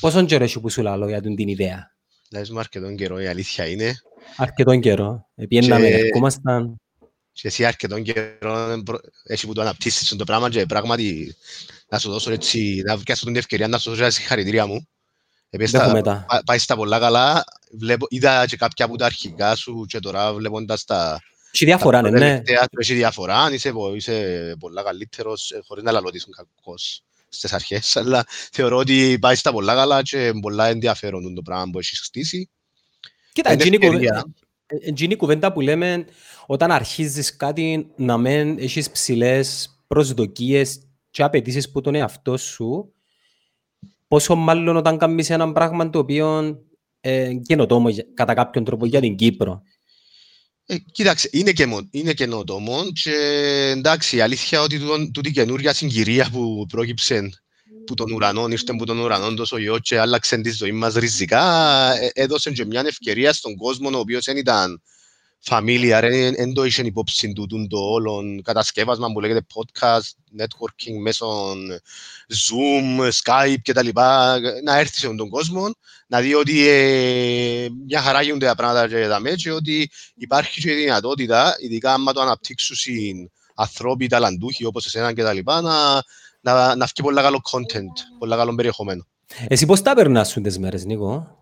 Πόσον καιρό έχει που σου λαλώ για την ιδέα; Λες μου αρκετόν καιρό, η αλήθεια είναι. Αρκετόν καιρό. Επιέναμε, και... ερχόμασταν. Και εσύ αρκετόν καιρό έχει που το αναπτύσσεις το πράγμα και πράγματι να σου δώσω έτσι, να βγάλω την ευκαιρία να σου δώσω συγχαρητήρια μου. Στα, πάει στα πολλά καλά. Βλέπω, είδα και κάποια από τα αρχικά σου και τώρα βλέποντας τα... Έχει διαφορά, ναι. ναι. Έχει διαφορά, είσαι, είσαι πολλά καλύτερος, ε, χωρίς να λαλωτήσουν κακός στις αρχές, αλλά θεωρώ ότι πάει στα πολλά καλά και πολλά ενδιαφέρον το πράγμα που έχεις χτίσει. Κοίτα, είναι η κουβέντα που λέμε όταν αρχίζεις κάτι να μεν έχεις ψηλές προσδοκίες και απαιτήσεις που τον εαυτό σου πόσο μάλλον όταν κάνεις ένα πράγμα το οποίο ε, καινοτόμο κατά κάποιον τρόπο για την Κύπρο. Ε, κοίταξε, είναι, και, είναι καινοτόμο και εντάξει, η αλήθεια ότι τούτη καινούργια συγκυρία που πρόκειψε που τον ουρανό, ήρθε που τον ουρανό τόσο γιο και άλλαξε τη ζωή μας ριζικά, ε, έδωσε και μια ευκαιρία στον κόσμο ο οποίος δεν ήταν familiar, δεν το είχε υπόψη του το όλο κατασκεύασμα που λέγεται podcast, networking μέσω Zoom, Skype κτλ. Να έρθει σε τον κόσμο, να δει ότι ε, μια χαρά γίνονται τα πράγματα και τα μέτια, ότι υπάρχει και η δυνατότητα, ειδικά άμα το αναπτύξουν ανθρώποι ταλαντούχοι όπως εσένα κτλ. Να, να, να βγει πολύ καλό content, πολύ καλό περιεχομένο. Εσύ πώς τα περνάς τις μέρες, Νίκο;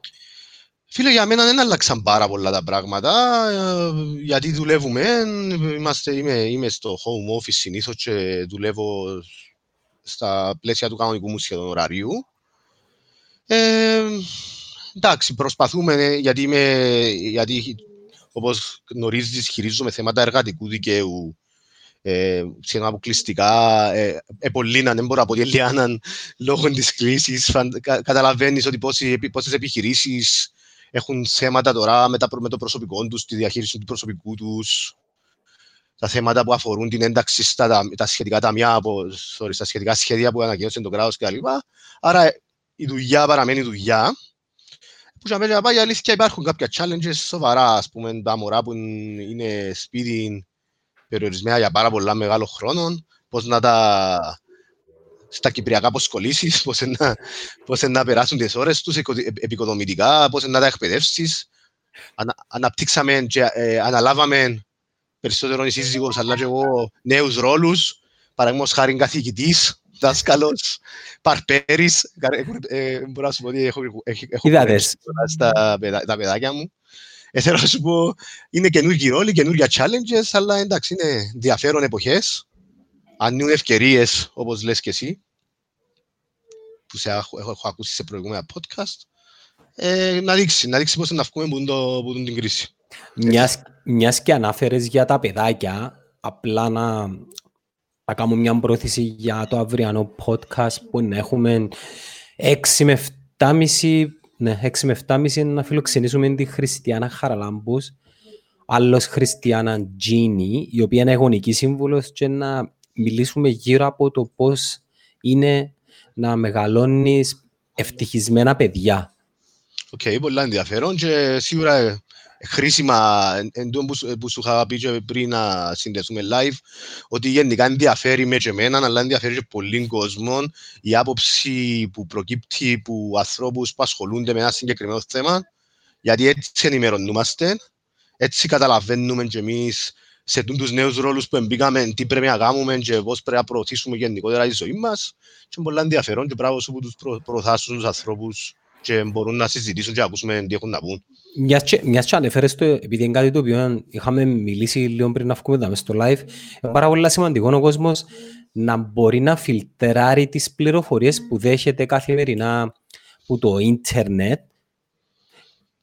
Φίλε, για μένα δεν άλλαξαν πάρα πολλά τα πράγματα, ε, γιατί δουλεύουμε, είμαστε, είμαι, είμαι στο home office συνήθως και δουλεύω στα πλαίσια του κανονικού μου σχεδόν ωραρίου. Ε, εντάξει, προσπαθούμε, γιατί, είμαι, γιατί όπως γνωρίζεις, χειρίζομαι θέματα εργατικού δικαίου, ε, σχεδόν αποκλειστικά, ε, επολύναν, δεν μπορώ να πω τη λόγω της κρίσης. Κα, καταλαβαίνεις ότι πόσες επιχειρήσεις έχουν θέματα τώρα με, τα, με το προσωπικό τους, τη διαχείριση του προσωπικού τους, τα θέματα που αφορούν την ένταξη στα τα, τα σχετικά ταμεία, από, sorry, στα σχετικά σχέδια που ανακοίνωσε το κράτος κτλ. Άρα η δουλειά παραμένει δουλειά. Που για μένα πάει αλήθεια υπάρχουν κάποια challenges σοβαρά, ας πούμε, τα μωρά που είναι σπίτι περιορισμένα για πάρα πολλά μεγάλο χρόνο, πώς να τα στα κυπριακά αποσκολήσεις, πώς να, πώς να περάσουν τις ώρες τους επικοδομητικά, πώς να τα εκπαιδεύσεις. Ανα, αναπτύξαμε και ε, αναλάβαμε περισσότερο η σύζυγος, αλλά και εγώ νέους ρόλους, παραδείγματος χάρη καθηγητής, δάσκαλος, παρπέρης, ε, μπορώ να σου πω ότι έχω, έχω στα τα παιδάκια μου. Ε, θέλω να σου πω, είναι καινούργιοι ρόλοι, καινούργια challenges, αλλά εντάξει, είναι ενδιαφέρον εποχές ανοίγουν ευκαιρίες, όπως λες και εσύ, που σε έχω, έχω, έχω ακούσει σε προηγούμενα podcast, ε, να δείξεις, να δείξεις πώς να βγούμε από, το, από την κρίση. Μιας, μιας και ανάφερες για τα παιδάκια, απλά να, να κάνουμε μια πρόσθεση για το αυριανό podcast που να έχουμε 6 με 7,5 ναι, 6 με 7,5 να φιλοξενήσουμε τη Χριστιανά Χαραλάμπους, αλλιώς Χριστιανά Τζίνι, η οποία είναι γονική σύμβουλος και να μιλήσουμε γύρω από το πώς είναι να μεγαλώνεις ευτυχισμένα παιδιά. OK, okay, πολύ ενδιαφέρον και σίγουρα ε, χρήσιμα εντός που, που σου είχα πει και πριν να συνδεθούμε live ότι γενικά ενδιαφέρει με και εμένα αλλά ενδιαφέρει και πολλοί κόσμο η άποψη που προκύπτει από ανθρώπους που ασχολούνται με ένα συγκεκριμένο θέμα γιατί έτσι ενημερωνούμαστε έτσι καταλαβαίνουμε και εμείς σε τους νέους ρόλους που μπήκαμε, τι πρέπει να κάνουμε και πώς πρέπει να προωθήσουμε γενικότερα τη ζωή μας και είναι πολύ ενδιαφέρον και πράγμα που τους προ, προωθάσουν τους ανθρώπους και μπορούν να συζητήσουν και να ακούσουμε τι έχουν να πούν. Μιας και ανέφερες το, επειδή είναι κάτι το οποίο είχαμε μιλήσει λίγο πριν να βγούμε στο live, είναι πάρα πολύ σημαντικό ο κόσμος να μπορεί να φιλτεράρει τις πληροφορίες που δέχεται καθημερινά από το ίντερνετ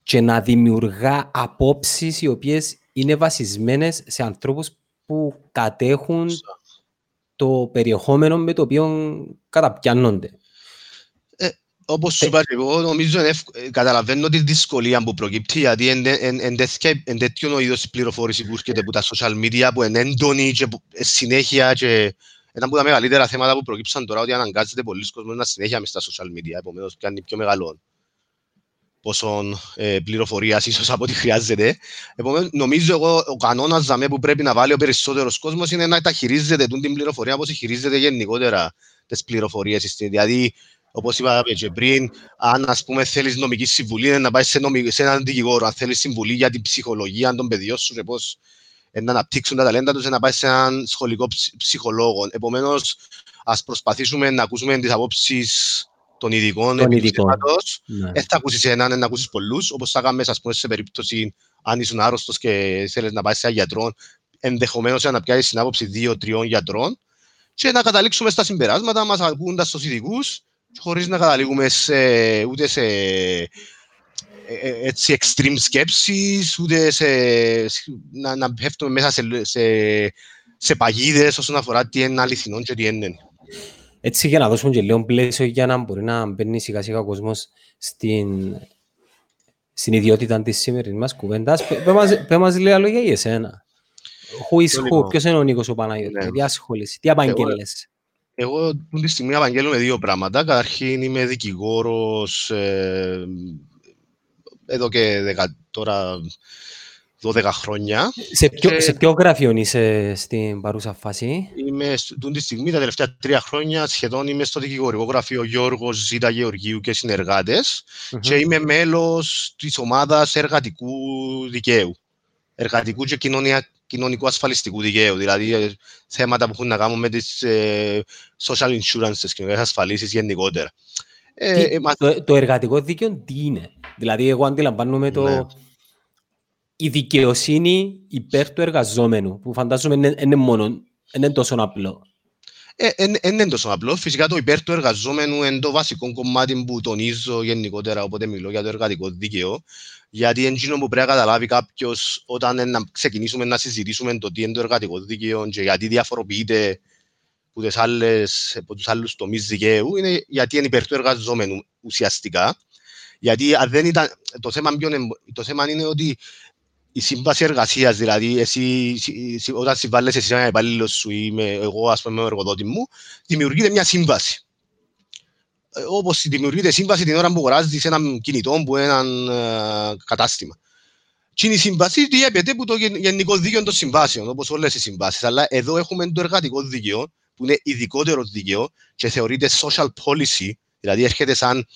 και να δημιουργά απόψεις οι οποίες είναι βασισμένες σε ανθρώπους που κατέχουν το περιεχόμενο με το οποίο καταπιάνονται. Ε, όπως σου είπα εγώ, νομίζω ε, καταλαβαίνω τη δυσκολία που προκύπτει γιατί εν τέτοιο είδος πληροφόρηση που έρχεται από τα social media που είναι έντονη και ε, συνέχεια και ένα από τα μεγαλύτερα θέματα που προκύψαν τώρα ότι αναγκάζεται πολλοί κόσμοι να συνέχεια μες στα social media, επομένως κάνει πιο μεγάλο πόσο ε, πληροφορίας ίσως από ό,τι χρειάζεται. Επομένως, νομίζω εγώ ο κανόνας που πρέπει να βάλει ο περισσότερος κόσμος είναι να τα χειρίζεται την πληροφορία όπως χειρίζεται γενικότερα τις πληροφορίες. Δηλαδή, Όπως είπα και πριν, αν ας πούμε θέλεις νομική συμβουλή, να πάεις σε, νομική, σε έναν δικηγόρο. Αν θέλεις συμβουλή για την ψυχολογία των παιδιών σου και πώς να αναπτύξουν τα ταλέντα τους, να πάεις σε έναν σχολικό ψυχολόγο. Επομένως, ας προσπαθήσουμε να ακούσουμε τις απόψεις των ειδικών επί του ναι. Δεν θα ακούσεις έναν, να ακούσεις πολλούς, όπως θα κάνουμε ας πούμε, σε περίπτωση αν ήσουν άρρωστος και θέλεις να πάει σε έναν γιατρό, ενδεχομένως να πιάσεις την άποψη δύο-τριών γιατρών και να καταλήξουμε στα συμπεράσματα μας ακούγοντας τους ειδικούς χωρίς να καταλήγουμε σε, ούτε σε ε, ε, έτσι extreme σκέψεις, ούτε σε, να, να πέφτουμε μέσα σε, σε, σε παγίδες όσον αφορά τι είναι αληθινό και τι είναι. Έτσι για να δώσουμε και λίγο πλαίσιο για να μπορεί να μπαίνει σιγά σιγά ο κόσμος στην, στην ιδιότητα της σήμερης μας κουβέντας. Πες μας λίγα λόγια για εσένα. Who is who, ποιος είναι ο Νίκος ο Παναγιώτης, ναι. τι ασχολείσαι, τι απαγγέλεσαι. Εγώ τη στιγμή απαγγέλνω με δύο πράγματα. Καταρχήν είμαι δικηγόρος ε, εδώ και δεκα, τώρα 12 χρόνια. Σε ποιο, και... σε ποιο γραφείο είσαι στην παρούσα φάση; Είμαι τη στιγμή, τα τελευταία τρία χρόνια, σχεδόν είμαι στο δικηγορικό γραφείο Γιώργος Ζήτα Γεωργίου και συνεργάτες mm-hmm. και είμαι μέλος της ομάδας εργατικού δικαίου. Εργατικού και κοινωνία, κοινωνικού ασφαλιστικού δικαίου, δηλαδή ε, θέματα που έχουν να κάνουν με τις ε, social insurance, τις κοινωνικές ασφαλίσεις γενικότερα. Ε, τι, ε, το, το, εργατικό δίκαιο τι είναι, δηλαδή εγώ αντιλαμβάνομαι το... Ναι. Η δικαιοσύνη υπέρ του εργαζόμενου, που φαντάζομαι είναι, είναι μόνο, είναι τόσο απλό. Δεν ε, είναι τόσο απλό. Φυσικά το υπέρ του εργαζόμενου είναι το βασικό κομμάτι που τονίζω γενικότερα όποτε μιλώ για το εργατικό δίκαιο. Γιατί είναι εκείνο που πρέπει να καταλάβει κάποιος όταν να ξεκινήσουμε να συζητήσουμε το τι είναι το εργατικό δίκαιο και γιατί διαφοροποιείται από τους άλλους τομείς δικαίου, είναι γιατί είναι υπέρ του εργαζόμενου ουσιαστικά. Γιατί αν δεν ήταν, το, θέμα, το θέμα είναι ότι η σύμβαση εργασίας, δηλαδή εσύ, όταν συμβάλλεσαι εσύ ένα υπαλλήλο σου ή με, εγώ, ας πούμε, με εργοδότης μου, δημιουργείται μια σύμβαση. Ε, Όπως δημιουργείται σύμβαση την ώρα που αγοράζει ένα κινητό που ένα ε, κατάστημα. Και η σύμβαση διέπεται από το γενικό δίκαιο των συμβάσεων, όπως όλες οι συμβάσεις. Αλλά εδώ έχουμε το εργατικό δίκαιο, που είναι ειδικότερος δίκαιο και θεωρείται social policy, δηλαδή έρχεται σαν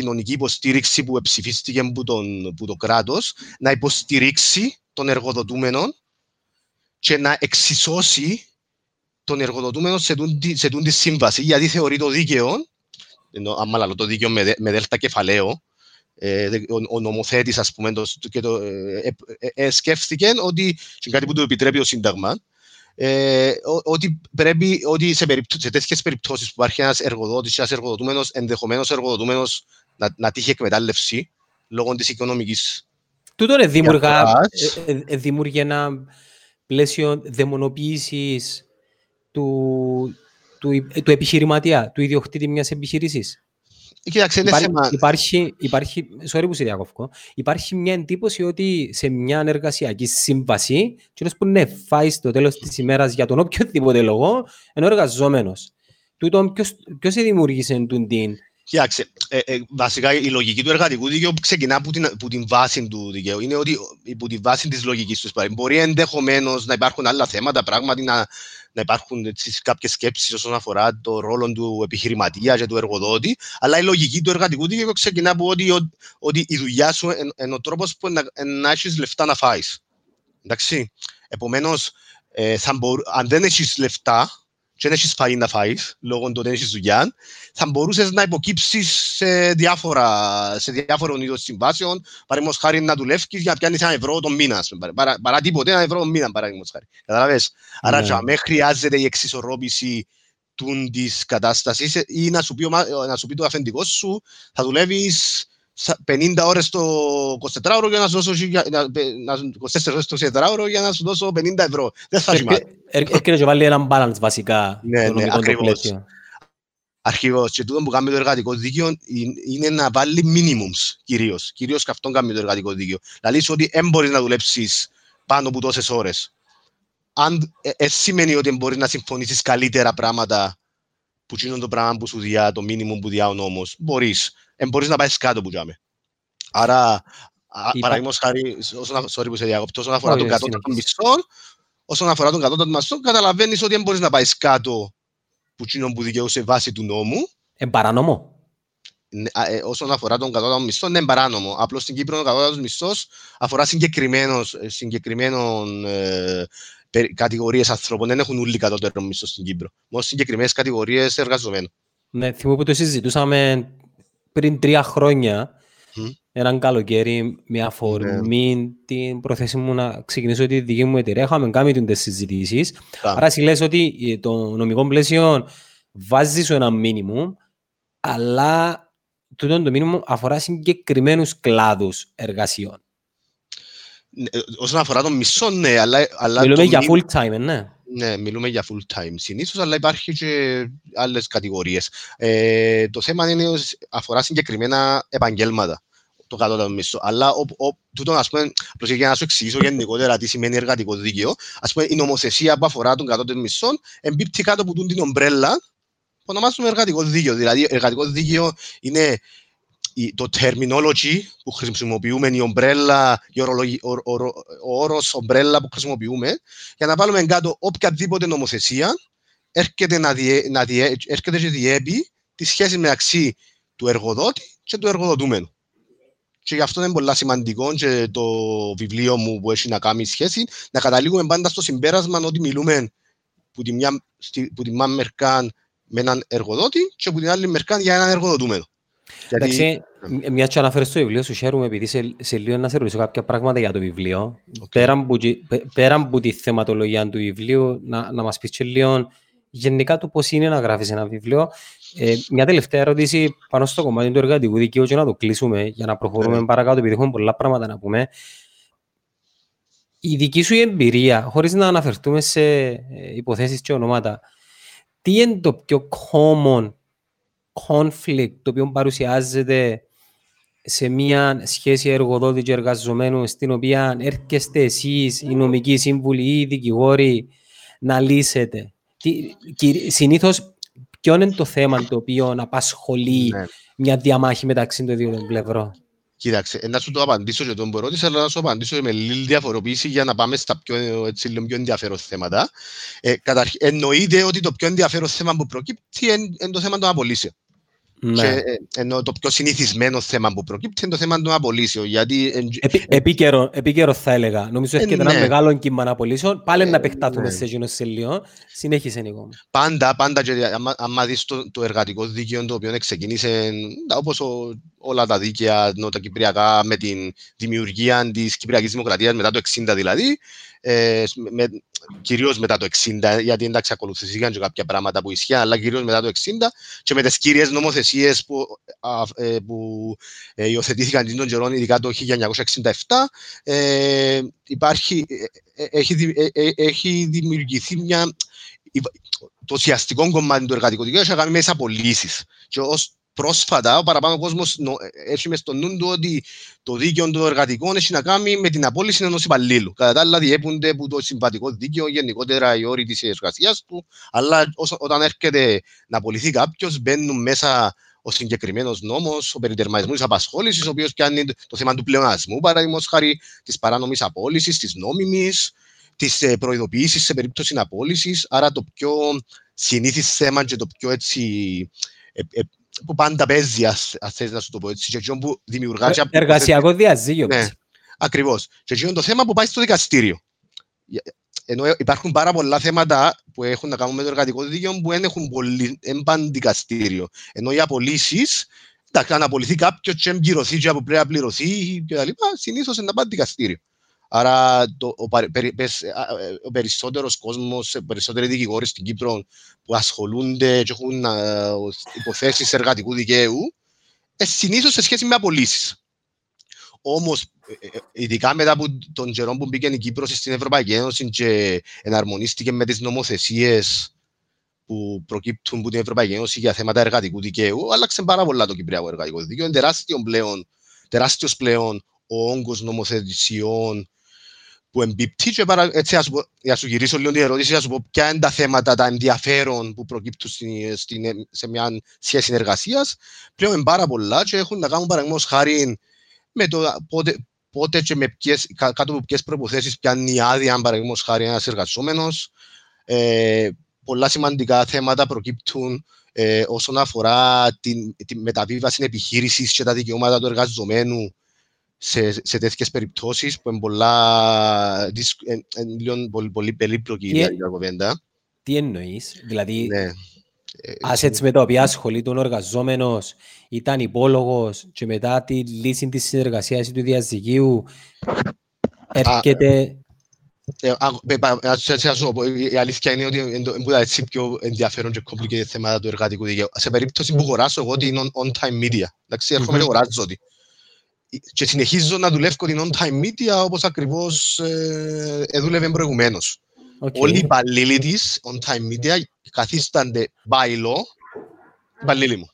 κοινωνική υποστήριξη που ψηφίστηκε από, τον, από το κράτος να υποστηρίξει τον εργοδοτούμενο και να εξισώσει τον εργοδοτούμενο σε τούτη, σε τούτη σύμβαση, γιατί θεωρεί το δίκαιο, ενώ, άμα το δίκαιο με, με δέλτα κεφαλαίο, ε, ο, ο νομοθέτης, ας πούμε, το, και το, ε, ε, ε, σκέφτηκε ότι, είναι κάτι που το επιτρέπει το Σύνταγμα, ε, ότι πρέπει ότι σε, περιπτώ, σε τέτοιες περιπτώσεις που υπάρχει ένας εργοδότης ή ένας εργοδοτούμενος, ενδεχομένως εργοδοτούμενος να, να τύχει εκμετάλλευση λόγω της οικονομικής. Τούτο ρε δημιουργά, ε, ε, ε, δημιουργεί ένα πλαίσιο δαιμονοποίησης του, του, του επιχειρηματία, του ιδιοκτήτη μιας επιχείρηση. Κοίταξε, υπάρχει, υπάρχει, υπάρχει, sorry που σε διακόφω, υπάρχει μια εντύπωση ότι σε μια εργασιακή σύμβαση, και που ναι, φάει στο τέλος της ημέρας για τον οποιοδήποτε λόγο, ενώ εργαζόμενος. Τούτο, ποιος δημιούργησε την Κοιτάξτε, ε, ε, βασικά η λογική του εργατικού δικαίου ξεκινά από την, από την βάση του δικαίου. Είναι ότι από τη βάση της λογικής τους μπορεί ενδεχομένως να υπάρχουν άλλα θέματα, πράγματι να, να υπάρχουν κάποιες σκέψεις όσον αφορά το ρόλο του επιχειρηματίας και του εργοδότη, αλλά η λογική του εργατικού δικαίου ξεκινά από ότι, ότι η δουλειά σου είναι ο τρόπος που να, να έχεις λεφτά να φάεις. Εντάξει. Επομένως, ε, αν δεν έχεις λεφτά, και δεν έχεις φαΐ να φάεις, λόγω του ότι δεν έχεις δουλειά, θα μπορούσες να υποκύψεις σε, διάφορα, σε διάφορο είδος συμβάσεων, παραδείγματος χάρη να δουλεύεις για να πιάνεις ένα ευρώ τον μήνα, παρά, παρά τίποτε ένα ευρώ τον μήνα, παραδείγματος χάρη. Καταλαβες; Ναι. Άρα με χρειάζεται η εξισορρόπηση της κατάστασης ή να σου πει, να σου πει το αφεντικός σου, θα δουλεύεις 50 ώρες το 24 ώρο για να σου δώσω 24 ώρες το 24 ώρο για να σου δώσω 50 ευρώ. Δεν θα σημαίνει. Έρχεται και βάλει έναν balance βασικά. Ναι, ναι, ακριβώς. Αρχηγός. Και τούτο που κάνει το εργατικό δίκαιο είναι να βάλει minimums κυρίως. Κυρίως και αυτόν κάνει το εργατικό δίκαιο. Δηλαδή ότι δεν μπορείς να δουλέψεις πάνω από τόσες ώρες. Αν ε, ε, σημαίνει ότι μπορείς να συμφωνήσεις καλύτερα πράγματα που είναι το πράγμα που σου διά, το minimum που διά ο νόμος. Μπορείς δεν μπορείς να πάει κάτω που τζάμε. Άρα, παραδείγματος χάρη, sorry που σε διακόπτω, όσον αφορά τον κατώτατο μισθό, όσον αφορά τον κατώτατο μισθό, καταλαβαίνεις ότι δεν μπορείς να πάεις κάτω που τσίνον που δικαιούσε βάση του νόμου. Εν παράνομο. ναι, ε, όσον αφορά τον κατώτατο μισθό, είναι παράνομο. Απλώς στην Κύπρο ο κατώτατος μισθός αφορά συγκεκριμένων ε, κατηγορίες ανθρώπων. Δεν έχουν όλοι κατώτερο μισθό στην Κύπρο. Μόνο συγκεκριμένες κατηγορίες εργαζομένων. Ναι, θυμώ που το συζητούσαμε πριν τρία χρόνια, mm. έναν καλοκαίρι, με αφορμή ναι. την προθέση μου να ξεκινήσω τη δική μου εταιρεία. Είχαμε κάνει τι συζητήσεις. Άρα, εσύ λες ότι ε, το νομικό πλαίσιο βάζεις σου ένα μήνυμο, αλλά τούτο το μήνυμο αφορά συγκεκριμένους κλάδους εργασιών. Ναι, όσον αφορά το μισό, ναι, αλλά... αλλά μιλούμε για full time, ναι. Ναι, μιλούμε για full time συνήθως, αλλά υπάρχει και άλλες κατηγορίες. Ε, το θέμα είναι αφορά συγκεκριμένα επαγγέλματα το κατώτατο μισθό. Αλλά ο, ο, τούτο, ας πούμε, για να σου εξηγήσω γενικότερα τι σημαίνει εργατικό δίκαιο, ας πούμε, η νομοθεσία που αφορά τον κατώτατο μισθό εμπίπτει κάτω από την ομπρέλα που ονομάζουμε εργατικό δίκαιο. Δηλαδή, εργατικό δίκαιο είναι το terminology που χρησιμοποιούμε, η ομπρέλα, ο, ο, ο, ο όρος ομπρέλα που χρησιμοποιούμε, για να βάλουμε κάτω οποιαδήποτε νομοθεσία έρχεται, να διέ, να διέ, έρχεται και διέπει τη σχέση μεταξύ του εργοδότη και του εργοδοτούμενου. Και γι' αυτό είναι πολύ σημαντικό και το βιβλίο μου που έχει να κάνει σχέση, να καταλήγουμε πάντα στο συμπέρασμα ότι μιλούμε που τη μια, που τη μια μερκά με έναν εργοδότη και που την άλλη μερκά για έναν εργοδοτούμενο. Εντάξει, μια και αναφέρεις στο βιβλίο σου, χαίρομαι επειδή σε, σε λίγο να σε ρωτήσω κάποια πράγματα για το βιβλίο. Okay. Πέραν, που, πέραν από τη θεματολογία του βιβλίου, να, να μας πεις και λίγο γενικά το πώς είναι να γράφεις ένα βιβλίο. Ε, μια τελευταία ερώτηση πάνω στο κομμάτι του εργατικού δικαίου και να το κλείσουμε για να προχωρούμε yeah. παρακάτω, επειδή έχουμε πολλά πράγματα να πούμε. Η δική σου εμπειρία, χωρίς να αναφερθούμε σε ε, υποθέσεις και ονόματα, τι είναι το πιο common conflict το οποίο παρουσιάζεται σε μια σχέση εργοδότη και εργαζομένου στην οποία έρχεστε εσείς, οι νομικοί σύμβουλοι ή οι δικηγόροι να λύσετε. Συνήθως, ποιο είναι το θέμα το οποίο απασχολεί ναι. μια διαμάχη μεταξύ των δύο πλευρών; Κοίταξε, να σου το απαντήσω και τον ερώτηση, αλλά να σου απαντήσω με λίγη διαφοροποίηση για να πάμε στα πιο, έτσι, λίγο πιο ενδιαφέρον θέματα. Ε, καταρχ, εννοείται ότι το πιο ενδιαφέρον θέμα που προκύπτει είναι το θέμα των απολύσεων. Ναι. Και, ε, ενώ το πιο συνηθισμένο θέμα που προκύπτει είναι το θέμα των απολύσεων. Γιατί... Επί, επίκαιρο, επίκαιρο θα έλεγα. Νομίζω ότι ε, ναι. ένα μεγάλο κύμα απολύσεων. Πάλι ε, να επεκτάθουμε ναι. σε εκείνο σε λίγο. Συνέχισε Νίκο. Πάντα, πάντα. Και, άμα, άμα δεις το, το εργατικό δίκαιο το οποίο ξεκίνησε όπως ο, όλα τα δίκαια τα κυπριακά με την δημιουργία της Κυπριακής Δημοκρατίας μετά το 60 δηλαδή ε, με, κυρίως μετά το 60, γιατί εντάξει ακολουθήθηκαν και κάποια πράγματα που ισχύαν, αλλά κυρίως μετά το 60 και με τις κύριες νομοθεσίες που, α, ε, που ε, υιοθετήθηκαν την καιρών, ειδικά το 1967, ε, υπάρχει, ε, ε, έχει, έχει δημιουργηθεί μια το ουσιαστικό κομμάτι του εργατικού δικαίου έχει κάνει μέσα απολύσεις. Και ως πρόσφατα ο παραπάνω κόσμος έχει με στο νου του ότι το δίκαιο των εργατικών έχει να κάνει με την απόλυση ενός υπαλλήλου. Κατά τα άλλα, διέπονται από το συμβατικό δίκαιο, γενικότερα οι όροι της εργασίας του. Αλλά όταν έρχεται να απολυθεί κάποιος, μπαίνουν μέσα ο συγκεκριμένος νόμος, ο περιτερμαϊσμός της απασχόλησης, ο οποίος πιάνει το θέμα του πλεονασμού, παραδείγματος χάρη της παράνομης απόλυσης, της νόμιμης, της ε, προειδοποίησης σε περίπτωση απόλυσης. Άρα το πιο συνήθις θέμα και το πιο έτσι ε, ε, που πάντα παίζει, ας, θες να σου το πω έτσι, και εκείνο που δημιουργάς... Ε, εργασιακό διαζύγιο. Ναι, ακριβώς. Και εκείνο το θέμα που πάει στο δικαστήριο. Ενώ υπάρχουν πάρα πολλά θέματα που έχουν να κάνουν με το εργατικό δίκαιο που δεν έχουν πολύ, πάνε δικαστήριο. Ενώ οι απολύσεις, εντάξει, αν απολυθεί κάποιος και εμπληρωθεί και που πρέπει να πληρωθεί κτλ. Συνήθως είναι να πάνε δικαστήριο. Άρα το, ο, περι, πες, ο περισσότερος κόσμος, οι περισσότεροι δικηγόροι στην Κύπρο που ασχολούνται και έχουν α, υποθέσεις εργατικού δικαίου, ε, συνήθως σε σχέση με απολύσεις. Όμως, ε, ε, ειδικά μετά από τον καιρό που μπήκε η Κύπρος στην Ευρωπαϊκή Ένωση και εναρμονίστηκε με τις νομοθεσίες που προκύπτουν από την Ευρωπαϊκή Ένωση για θέματα εργατικού δικαίου, άλλαξε πάρα πολλά το Κυπριακό εργατικό δικαίο. Είναι τεράστιο πλέον, τεράστιος πλέον ο όγκος νομοθεσιών που εμπίπτει και παρα, έτσι ας, για σου γυρίσω λίγο την ερώτηση, να σου πω ποια είναι τα θέματα, τα ενδιαφέρον που προκύπτουν στην, στην, σε μια σχέση συνεργασίας. Πλέον είναι πάρα πολλά και έχουν να κάνουν παραδείγματος χάρη με το πότε, πότε και με ποιες, κάτω από ποιες προποθέσεις πιάνει η άδεια, αν παραδείγματος χάρη ένας εργαζόμενος. Ε, πολλά σημαντικά θέματα προκύπτουν ε, όσον αφορά την, την μεταβίβαση επιχείρησης και τα δικαιώματα του εργαζομένου σε, σε τέτοιες περιπτώσεις που είναι πολλά, ε, ε, πολύ, πολύ περίπλοκη η κουβέντα. Τι εννοείς, δηλαδή. Ναι. Assets με τα οποία ασχολείται ο εργαζόμενο ήταν υπόλογος και μετά τη λύση της συνεργασίας του διαζυγίου έρχεται. Η αλήθεια είναι ότι είναι έτσι πιο ενδιαφέρον και complicated θέματα του εργατικού δικαίου. Σε περίπτωση που αγοράσω εγώ την on-time media, εντάξει, έρχομαι και αγοράζω ότι και συνεχίζω να δουλεύω την on-time media όπως ακριβώς δούλευε προηγουμένως. Όλοι οι υπαλλήλοι της on-time media καθίστανται by law υπαλλήλοι μου.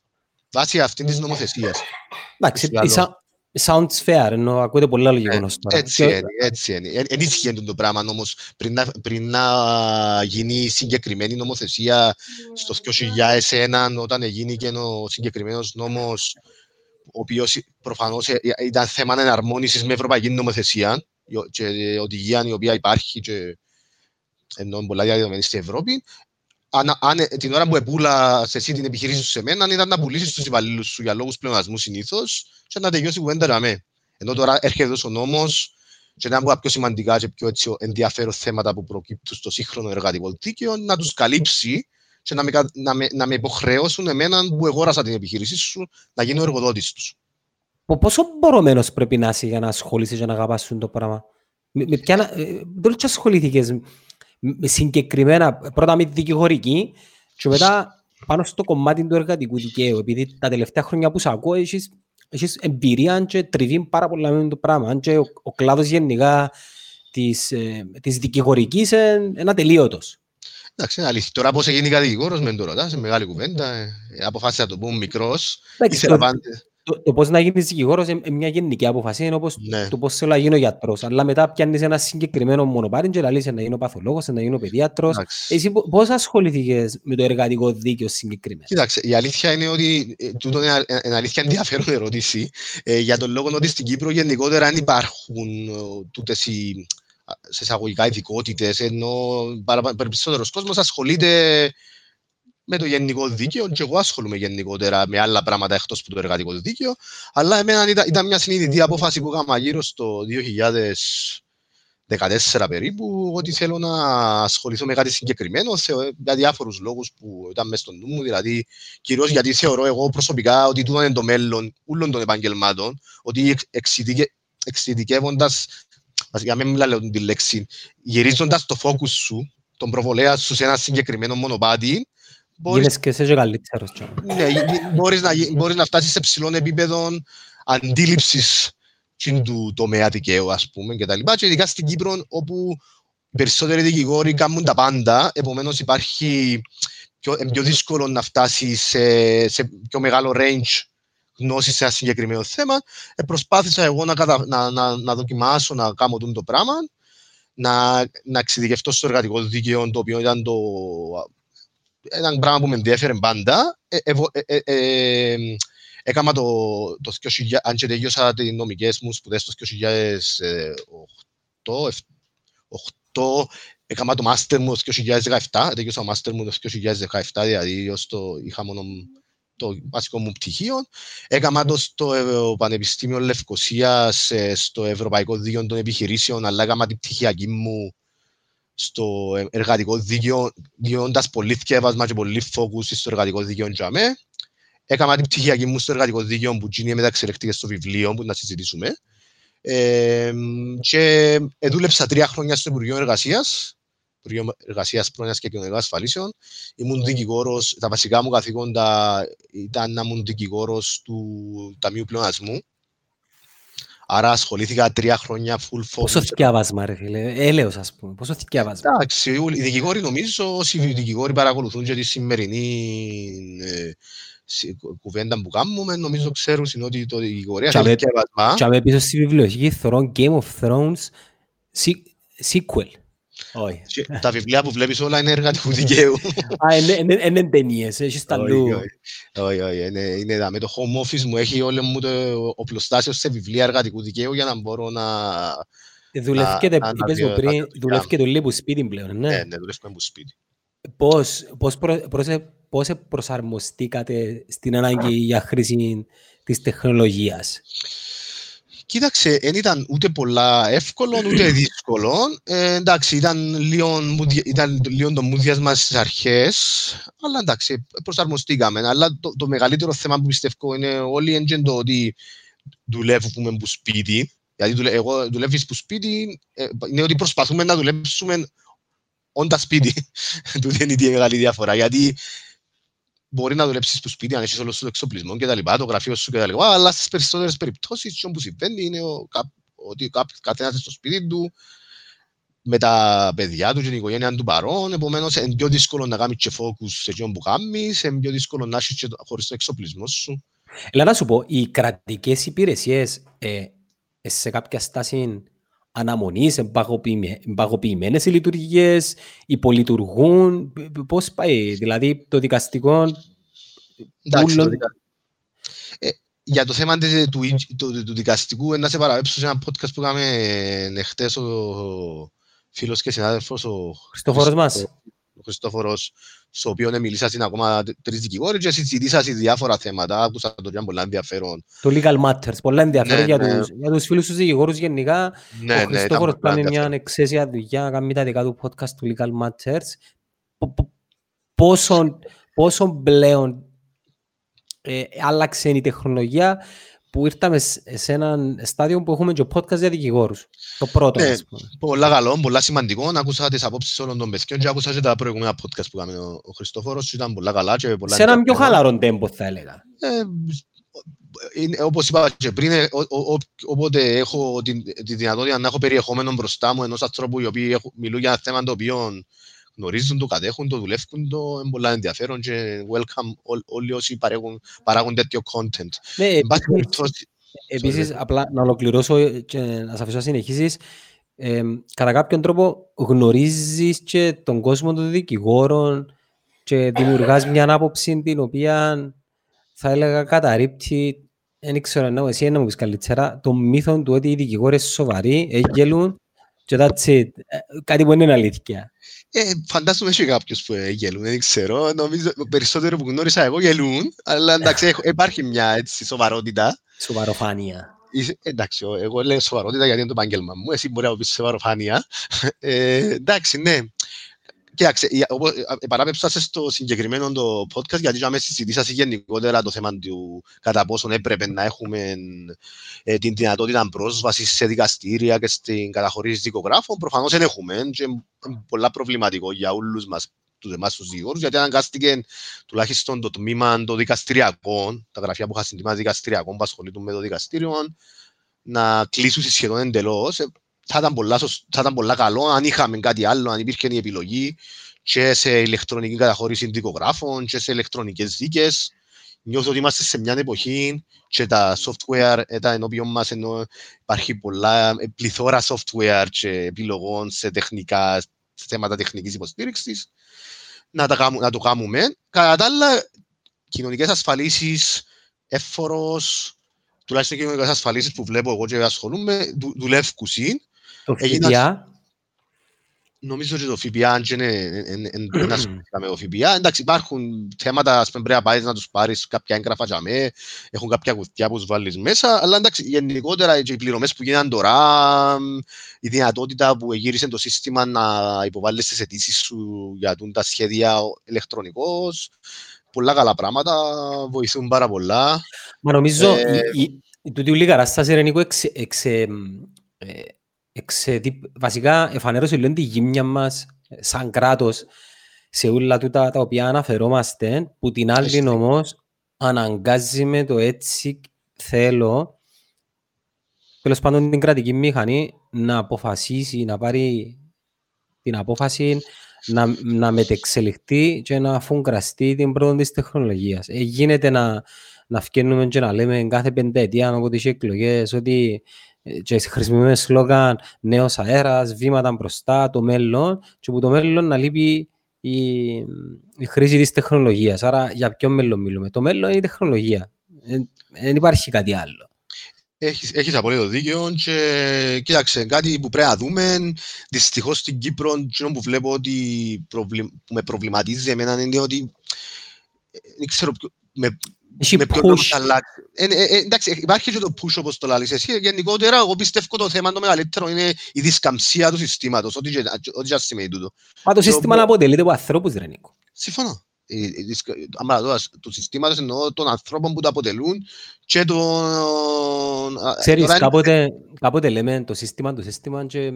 Βάσει αυτήν της νομοθεσίας. Εντάξει, sounds fair, ενώ ακούτε πολλά λογικό ε, τώρα. Έτσι είναι, έτσι είναι. Εν ισχύει το πράγμα όμως πριν να, πριν να γίνει συγκεκριμένη νομοθεσία στο 2001 όταν έγινε και ο συγκεκριμένος νόμος ο οποίος προφανώς ε, ήταν θέμα εναρμόνισης με ευρωπαϊκή νομοθεσία και οδηγία η οποία υπάρχει και ενώ πολλά διαδεδομένη στην Ευρώπη. Αν, αν, ε, την ώρα που επούλα σε εσύ την επιχειρήση σου σε μένα, ήταν να πουλήσεις τους υπαλλήλους σου για λόγους πλεονασμού συνήθως και να τελειώσει η κουβέντα με. Ενώ τώρα έρχεται ο νόμος και να από τα πιο σημαντικά και πιο έτσι, ενδιαφέρον θέματα που προκύπτουν στο σύγχρονο εργατικό δίκαιο, να τους καλύψει και να με, να, με, να με υποχρεώσουν εμένα που εγώρασα την επιχείρησή σου να γίνω εργοδότης τους. Πόσο μπορωμένος πρέπει να είσαι για να ασχολείσαι και να αγαπάς το πράγμα; Με, με ποια, ε, δεν ασχολήθηκες με συγκεκριμένα, πρώτα με δικηγορική και μετά πάνω στο κομμάτι του εργατικού δικαίου. Επειδή τα τελευταία χρόνια που σε ακούω έχεις, έχεις εμπειρία και τριβή πάρα πολλά με το πράγμα. Και ο, ο κλάδος γενικά της, ε, της δικηγορικής είναι ένα τελείωτος. Εντάξει, είναι αλήθεια. Τώρα πώς έγινε κατηγόρος με το ρωτάς, σε μεγάλη κουβέντα. Ε, αποφάσισα να το πούμε μικρός. Εντάξει, το, το, το πώς να γίνεις δικηγόρος είναι μια γενική αποφασία, είναι όπως ναι. το πώς θέλω να γίνω γιατρός. Αλλά μετά πιάνεις ένα συγκεκριμένο μονοπάρι και λαλείς να γίνω παθολόγος, να γίνω παιδιάτρος. Εσύ πώς ασχοληθήκες με το εργατικό δίκαιο συγκεκριμένα; Κοίταξε, η αλήθεια είναι ότι ε, τούτο είναι ένα αλήθεια ενδιαφέρον ερώτηση ε, για τον λόγο ότι στην Κύπρο γενικότερα αν υπάρχουν ε, τούτες οι σε εισαγωγικά ειδικότητες, ενώ περισσότερος κόσμος ασχολείται με το γενικό δίκαιο και εγώ ασχολούμαι γενικότερα με άλλα πράγματα εκτός από το εργατικό δίκαιο. Αλλά εμένα ήταν, ήταν μια συνειδητή απόφαση που έκανα γύρω στο 2014 περίπου, ότι θέλω να ασχοληθώ με κάτι συγκεκριμένο για διάφορους λόγους που ήταν μέσα στο νου μου. Δηλαδή, κυρίως γιατί θεωρώ εγώ προσωπικά ότι τούτο είναι το μέλλον όλων των επαγγελμάτων, ότι εξειδικεύοντας για να μην μιλάω τη λέξη, γυρίζοντας το focus σου, τον προβολέα σου σε ένα συγκεκριμένο μονοπάτι, μπορείς... και σε καλύτερος. Ναι, μπορείς να, μπορείς να φτάσεις σε ψηλών επίπεδο αντίληψης του τομέα δικαίου, ας πούμε, και τα λοιπά. Και ειδικά στην Κύπρο, όπου οι περισσότεροι δικηγόροι κάνουν τα πάντα, επομένως υπάρχει πιο, πιο δύσκολο να φτάσεις σε, σε πιο μεγάλο range γνώση σε ένα συγκεκριμένο θέμα. Ε, προσπάθησα εγώ να, κατα... να, να, να δοκιμάσω να κάνω το πράγμα, να, να εξειδικευτώ στο εργατικό δίκαιο, το οποίο ήταν το, ένα πράγμα που με ενδιαφέρει πάντα. Ε, ε, ε, ε, έκανα το, το 2000, αν και τελειώσα τις νομικές μου σπουδές το 2008, 2008 έκανα το μάστερ μου το 2017, τελειώσα το μάστερ μου το 2017, δηλαδή ως το είχα μόνο το βασικό μου πτυχίο. Έκανα το στο Πανεπιστήμιο Λευκοσίας στο Ευρωπαϊκό Δίκαιο των Επιχειρήσεων, αλλά έκανα την πτυχιακή μου στο εργατικό δίκαιο, διόντας πολύ θκεύασμα και πολύ φόκους στο εργατικό δίκαιο για μέ. Έκανα την πτυχιακή μου στο εργατικό δίκαιο που γίνει μεταξελεκτικές στο βιβλίο που να συζητήσουμε. Ε, και δούλεψα τρία χρόνια στο Υπουργείο Εργασίας Υπουργείο Εργασίας Πρόνοιας και Κοινωνικών Ασφαλίσεων. Ήμουν δικηγόρος, τα βασικά μου καθήκοντα ήταν να ήμουν δικηγόρος του Ταμείου Πλεονασμού. Άρα ασχολήθηκα τρία χρόνια full focus. Πόσο θυκιάβασμα, ρε φίλε, έλεος ας πούμε, πόσο θυκιάβασμα. Εντάξει, οι δικηγόροι νομίζω, όσοι οι δικηγόροι παρακολουθούν και τη σημερινή ε, κουβέντα που κάνουμε, νομίζω ξέρουν ότι το δικηγορία έχει θυκιάβασμα. Και με πίσω στη βιβλιοθήκη θωρώ Game of Thrones sequel. Όχι. Τα βιβλία που βλέπεις όλα είναι εργατικού δικαίου. Α, είναι ταινίες, έχεις τα λου. Όχι, όχι, είναι με το home office μου έχει όλο μου το οπλοστάσιο σε βιβλία εργατικού δικαίου για να μπορώ να... Δουλεύει και το λίγο σπίτι πλέον, ναι; Ναι, ναι, δουλεύει που σπίτι. πώς, πώς, προ, πώς προσαρμοστήκατε στην ανάγκη για χρήση της τεχνολογίας; Κοίταξε, δεν ήταν ούτε πολλά εύκολο, ούτε δύσκολο. Ε, εντάξει, ήταν λίγο, ήταν λίγο το μούδιας μας στις αρχές, αλλά εντάξει, προσαρμοστήκαμε. Αλλά το, το μεγαλύτερο θέμα που πιστεύω είναι όλοι έντια το ότι δουλεύουμε από σπίτι. Γιατί δουλε, εγώ δουλεύεις από σπίτι, ε, είναι ότι προσπαθούμε να δουλέψουμε όντας σπίτι. Τούτη είναι η μεγάλη διαφορά. Γιατί μπορεί να δουλέψεις στο σπίτι, αν έχεις όλο το εξοπλισμό και τα λοιπά, το γραφείο σου και τα λοιπά, αλλά στις περισσότερες περιπτώσεις, αυτό που συμβαίνει είναι ο, ότι καθένας στο σπίτι του, με τα παιδιά του και την οικογένεια του παρόν, επομένως είναι πιο δύσκολο να κάνει και focus σε αυτό που κάνεις, είναι πιο δύσκολο να έχεις χωρίς το εξοπλισμό σου. Έλα να σου πω, οι κρατικές υπηρεσίες ε, σε κάποια στάση αναμονή, εμπαγωποιημένες οι λειτουργίες, υπολειτουργούν. Πώς πάει, δηλαδή το δικαστικό. Εντάξει, το δικα... ε, για το θέμα του, του, του, δικαστικού, να σε παραπέψω σε ένα podcast που είχαμε χτες ο φίλος και συνάδελφος ο Χριστόφορος μας. Ο Χριστόφορος στο οποίο μίλησα στην ακόμα τρεις δικηγόροι και συζητήσα σε διάφορα θέματα, άκουσα το και πολλά ενδιαφέρον. Το Legal Matters, πολλά ενδιαφέρον ναι, για, ναι. Τους, για τους φίλους τους δικηγόρους γενικά. Ναι, ο ναι, Χριστόφορος ναι, κάνει μια εξαίσια δουλειά, κάνει τα δικά του podcast του Legal Matters. Πόσο, πόσο πλέον ε, άλλαξε η τεχνολογία που ήρθαμε σε ένα στάδιο που έχουμε και podcast για δικηγόρους. Το πρώτο. Ναι, πολλά καλό, πολλά σημαντικό. Άκουσα τις απόψεις όλων των παιδιών και άκουσα και τα προηγούμενα podcast που έκαμε ο, ο Χριστόφορος. Ήταν πολλά καλά και πολλά... Σε έναν πιο χαλαρό τέμπο θα έλεγα. Ε, είναι, όπως είπα και πριν, ε, ο, ο, όποτε έχω τη, τη δυνατότητα να έχω περιεχόμενο μπροστά μου ενός ανθρώπου οι οποίοι μιλούν για ένα θέμα το οποίο γνωρίζουν το, κατέχουν το, δουλεύουν το, είναι πολλά ενδιαφέρον και welcome ό, όλοι όσοι παράγουν, παράγουν τέτοιο content. Ναι, επίσης, επίσης απλά να ολοκληρώσω και να σας αφήσω να συνεχίσεις, ε, κατά κάποιον τρόπο γνωρίζεις και τον κόσμο των δικηγόρων και δημιουργάς μια άποψη την οποία θα έλεγα καταρρύπτει δεν ξέρω να εσύ να μου πεις καλύτερα το μύθο του ότι οι δικηγόροι σοβαροί, έγγελουν και that's it. Ε, κάτι που είναι αλήθεια. Ε, φαντάζομαι και κάποιους που γελούν, δεν ξέρω. Νομίζω περισσότερο που γνώρισα εγώ γελούν, αλλά εντάξει, υπάρχει μια έτσι, σοβαρότητα. Σοβαροφάνεια. Εντάξει, εγώ λέω σοβαρότητα γιατί είναι το επάγγελμα μου. Εσύ μπορεί να πεις σοβαροφάνεια. Ε, εντάξει, ναι. Κοιτάξτε, παράπεψα στο συγκεκριμένο το podcast γιατί για μέσα συζητήσατε γενικότερα το θέμα του κατά πόσο έπρεπε να έχουμε ε, την δυνατότητα πρόσβαση σε δικαστήρια και στην καταχωρήση δικογράφων. Προφανώς δεν έχουμε και είναι πολλά προβληματικό για όλους μας τους εμάς τους δικηγόρους, γιατί αναγκάστηκε τουλάχιστον το τμήμα των δικαστηριακών, τα γραφεία που είχα συντημάσει δικαστηριακών που ασχολούνται με το δικαστήριο, να κλείσουν σχεδόν εντελώς θα ήταν, πολλά, θα ήταν πολλά καλό αν είχαμε κάτι άλλο, αν υπήρχε η επιλογή και σε ηλεκτρονική καταχώρηση δικογράφων και σε ηλεκτρονικές δίκες. Νιώθω ότι είμαστε σε μια εποχή και τα software τα ενώπιον μας ενώ υπάρχει πολλά ε, πληθώρα software και επιλογών σε, τεχνικά, σε θέματα τεχνικής υποστήριξης να, τα, να το κάνουμε. Κατά τα άλλα, κοινωνικές ασφαλίσεις, έφορος, τουλάχιστον κοινωνικές ασφαλίσεις που βλέπω εγώ και ασχολούμαι, δουλεύουν το ΦΠΑ; Νομίζω ότι το ΦΠΑ είναι ένα με το ΦΠΑ. Εντάξει, υπάρχουν θέματα, ας πούμε, πρέπει να πάει να τους πάρεις κάποια έγγραφα για με, έχουν κάποια κουτιά που τους βάλεις μέσα, αλλά εντάξει, γενικότερα οι πληρωμές που γίνανε τώρα, η δυνατότητα που γύρισε το σύστημα να υποβάλεις τις αιτήσεις σου για τα σχέδια ηλεκτρονικώς, πολλά καλά πράγματα, βοηθούν πάρα πολλά. Μα νομίζω, ε, η, η, η, τούτη λίγα κατάσταση, Ρενίκο, εξε, εξεδι... βασικά εφανέρωσε λίγο τη γύμνια μας σαν κράτος σε όλα τούτα τα οποία αναφερόμαστε, που την άλλη όμως αναγκάζει με το έτσι θέλω τέλος πάντων την κρατική μηχανή να αποφασίσει, να πάρει την απόφαση να, να μετεξελιχθεί και να φουγκραστεί την πρώτη της τεχνολογίας. Ε, γίνεται να, να φκένουμε και να λέμε κάθε πενταετία από τις εκλογές ότι και χρησιμοποιούμε σλόγαν νέος αέρας, βήματα μπροστά, το μέλλον και που το μέλλον να λείπει η, η χρήση της τεχνολογίας. Άρα για ποιο μέλλον μιλούμε. Το μέλλον είναι η τεχνολογία. Δεν υπάρχει κάτι άλλο. Έχεις, έχεις απολύτω δίκαιο και κοίταξε, κάτι που πρέπει να δούμε, δυστυχώς στην Κύπρο, εκείνο που βλέπω ότι προβλη, που με προβληματίζει εμένα είναι ότι ε, δεν ξέρω ποιο, με, Έχει με ποιο push. τρόπο θα αλλάξει. Ε, ε, ε, εντάξει, υπάρχει και το push όπως το λαλείς εσύ. Γενικότερα, εγώ πιστεύω το θέμα το μεγαλύτερο είναι η δισκαμψία του συστήματος, ό,τι και- ό,τι και ας σημαίνει τούτο. Μα το το σύστημα μπο- αποτελείται από ανθρώπους, ρε Νίκο. Συμφωνώ. Η- η δυσκα- άμα δω, ας- του συστήματος εννοώ των ανθρώπων που το αποτελούν και των... α, Ξέρεις, τώρα είναι- κάποτε, κάποτε λέμε το σύστημα, το σύστημα και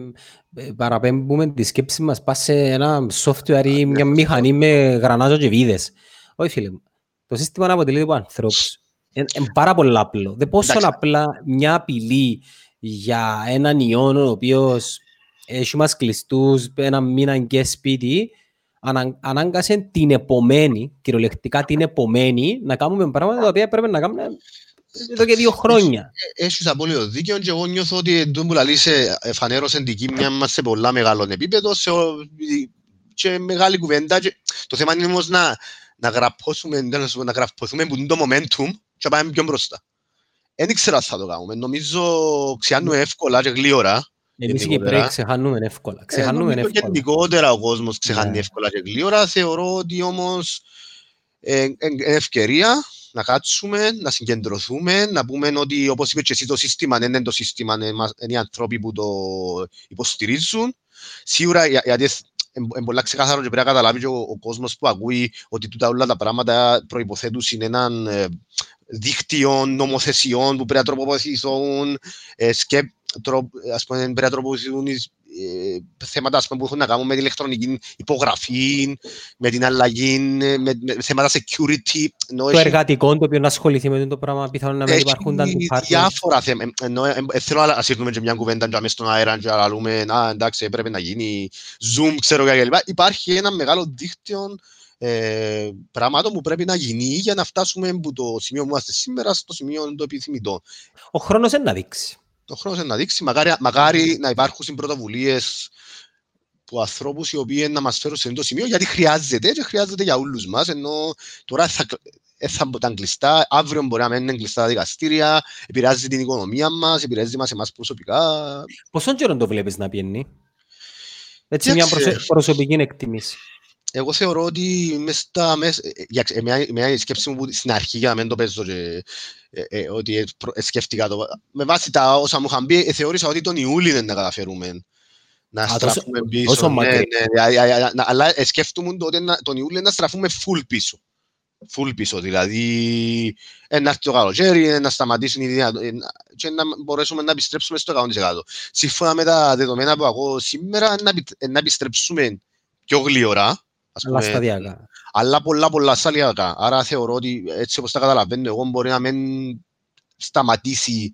ε, παραπέμπουμε τη σκέψη μας πας σε ένα software ή μια μηχανή με γρανάζο και βίδες. Όχι φίλε μου, το σύστημα αποτελείται από ανθρώπους. Είναι πάρα πολύ απλό. Δεν πόσο Εντάξει. απλά μια απειλή για έναν ιόν ο οποίος έχει μας κλειστούς ένα μήνα και σπίτι ανα- ανάγκασε την επομένη, κυριολεκτικά την επομένη, να κάνουμε πράγματα τα οποία πρέπει να κάνουμε εδώ και δύο χρόνια. Έχεις απόλυτο δίκαιο και εγώ νιώθω ότι εντός που λαλείς ε, εφανέρωσε την κύμνια μας σε πολλά μεγάλο επίπεδο σε, ο- και μεγάλη κουβέντα και το θέμα είναι όμως να, να γραπώσουμε, τέλος πάντων, να γραπώσουμε που είναι το momentum και να πάμε πιο μπροστά. Δεν ήξερα αν θα το κάνουμε. Νομίζω ξιάνουμε εύκολα και γλύωρα. Εμείς οι γενικότερα. Κυπρέοι ξεχάνουμε εύκολα. Ξεχάνουμε Ε, νομίζω εύκολα. Γενικότερα ο κόσμος ξεχάνει Ναι. εύκολα και γλύωρα. Θεωρώ ότι όμως ε, ε, είναι ευκαιρία να κάτσουμε, να συγκεντρωθούμε, να πούμε ότι όπως είπες και εσύ το σύστημα δεν είναι το σύστημα, είναι, μας- είναι οι άνθρωποι που το υποστηρίζουν. Σίγουρα για- γιατί είναι πολλά ξεκάθαρο και πρέπει να καταλάβει και ο, ο κόσμος που ακούει ότι τούτα όλα τα πράγματα προϋποθέτουν είναι έναν ε, δίκτυο νομοθεσιών που πρέπει να τροποποιηθούν, ε, σκέπ, τρο, ας πούμε, πρέπει να τροποποιηθούν οι- ε, θέματα ας πούμε, που έχουν να κάνουν με την ηλεκτρονική υπογραφή, με την αλλαγή, ε, με, με θέματα security. Ενώ Το έχει- εργατικό το οποίο να ασχοληθεί με το πράγμα πιθανόν να μην έχει υπάρχουν τα departments. διάφορα θέματα. Ε, Ενώ, ε, ε, θέλω να σύρνουμε και μια κουβέντα και μέσα στον αέρα και να λέμε «Α, εντάξει, έπρεπε να γίνει Zoom, ξέρω και κλπ». Υπάρχει ένα μεγάλο δίκτυο ε, πραγμάτων που πρέπει να γίνει για να φτάσουμε από το σημείο που είμαστε σήμερα στο σημείο το επιθυμητό. Ο χρόνος είναι να δείξει. Το χρόνος είναι να δείξει. Μακάρι, μακάρι να υπάρχουν πρωτοβουλίε που ανθρώπους οι οποίοι να μας φέρουν σε αυτό το σημείο, γιατί χρειάζεται και χρειάζεται για όλους μας. Ενώ τώρα θα, ε, θα ήταν κλειστά, αύριο μπορεί να μένουν κλειστά τα δικαστήρια, επηρεάζει την οικονομία μας, επηρεάζει μας εμάς προσωπικά. Πόσον καιρό το βλέπεις να πιένει; Έτσι μια Κοίταξε. προσω- προσωπική εκτίμηση. Εγώ θεωρώ ότι μες στα, μες, ε, για, ε, μια, μια σκέψη μου που στην αρχή για να μην το παίζω και, ε, ε, ότι ε, προ- ε, σκέφτηκα το. Με βάση τα όσα μου είχαν πει, ε, θεώρησα ότι τον Ιούλιο είναι να καταφέρουμε να Α, τόσο- στραφούμε πίσω. τόσο ναι, μακριά. ναι, ναι, α, α, α, να- αλλά ε, σκέφτομαι το ότι να- τον Ιούλιο να στραφούμε full πίσω. Full πίσω, δηλαδή ε, να έρθει το καλοκαίρι, ε, να σταματήσουν οι δυνατό, ε, να- και να μπορέσουμε να επιστρέψουμε στο 100%. Σύμφωνα με τα δεδομένα που ακούω σήμερα, να, επι- ε, να επιστρέψουμε πιο γλυόρα, ας Αλλά πούμε, σταδιακά. αλλά πολλά πολλά σταδιακά. Άρα θεωρώ ότι έτσι όπως τα καταλαβαίνω εγώ μπορεί να μην σταματήσει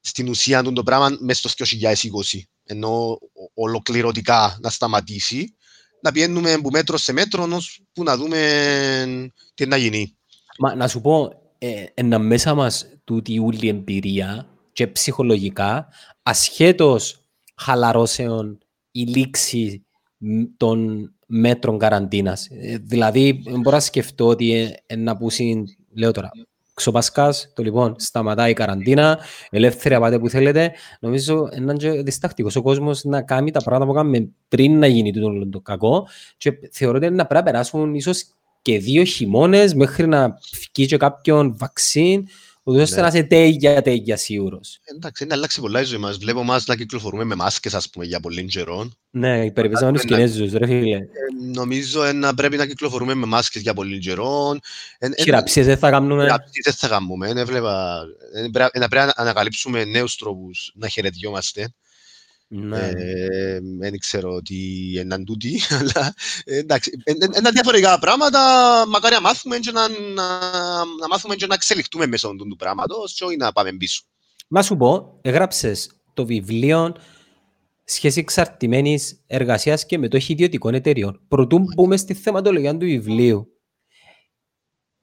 στην ουσία του το πράγμα μέσα στο 2020 ενώ ο- ολοκληρωτικά να σταματήσει να πιένουμε από μέτρο σε μέτρο ώσπου να δούμε τι να γίνει. Μα να σου πω, ε, ένα μέσα μας τούτη όλη εμπειρία και ψυχολογικά, ασχέτως χαλαρώσεων η λήξη μ, των μέτρων καραντίνας. Ε, δηλαδή, μπορώ να σκεφτώ ότι ε, ε, να πούσει, λέω τώρα, ξοπασκάς, το λοιπόν, σταματάει η καραντίνα, ελεύθερη πάτε που θέλετε. Νομίζω είναι και διστακτικός ο κόσμος να κάνει τα πράγματα που κάνουμε πριν να γίνει τούτο το κακό και θεωρώ ότι να πρέπει να περάσουν ίσως και δύο χειμώνες μέχρι να βγει και κάποιον βαξίν, ούτως ώστε Ναι. να είσαι τέγια τέγια σίγουρος. Εντάξει, είναι αλλάξει πολλά η ζωή μας. Βλέπω μας να κυκλοφορούμε με μάσκες ας πούμε για πολύ καιρό. Ναι, υπερβήσαμε τους να- Κινέζους, ρε φίλε. Ε, νομίζω ε, να πρέπει να κυκλοφορούμε με μάσκες για πολύ καιρό. Ε, ε, Χειραψίες δεν θα κάνουμε. Θεραπείες δεν θα κάνουμε. ε, Έβλεπα, ε, πρέπει να πρέπει να ανακαλύψουμε νέους τρόπους να χαιρετιόμαστε. Ναι. Ε, Δεν ξέρω τι είναι τούτοι, αλλά ε, εντάξει. ε, ε, Είναι διαφορετικά πράγματα. Μακάρι να μάθουμε και να, να, να μάθουμε και να εξελιχτούμε μέσω του πράγματος και όχι να πάμε πίσω. Να σου πω, έγραψες το βιβλίο σχέση εξαρτημένης εργασίας και μετοχή ιδιωτικών εταιριών. Προτού μπούμε στη θεματολογία του βιβλίου,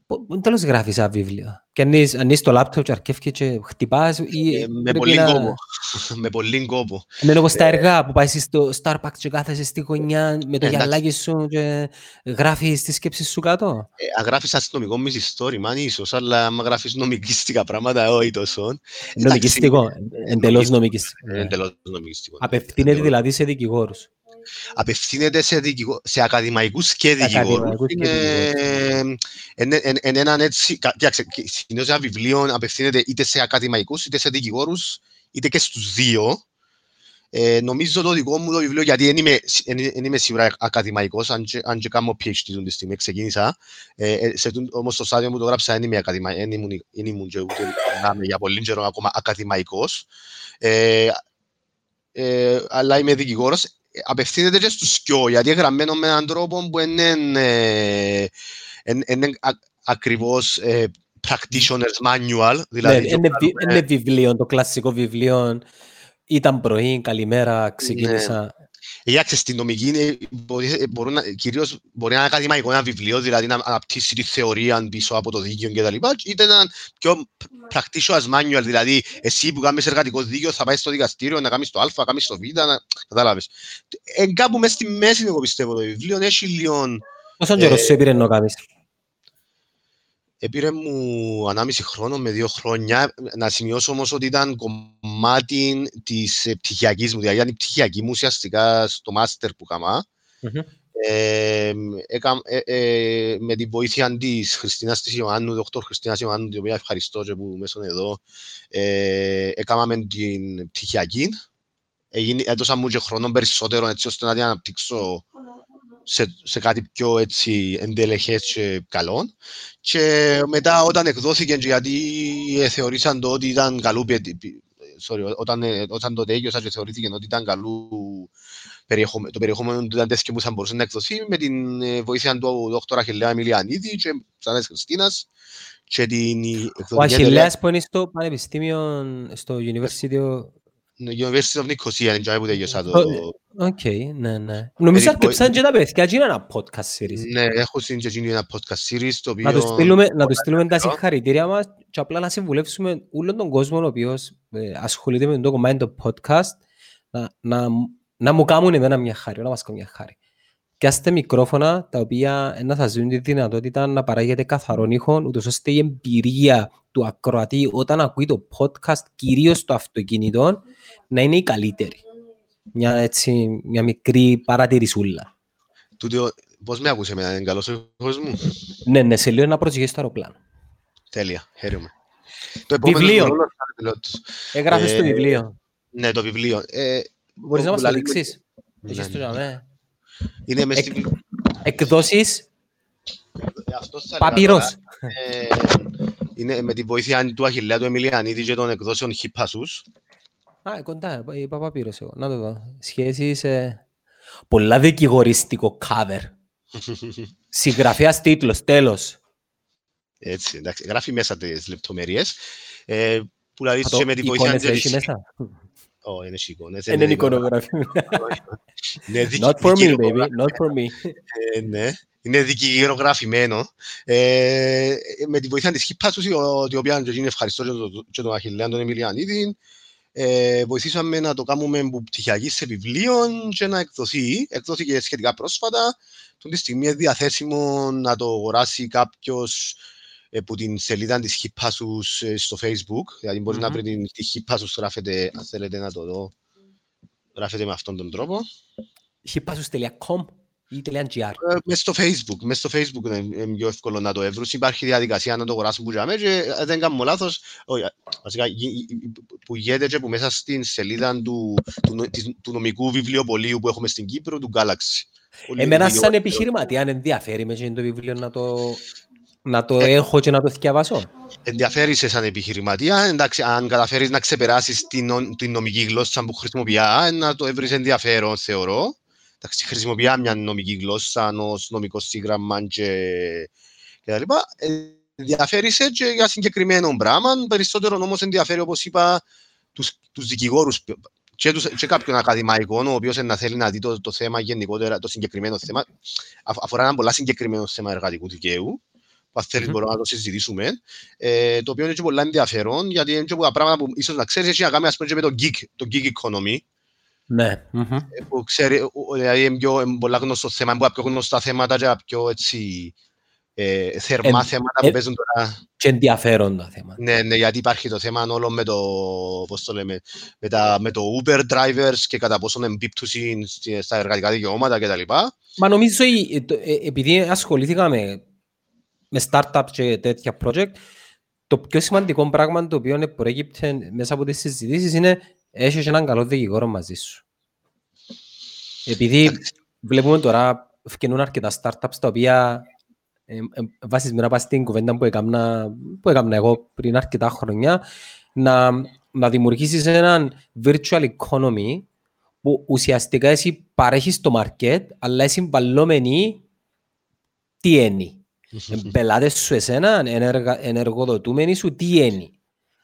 Πού τέλος γράφεις ένα βιβλίο. Και αν είσαι, αν είσαι στο λάπτοπ και αρκεύκει και χτυπάς ή Ε, με πρέπει πολύ να- κόπο. με πολύ κόπο. Είναι όπως τα έργα που πάει στο Starbucks και κάθεσαι στη γωνιά με το Ε, εντάξει. γυαλάκι σου και γράφεις τη σκέψη σου κάτω. Ε, αν γράφεις αστυνομικό μυθιστόρημα, ίσως, αλλά αν γράφεις νομικίστικα πράγματα, όχι τόσο. Νομικιστικό, εντελώς νομικιστικό. Είναι εντελώς νομικιστικό. Απευθύνεται Εντελώς. δηλαδή σε δικηγόρους. Απευθύνεται σε, δικηγο... σε ακαδημαϊκούς και δικηγόρους. ακαδημαϊκούς και Είναι είναι- είναι- είναι έναν έτσι... κα- Κοίταξε, συνήθως ένα βιβλίο απευθύνεται είτε σε ακαδημαϊκούς, είτε σε δικηγόρους, είτε και στους δύο. Ε, νομίζω το δικό μου το βιβλίο, γιατί δεν είμαι, εν, εν είμαι σίγουρα ακαδημαϊκός, αν και, αν και κάνω PhD του τη στιγμή, ξεκίνησα. Ε, ε, σε, τούν- όμως στο στάδιο μου το γράψα, δεν είμαι ακαδημαϊκός, δεν ήμουν, δεν ήμουν και ούτε να είμαι για πολύ καιρό ακόμα ακαδημαϊκός. Ε, ε, αλλά είμαι δικηγόρος. Ε, Απευθύνεται και στους δυο, γιατί είναι γραμμένο με έναν τρόπο που είναι, ε, εν- είναι α- ακριβώς ε, practitioner's manual, δηλαδή Ναι, είναι, βι- είναι βιβλίο, το κλασικό βιβλίο. Ήταν πρωί, καλημέρα, ξεκίνησα. Για ξέρεις, στην νομική είναι, μπορεί, ε, μπορούν να, κυρίως μπορεί να είναι ακαδημαϊκό ένα βιβλίο, δηλαδή να αναπτύσσει τη θεωρία πίσω από το δίκαιο και τα λοιπά, είτε ένα πιο practitioner's manual, δηλαδή εσύ που κάνεις εργατικό δίκαιο θα πάεις στο δικαστήριο να κάνεις το α, να κάνεις το β, να κατάλαβες. Ε, κάπου μέσα στη μέση εγώ πιστεύω το βιβλίο, έχει λίγο, Πόσο καιρό ε, σου έπαιρνε να κάνεις; Επήρε μου ανάμιση χρόνο με δύο χρόνια. Να σημειώσω όμως ότι ήταν κομμάτι της ε, πτυχιακής μου, δηλαδή ήταν η πτυχιακή μου ουσιαστικά στο μάστερ που έκανα. Μμμ. Ε, έκα- ε, ε, με την βοήθεια της Χριστίνας της Ιωάννου, δόκτωρ Χριστίνας Ιωάννου, την οποία ευχαριστώ και που μέσω εδώ, ε, έκαναμε την πτυχιακή. Έγινε, έδωσα μου και χρόνο περισσότερο έτσι ώστε να την αναπτύξω σε, σε κάτι πιο έτσι εντελεχές και καλό. Και μετά όταν εκδόθηκε και γιατί ε, θεωρήσαν το ότι ήταν καλού πε- πι- sorry, όταν, ε, όταν το τέλειωσα και θεωρήθηκε ότι ήταν καλού περιεχομένου, το περιεχόμενο του ήταν τέτοιο που θα μπορούσε να εκδοθεί με την ε, βοήθεια του δόκτωρα Αχιλέα Μιλιανίδη και της Χριστίνας και την Ο εκδοτική εταιρεία Αχιλέας που είναι στο πανεπιστήμιο, στο University University of Nicosia, είναι τζάι που τέλειωσα το... Οκ, ναι, ναι. Νομίζω Περίπου- αρκεψαν και τα παιδιά και είναι ένα podcast series. Ναι, έχω συντζεγίνει ένα podcast series το οποίο... Να τους στείλουμε, να τους στείλουμε τα ενδιαφέρον. συγχαρητήρια μας και απλά να συμβουλεύσουμε όλον τον κόσμο ο οποίος ε, ασχολείται με το κομμάτι το podcast να, να, να μου κάνουν εμένα μια χάρη, να μας κάνουν μια χάρη. Πιάστε μικρόφωνα τα οποία ε, να σας δίνουν τη δυνατότητα να παράγετε καθαρόν ήχο, ούτως ώστε η εμπειρία του ακροατή όταν ακούει το podcast, κυρίως στο αυτοκίνητο, να είναι η καλύτερη. Μια, έτσι, μια μικρή παρατηρησούλα. Τούτο, πώς με ακούσε εμένα, είναι καλός ο ήχος μου; Ναι, ναι, σε λίγο να προσγειώσεις το αεροπλάνο. Τέλεια, χαίρομαι. Το επόμενο Βιβλίο. χρόνο θα είναι πιλότος. Έγραφες Ε, το βιβλίο. Ναι, το βιβλίο. Ε, Μπορείς να μας το λαλούμε- δείξεις; Ναι, Έχεις το ναι. τζαμέ. Είναι μες Εκ- στη... Εκδόσεις; Ε, αυτός θα έλεγα Παπύρος. τώρα. Ε, Είναι με τη βοήθεια του Αχιλέα του Εμιλιανίδη και των εκδόσεων Χιπάσους. Α, κοντά, είπα Παπύρος εγώ. Να το δω. Σχέσεις... ε, Πολλά δικηγοριστικό cover. Συγγραφέας τίτλος, τέλος. Έτσι, εντάξει, γράφει μέσα τις λεπτομέρειες. Ε, που δηλαδή Θα το και με τη βοήθεια εικόνες της... έχει μέσα; Ω, είναι εικόνες. Είναι εικονογραφή. Είναι δικη- Not for me, δικηγορο- baby. Not for me. Ε, ναι. Είναι δικηγερογραφημένο. Ε, με τη βοήθεια της Χιπάσους, η ο- η οποία και εκείνη ευχαριστώ και τον, και τον Αχιλέα τον Εμιλιανίδη, ε, βοηθήσαμε να το κάνουμε που πτυχιακή σε βιβλίο και να εκδοθεί. Εκδόθηκε σχετικά πρόσφατα. Τον τη στιγμή είναι διαθέσιμο να το αγοράσει κάποιος ε, που την σελίδα της Χιπάσους ε, στο Facebook. Δηλαδή μπορείς να Μμμ. βρεις την τη Χιπάσους γράφεται, αν θέλετε να το δω, γράφεται με αυτόν τον τρόπο. Hippasus.com ή .gr. Ε, μες στο Facebook, μες στο Facebook είναι είναι πιο εύκολο να το εύρουν. Υπάρχει διαδικασία να το αγοράσουν που τζάμε και ε, δεν κάνω λάθος. Όχι, ε, βασικά γι- γι- που γίνεται και που μέσα στην σελίδα του, του, νο- της- του νομικού βιβλιοπωλείου που έχουμε στην Κύπρο, του Galaxy. Όλοι οι Εμένα βιβλιο- σαν επιχειρηματία αν ενδιαφέρει με εκείνο το βιβλίο να το, να το Ε, έχω και να το διαβάσω. ενδιαφέρει σαν επιχειρηματία. Εντάξει, αν καταφέρεις να ξεπεράσεις την, νο- την νομική γλώσσα που χρησιμοποιεί, να το έβρεις ενδιαφέρον, θεωρώ. Εντάξει, χρησιμοποιεί μια νομική γλώσσα ως νομικό σύγγραμμα και, και τα λοιπά. Ε, Ενδιαφέρει σε και για συγκεκριμένο πράγμα. Περισσότερο όμως ενδιαφέρει, όπως είπα, τους, τους δικηγόρους και, τους, και κάποιον ακαδημαϊκό, ο οποίος να θέλει να δει το, το θέμα γενικότερα, το συγκεκριμένο θέμα. Α- αφορά ένα πολλά συγκεκριμένο θέμα εργατικού δικαίου που θέλεις μπορούμε να το συζητήσουμε, ε, το οποίο είναι και πολύ ενδιαφέρον, γιατί είναι και από τα πράγματα που ίσως να ξέρεις, έχει να κάνει ας πούμε και με το gig, το gig economy, ναι. ε, που ξέρει, δηλαδή είναι πιο είναι πολλά γνωστό θέμα, είναι πιο γνωστά θέματα και πιο έτσι, ε, θερμά Ε, θέματα ε, που παίζουν τώρα. Και ενδιαφέροντα θέματα. Ναι, ναι, γιατί υπάρχει το θέμα όλο με το, πώς το λέμε, με, τα, με το Uber drivers και κατά πόσον εμπίπτωση στη- στα εργατικά δικαιώματα κτλ. Μα νομίζω, η- ε, το- ε, επειδή ασχολήθηκα με, με startup και τέτοια project, το πιο σημαντικό πράγμα το οποίο προέκυπτε μέσα από τις συζητήσεις είναι έχεις έναν καλό δικηγόρο μαζί σου. Επειδή βλέπουμε τώρα φκαινούν αρκετά startups τα οποία ε, ε, βασισμένα πας στην κουβέντα που έκανα, που έκανα εγώ πριν αρκετά χρόνια να, να δημιουργήσεις έναν virtual economy που ουσιαστικά εσύ παρέχεις το market αλλά οι συμβαλλόμενοι τι είναι. Ε, Πελάτες σου εσένα, ενεργα, ενεργοδοτούμενοι σου τι είναι.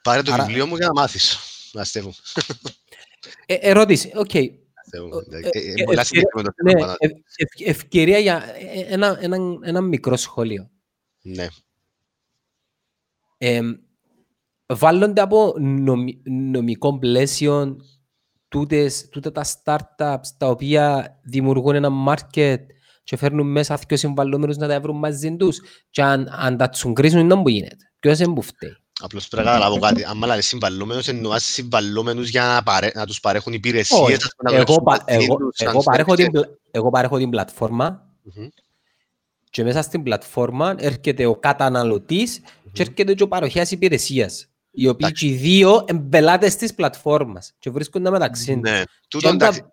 Πάρε το Άρα- βιβλίο μου για να μάθεις. Αστεύω. Ε, ερώτηση, οκ. Αστεύω. Ε, Ε, ε, ε, Πολλά ε, συγκεκριμένο Ναι, θέμα. ευ- ευ- ευκαιρία για ε, ένα, ένα, ένα μικρό σχόλιο. Ναι. Ε, βάλλονται από νομι, νομικό πλαίσιο τούτες, τούτα τα startups τα οποία δημιουργούν ένα market και φέρνουν μέσα δύο συμβαλλόμενους να τα βρουν μαζί τους και αν, αν τα τσουγκρίσουν είναι που γίνεται. Ποιος είναι που φταίει; Απλώς πρέπει να καταλάβω κάτι. Αν μάλλον συμβαλλόμενος εννοάς συμβαλλόμενους για να, παρέ, να τους παρέχουν Όχι, υπηρεσίες. ας πούμε, να εγώ, δουλέψουν πα- μαζί εγώ, τους, σαν εγώ, παρέχω την, services. πλα- εγώ παρέχω την πλατφόρμα Μμμ. και μέσα στην πλατφόρμα έρχεται ο καταναλωτής και έρχεται και ο παροχέας υπηρεσίας. Οι οποίοι Εντάξει. και οι δύο εν πελάτες της πλατφόρμας και βρίσκονται μεταξύ τους. Ναι. Και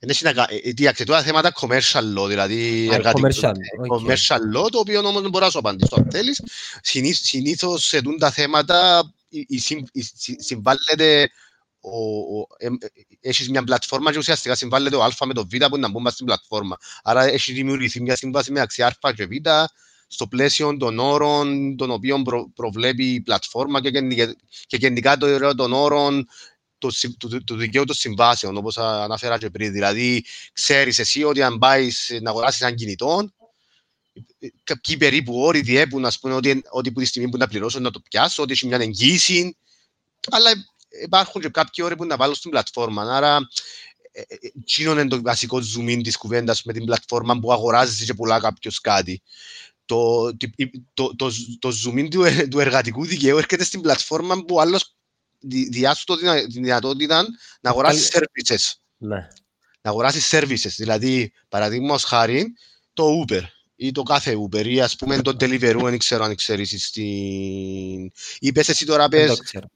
Τούτο αν τα- εντάξει. Δεν έχει να κα- ε, Δίαξε τώρα θέματα commercial law, δηλαδή Α, εργατικό- commercial, ε, OK. commercial law, το οποίο όμως δεν μπορώ να σου απαντήσω αν θέλεις. Συνήθ- Συνήθως σε τούν τα θέματα η- η συμ- η συ- συμβάλλεται ο- ο- εμ- ε, έχεις μια πλατφόρμα και ουσιαστικά συμβάλλεται ο Α με το Β που είναι να μπουν μέσα στην πλατφόρμα. Άρα έχεις δημιουργηθεί μια σύμβαση με αξία Α και Β στο πλαίσιο των όρων των οποίων προ- προβλέπει η πλατφόρμα και γενικά, και γενικά το ωραίο των όρων του, συ- του, του, του δικαίου των συμβάσεων, όπως α- αναφέρα και πριν. Δηλαδή, ξέρεις εσύ ότι αν πάεις να αγοράσεις έναν κινητό, ε, κάποιοι περίπου όροι διέπουν, ας πούμε, ότι, ότι που τη στιγμή που να πληρώσω να το πιάσω, ότι έχει μια εγγύηση, αλλά υπάρχουν και κάποιοι όροι που να βάλω στην πλατφόρμα. Άρα, ε, ε, εκείνο είναι το βασικό zoom in της κουβέντας με την πλατφόρμα που αγοράζεις και πουλά κάποιος κάτι. Το, το, το, το, το zoom in του, ε- του εργατικού δικαίου έρχεται στην πλατφόρμα που άλλος δι- διάσου το δυνα- τη δυνατότητα να αγοράσεις services. Ναι. Να αγοράσεις services. Δηλαδή, παραδείγματος χάρη, το Uber ή το κάθε Uber ή ας πούμε το Deliveroo, δεν ξέρω αν ξέρεις στην... Ή πες εσύ τώρα Δεν το πες, ξέρω.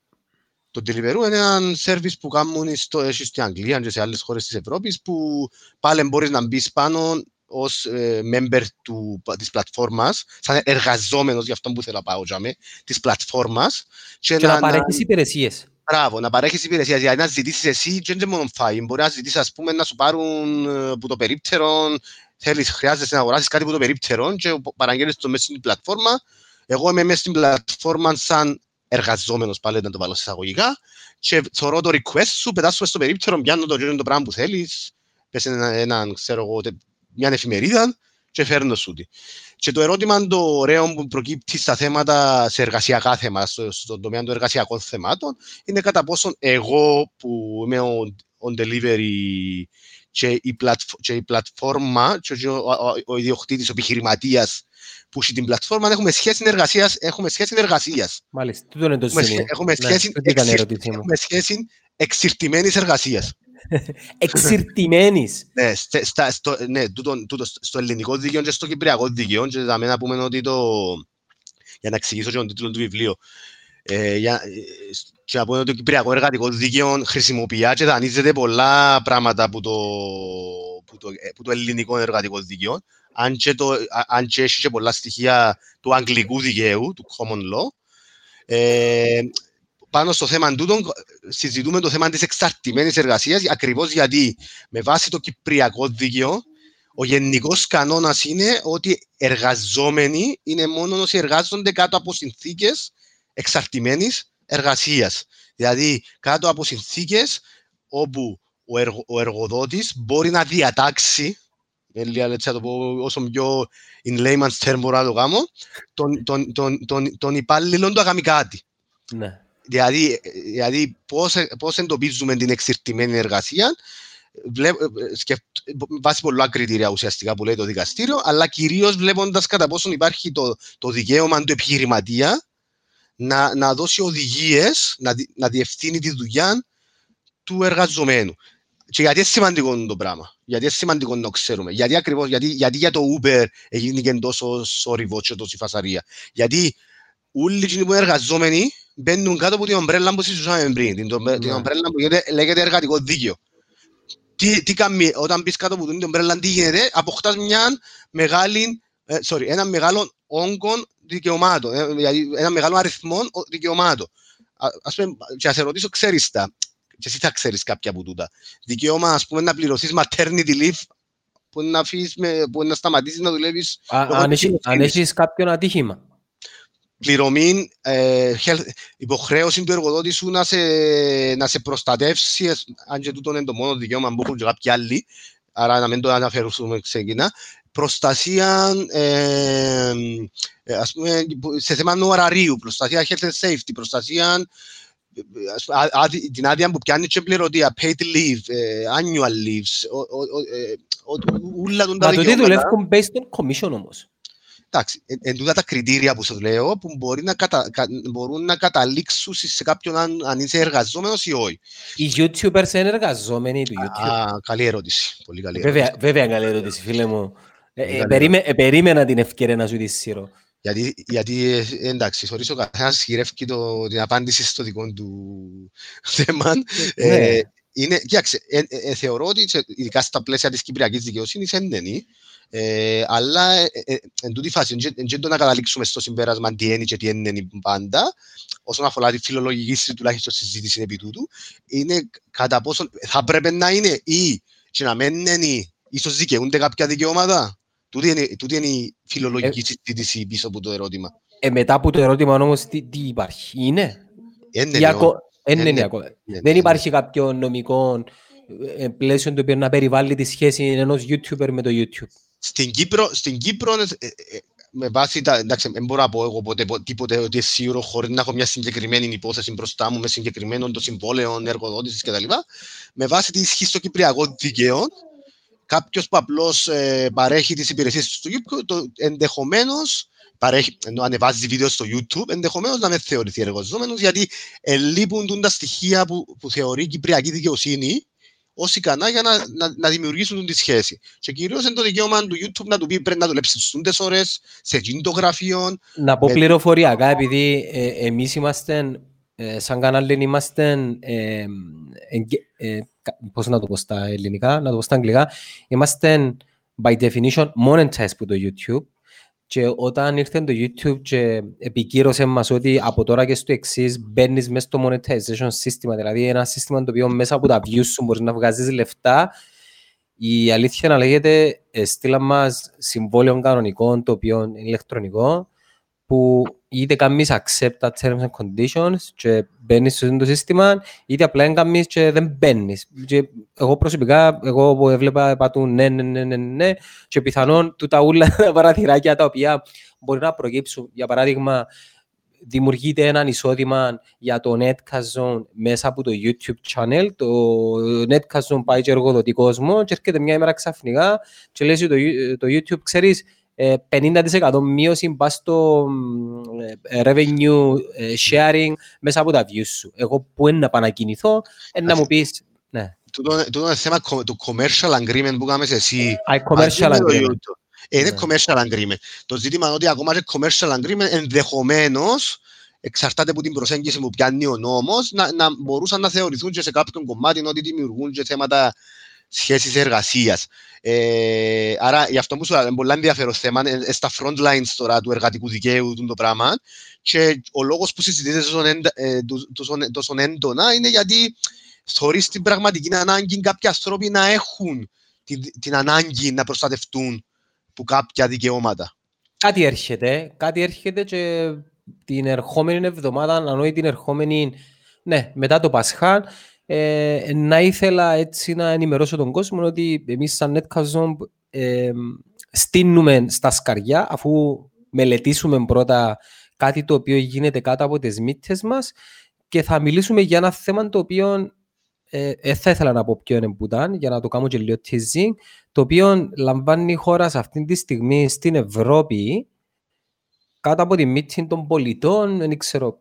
το Deliveroo είναι ένα service που κάνουν στο, έχεις στην Αγγλία και σε άλλες χώρες της Ευρώπης που πάλι μπορείς να μπεις πάνω ως ε, member του, της πλατφόρμας, σαν εργαζόμενος για αυτό που θέλω να πάω για με, της πλατφόρμας και, Και να παρέχεις υπηρεσίες. Μπράβο, να παρέχεις υπηρεσία, δηλαδή να ζητήσεις εσύ και δεν μόνο φάει, μπορεί να ζητήσεις ας πούμε να σου πάρουν ε, που το περίπτερο, θέλεις, χρειάζεσαι να αγοράσεις κάτι που το περίπτερο και παραγγέλνεις το μέσα στην πλατφόρμα. Εγώ είμαι μέσα στην πλατφόρμα σαν εργαζόμενος πάλι να το βάλω σε εισαγωγικά και θωρώ το request σου, πετάσουμε στο περίπτερο, πιάνω το, το πράγμα που θέλεις, πες ένα, ένα, ξέρω εγώ, τε- μια εφημερίδα και φέρνω σου τη. Και το ερώτημα το ωραίο που προκύπτει στα θέματα, σε εργασιακά θέματα, στο, στον τομέα των εργασιακών θεμάτων, είναι κατά πόσον εγώ που είμαι ο, on delivery και η, πλατφ- και η πλατφόρμα και ο, ο, ο, ο ιδιοκτήτης, ο επιχειρηματίας που έχει την πλατφόρμα, έχουμε σχέση εργασίας, έχουμε σχέση εργασίας. Μάλιστα, τούτο είναι το Έχουμε, σημείο. σχέ- έχουμε Ναι, σχέση, τούτη ήταν η εξυρ- ερώτησή μου. έχουμε σχέση εξυρτημένης εργασίας. Εξυρτημένης. Ναι, στε- στα, στο, ναι τούτο, τούτο, στο ελληνικό δίκαιο και στο κυπριακό δίκαιο και θα να πούμε ότι το, για να εξηγήσω και τον τίτλο του βιβλίου, ε, για, ε, και να πούμε ότι το κυπριακό εργατικό δίκαιο χρησιμοποιεί και δανείζεται πολλά πράγματα από το, που το, ε, που το ελληνικό εργατικό δίκαιο, αν και, το, α- αν και έχει και πολλά στοιχεία του αγγλικού δικαίου, του common law. Ε, πάνω στο θέμα τούτο συζητούμε το θέμα της εξαρτημένης εργασίας ακριβώς γιατί με βάση το κυπριακό δίκαιο ο γενικός κανόνας είναι ότι εργαζόμενοι είναι μόνο όσοι εργάζονται κάτω από συνθήκες εξαρτημένης εργασίας. Δηλαδή κάτω από συνθήκες όπου ο, εργο, ο εργοδότης μπορεί να διατάξει ε, λίγα έτσι θα το πω όσο πιο in layman's term μπορώ να το κάνω, τον, τον, τον, τον, τον υπάλληλο του αγάμει κάτι. Ναι. Δηλαδή, δηλαδή πώς, πώς εντοπίζουμε την εξυρτημένη εργασία, βλέπ, σκεφ, βάσει πολλά κριτήρια ουσιαστικά που λέει το δικαστήριο, αλλά κυρίως βλέποντας κατά πόσον υπάρχει το, το δικαίωμα του επιχειρηματία να, να δώσει οδηγίες, να, να διευθύνει τη δουλειά του εργαζομένου. Και γιατί είναι σημαντικό το πράγμα. Γιατί είναι σημαντικό να το ξέρουμε. Γιατί ακριβώς, γιατί, γιατί για το Uber έγινε και τόσο σόρυβο και τόση φασαρία. Γιατί όλοι οι που είναι εργαζόμενοι μπαίνουν κάτω από την ομπρέλα που συζητούσαμε πριν. Την, yeah. την ομπρέλα που λέγεται, λέγεται εργατικό δίκαιο. Τι, τι κάνει, όταν μπεις κάτω από την ομπρέλα, τι γίνεται, αποκτάς μια μεγάλη, ε, sorry, ένα μεγάλο όγκο δικαιωμάτων, ε, δηλαδή ένα μεγάλο αριθμό δικαιωμάτων. Ας πούμε, και να σε ρωτήσω, ξέρεις τα, και εσύ θα ξέρεις κάποια από τούτα. Δικαίωμα, ας πούμε, να πληρωθείς maternity leave, που να, αφήσεις με, που να σταματήσεις να δουλεύεις... αν έχεις κάποιον ατύχημα. Πληρωμή, ε, υποχρέωση του εργοδότη σου να σε, να σε προστατεύσει, αν και τούτο είναι το μόνο δικαίωμα που έχουν και κάποιοι άλλοι, άρα να μην το αναφερθούμε ξεκινά, προστασία ε, ε, ας πούμε, σε θέμα ωραρίου, προστασία health and safety, προστασία την άδεια που πιάνει και πληρωτία, paid leave, annual leaves, όλα τα δικαιώματα. Μα το τι δουλεύουν based on commission όμως. Εντάξει, εν τούτα τα κριτήρια που σας λέω που μπορεί να κατα, μπορούν να καταλήξουν σε κάποιον αν, αν είσαι εργαζόμενος ή όχι. Οι YouTubers είναι εργαζόμενοι του YouTube. Α, καλή ερώτηση. Πολύ καλή ερώτηση. Βέβαια, βέβαια καλή ερώτηση, φίλε μου. Ε, ε, περίμε, ε, περίμενα την ευκαιρία να σου τη σύρω. Γιατί, γιατί εντάξει, χωρίς ο καθένας χειρεύει το, την απάντηση στο δικό του θέμα. Ναι. Ε, είναι, κοίταξε, ε, ε, θεωρώ ότι ειδικά στα πλαίσια της Κυπριακής δικαιοσύνης είναι ε, αλλά ε, ε, εν τούτη φάση, δεν το να καταλήξουμε στο συμπέρασμα τι είναι και τι είναι πάντα, όσον αφορά τη φιλολογική τουλάχιστον συζήτηση επί τούτου, είναι κατά πόσο θα πρέπει να είναι ή και να μην είναι ίσως δικαιούνται κάποια δικαιώματα. Τούτη είναι, τούτη είναι η φιλολογική συζήτηση πίσω από το ερώτημα. Ε, μετά από το ερώτημα όμως τι, τι υπάρχει, είναι; Είναι, ακο... είναι, είναι, είναι, Δεν υπάρχει κάποιο νομικό πλαίσιο το οποίο να περιβάλλει τη σχέση ενός YouTuber με το YouTube. Στην Κύπρο, στην Κύπρο ε, ε, με βάση τα, εντάξει, δεν μπορώ να πω εγώ ποτέ, τίποτε ότι είναι σίγουρο χωρίς να έχω μια συγκεκριμένη υπόθεση μπροστά μου με συγκεκριμένο το συμβόλαιο εργοδότησης κτλ. Με βάση τη ισχύ στο κυπριακό δικαίωμα, κάποιος που απλώς ε, παρέχει τις υπηρεσίες του στο YouTube, ενδεχομένως παρέχει, ενώ ανεβάζει βίντεο στο YouTube, ενδεχομένως να με θεωρηθεί εργοζόμενος, γιατί ελείπουν τα στοιχεία που, που θεωρεί η κυπριακή δικαιοσύνη ως ικανά για να, να, να δημιουργήσουν τη σχέση. Και κυρίως είναι το δικαίωμα του YouTube να του πει πρέπει να δουλέψει στι ώρες, σε εκείνο το γραφείο. Να πω με... πληροφοριακά, επειδή ε, εμείς είμαστε, ε, σαν κανάλι, είμαστε. Ε, ε, πώς να το πω στα ελληνικά, να το πω στα αγγλικά, είμαστε by definition monetized από το YouTube και όταν ήρθε το YouTube και επικύρωσε μας ότι από τώρα και στο εξής μπαίνεις μέσα στο monetization σύστημα, δηλαδή ένα σύστημα το οποίο μέσα από τα views σου μπορείς να βγάζεις λεφτά, η αλήθεια να λέγεται στείλα μας συμβόλαιο κανονικό το οποίο είναι ηλεκτρονικό που είτε κάνεις accept τα terms and conditions και μπαίνεις στο το σύστημα, είτε απλά κάνεις και δεν μπαίνεις. Και εγώ προσωπικά, εγώ που έβλεπα πατούν ναι, ναι, ναι, ναι, ναι, και πιθανόν τούτα ούλα τα παραθυράκια τα οποία μπορεί να προκύψουν. Για παράδειγμα, δημιουργείται ένα εισόδημα για το Netcast μέσα από το YouTube channel. Το Netcast πάει και εργοδοτεί κόσμο και έρχεται μια ημέρα ξαφνικά και λέει το, το YouTube, ξέρεις, 50% μείωση πας στο revenue sharing μέσα από τα views σου. Εγώ που είναι να πάω να κινηθώ, να μου πεις, ναι. Τούτο είναι θέμα του commercial agreement που κάνεις εσύ. commercial agreement. Είναι commercial agreement. Το ζήτημα είναι ότι ακόμα και commercial agreement ενδεχομένως εξαρτάται από την προσέγγιση που πιάνει ο νόμος, να, να μπορούσαν να θεωρηθούν και σε κάποιον κομμάτι ότι δημιουργούν και θέματα σχέσεις εργασίας. Ε, άρα, γι' αυτό που σου είναι πολύ ενδιαφέρον θέμα, ε, στα front lines τώρα του εργατικού δικαίου του το πράγμα και ο λόγος που συζητείται τόσο, ε, τόσο, τόσο έντονα είναι γιατί θεωρείς την πραγματική ανάγκη κάποιοι άνθρωποι να έχουν την, την ανάγκη να προστατευτούν που κάποια δικαιώματα. Κάτι έρχεται, κάτι έρχεται και την ερχόμενη εβδομάδα, αν την ερχόμενη, ναι, μετά το Πασχά, ε, να ήθελα έτσι να ενημερώσω τον κόσμο ότι εμείς σαν NetCazon ε, στείνουμε στα σκαριά αφού μελετήσουμε πρώτα κάτι το οποίο γίνεται κάτω από τις μύτες μας και θα μιλήσουμε για ένα θέμα το οποίο ε, ε θα ήθελα να πω ποιο είναι που ήταν, για να το κάνω και λίγο teasing, το οποίο λαμβάνει η χώρα σε αυτή τη στιγμή στην Ευρώπη κάτω από τη μύτη των πολιτών, δεν ξέρω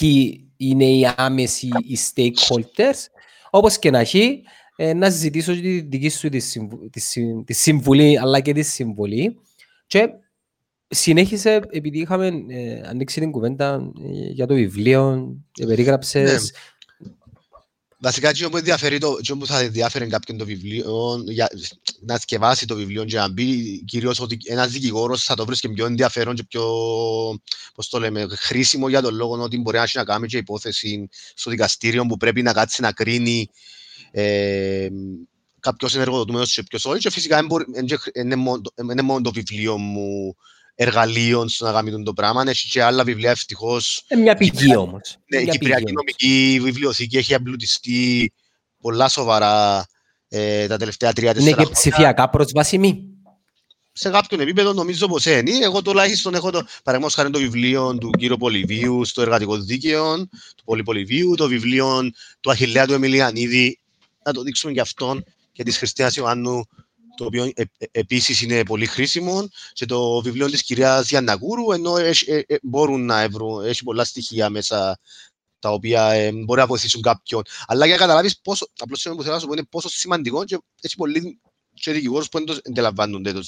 ποιοι είναι οι άμεσοι οι stakeholders, όπως και να έχει, ε, να ζητήσω τη δική σου τη, συμβου, τη, τη συμβουλή, αλλά και τη συμβολή και συνέχισε, επειδή είχαμε ε, ανοίξει την κουβέντα ε, για το βιβλίο, ε, περίγραψες... Ναι. Βασικά, τι που, ενδιαφέρει το, που θα ενδιαφέρει κάποιον το βιβλίο, για, να σκευάσει το βιβλίο και να μπει, κυρίως ότι ένας δικηγόρος θα το βρίσκει πιο ενδιαφέρον και πιο, πώς το λέμε, χρήσιμο για τον λόγο ότι μπορεί να κάνει και υπόθεση στο δικαστήριο που πρέπει να κάτσει να κρίνει ε, κάποιος ενεργοδοτούμενος και ποιος όχι. Και φυσικά είναι μόνο το βιβλίο μου εργαλείων στο να κάνει το πράγμα. Έχει και άλλα βιβλία ευτυχώς. Είναι μια πηγή όμως. Ναι, η Κυπριακή Νομική Βιβλιοθήκη έχει εμπλουτιστεί πολλά σοβαρά ε, τα τελευταία τρία-τέσσερα χρόνια. Είναι και ψηφιακά προσβάσιμη. Σε κάποιον επίπεδο νομίζω πως είναι. Εγώ τουλάχιστον έχω το, παραδείγματος χάρη το βιβλίο του κύριου Πολυβίου στο εργατικό δίκαιο, του Πολυπολιβίου, το βιβλίο του Αχιλέα του Εμιλιανίδη, να το δείξουμε και αυτόν και της Χριστίνας Ιωάννου το οποίο ε, ε, επίσης είναι πολύ χρήσιμο, και το βιβλίο της κυρίας Γιανναγούρου, ενώ έχει, ε, ε, μπορούν να βρουν, έχει πολλά στοιχεία μέσα τα οποία ε, μπορεί να βοηθήσουν κάποιον. Αλλά για να καταλάβεις πόσο, απλώς που θέλω να σου πω είναι πόσο σημαντικό και έχει πολλοί και δικηγόρους που δεν αντιλαμβάνονται το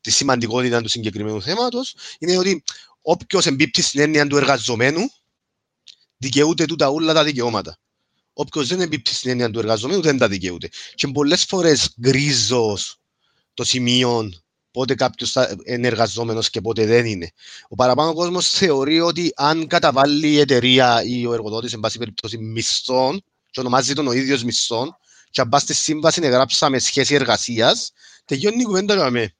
τη σημαντικότητα του συγκεκριμένου θέματος, είναι ότι όποιος εμπίπτει στην έννοια του εργαζομένου, δικαιούται τούτα όλα τα δικαιώματα. Όποιος δεν εμπίπτει στην έννοια του εργαζομένου δεν τα δικαιούται. Και πολλές φορές γκρίζος το σημείο πότε κάποιος είναι εργαζόμενος και πότε δεν είναι. Ο παραπάνω κόσμος θεωρεί ότι αν καταβάλει η εταιρεία ή ο εργοδότης, εν πάση περιπτώσει, μισθών, και ονομάζει τον ο ίδιος μισθών, και αν πας στη σύμβαση να γράψαμε σχέση εργασίας, τελειώνει η κουβέντα για με.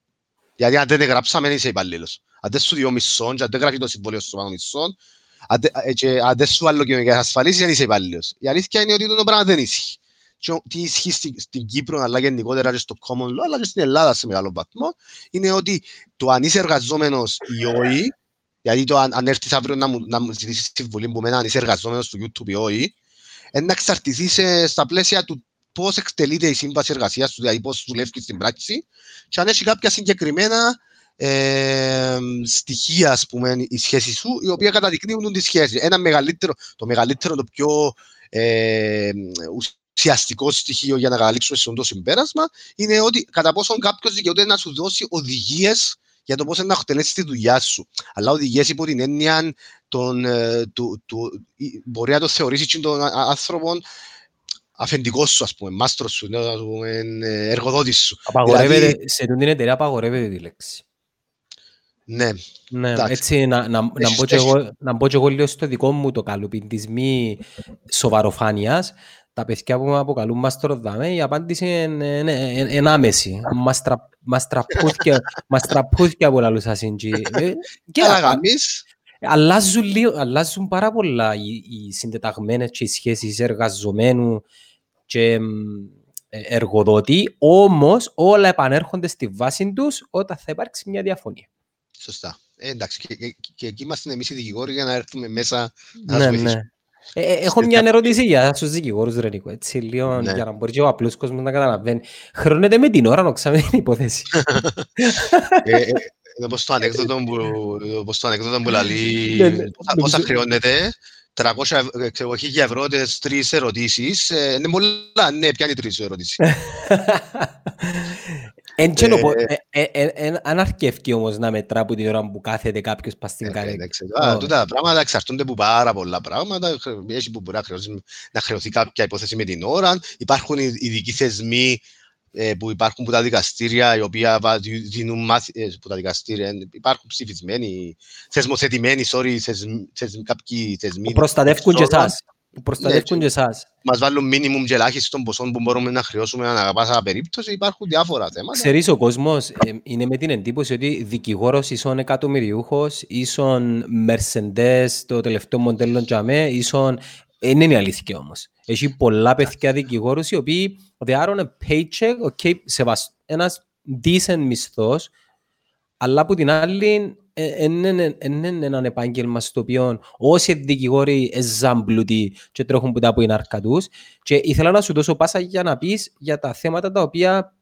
Γιατί αν δεν γράψαμε, είσαι υπαλλήλος. Αν δεν σου διώ μισθών, και αν δεν γράφει το συμβόλαιο σου πάνω μισθών, ε, και αν δεν σου άλλο και ασφαλίσεις δεν είσαι υπάλληλος. Η αλήθεια είναι ότι το πράγμα δεν ισχύει. Και τι ισχύει στην Κύπρο, αλλά γενικότερα και στο common law, αλλά και στην Ελλάδα σε μεγάλο βαθμό, είναι ότι το αν είσαι εργαζόμενος ή όχι, γιατί το αν, αν έρθεις αύριο να μου, να μου ζητήσεις συμβουλή που μένα αν είσαι εργαζόμενος του YouTube ή όχι, να εξαρτηθείς στα πλαίσια του πώς εκτελείται η σύμβαση εργασίας του, δηλαδή πώς δουλεύεις στην πράξη, και αν έχει κάποια συγκεκριμένα ε, στοιχεία, ας πούμε, η σχέση σου, οι οποία καταδεικνύουν τη σχέση. Ένα μεγαλύτερο, το μεγαλύτερο, το πιο ε, ουσιαστικό στοιχείο για να καταλήξουμε σε αυτό το συμπέρασμα είναι ότι κατά πόσο κάποιος δικαιούται να σου δώσει οδηγίες για το πώς να εκτελέσεις τη δουλειά σου. Αλλά οδηγίες υπό την έννοια των, ε, του, του, μπορεί να το θεωρήσεις τον άνθρωπο αφεντικός σου, ας πούμε, μάστρος σου, ας πούμε, ε, εργοδότης σου. Απαγορεύεται, δηλαδή, σε την εταιρεία απαγορεύεται τη λέξη. Ναι. ναι έτσι, να, να, να, πω και εγώ, να πω και εγώ λίγο στο δικό μου το καλούπι της μη σοβαροφάνειας. Τα παιδιά που με αποκαλούν μαστροδάμε, η απάντηση είναι, είναι, είναι, είναι άμεση. Μας τραπούθηκε από λαλούς ασύντζι. Ε, και αλλάζουν, λίγο, αλλάζουν πάρα πολλά οι, οι συντεταγμένες και οι σχέσεις εργαζομένου και ε, εργοδότη, όμως όλα επανέρχονται στη βάση τους όταν θα υπάρξει μια διαφωνία. Σωστά. Ε, εντάξει, και, και, και εκεί είμαστε εμείς οι δικηγόροι για να έρθουμε μέσα να ναι, ναι. Ε, ε, έχω μια ερώτηση για τους δικηγόρους, Ρενικό, έτσι, λίγο ναι. για να μπορεί και ο απλός κόσμος να καταλαβαίνει. Χρονέται με την ώρα να ξέρουμε την υπόθεση. ε, ε, όπως το ανέκδοτο που, όπως το ανέκδοτο που λαλεί, ναι, ναι. πόσα χρεώνεται, 300 ευρώ τις τρεις ερωτήσεις, ε, είναι πολλά, ναι, πιάνει τρεις ερωτήσεις. Ε, ε, ε, αν αρκεύει όμως να μετρά από την ώρα που κάθεται κάποιος πας στην καρέκλα. Τούτα τα πράγματα εξαρτώνται από πάρα πολλά πράγματα. Έχει που μπορεί να χρεωθεί κάποια υπόθεση με την ώρα. Υπάρχουν ειδικοί θεσμοί που υπάρχουν από τα δικαστήρια, οι οποίοι δίνουν μάθη, που τα δικαστήρια υπάρχουν ψηφισμένοι, θεσμοθετημένοι, sorry, κάποιοι θεσμοί. Προστατεύουν και εσάς που προστατεύουν ναι, και εσάς. Μας βάλουν μίνιμουμ και ελάχιστον ποσό που μπορούμε να χρεώσουμε ανά πάσα περίπτωση. Υπάρχουν διάφορα θέματα. Ξέρεις, ο κόσμος ε, είναι με την εντύπωση ότι δικηγόρος ίσον εκατομμυριούχος, ίσον μερσεντές, το τελευταίο μοντέλο τζαμέ, ίσον... Δεν είναι η αλήθεια όμως. Έχει πολλά παιδιά δικηγόρους οι οποίοι they are on a paycheck, okay, σεβασ... ένας decent μισθός, αλλά από την άλλη είναι ένα επάγγελμα στο οποίο όσοι δικηγόροι εζάμπλουτοι και τρέχουν που τα που είναι αρκατούς και ήθελα να σου δώσω πάσα για να πεις για τα θέματα τα οποία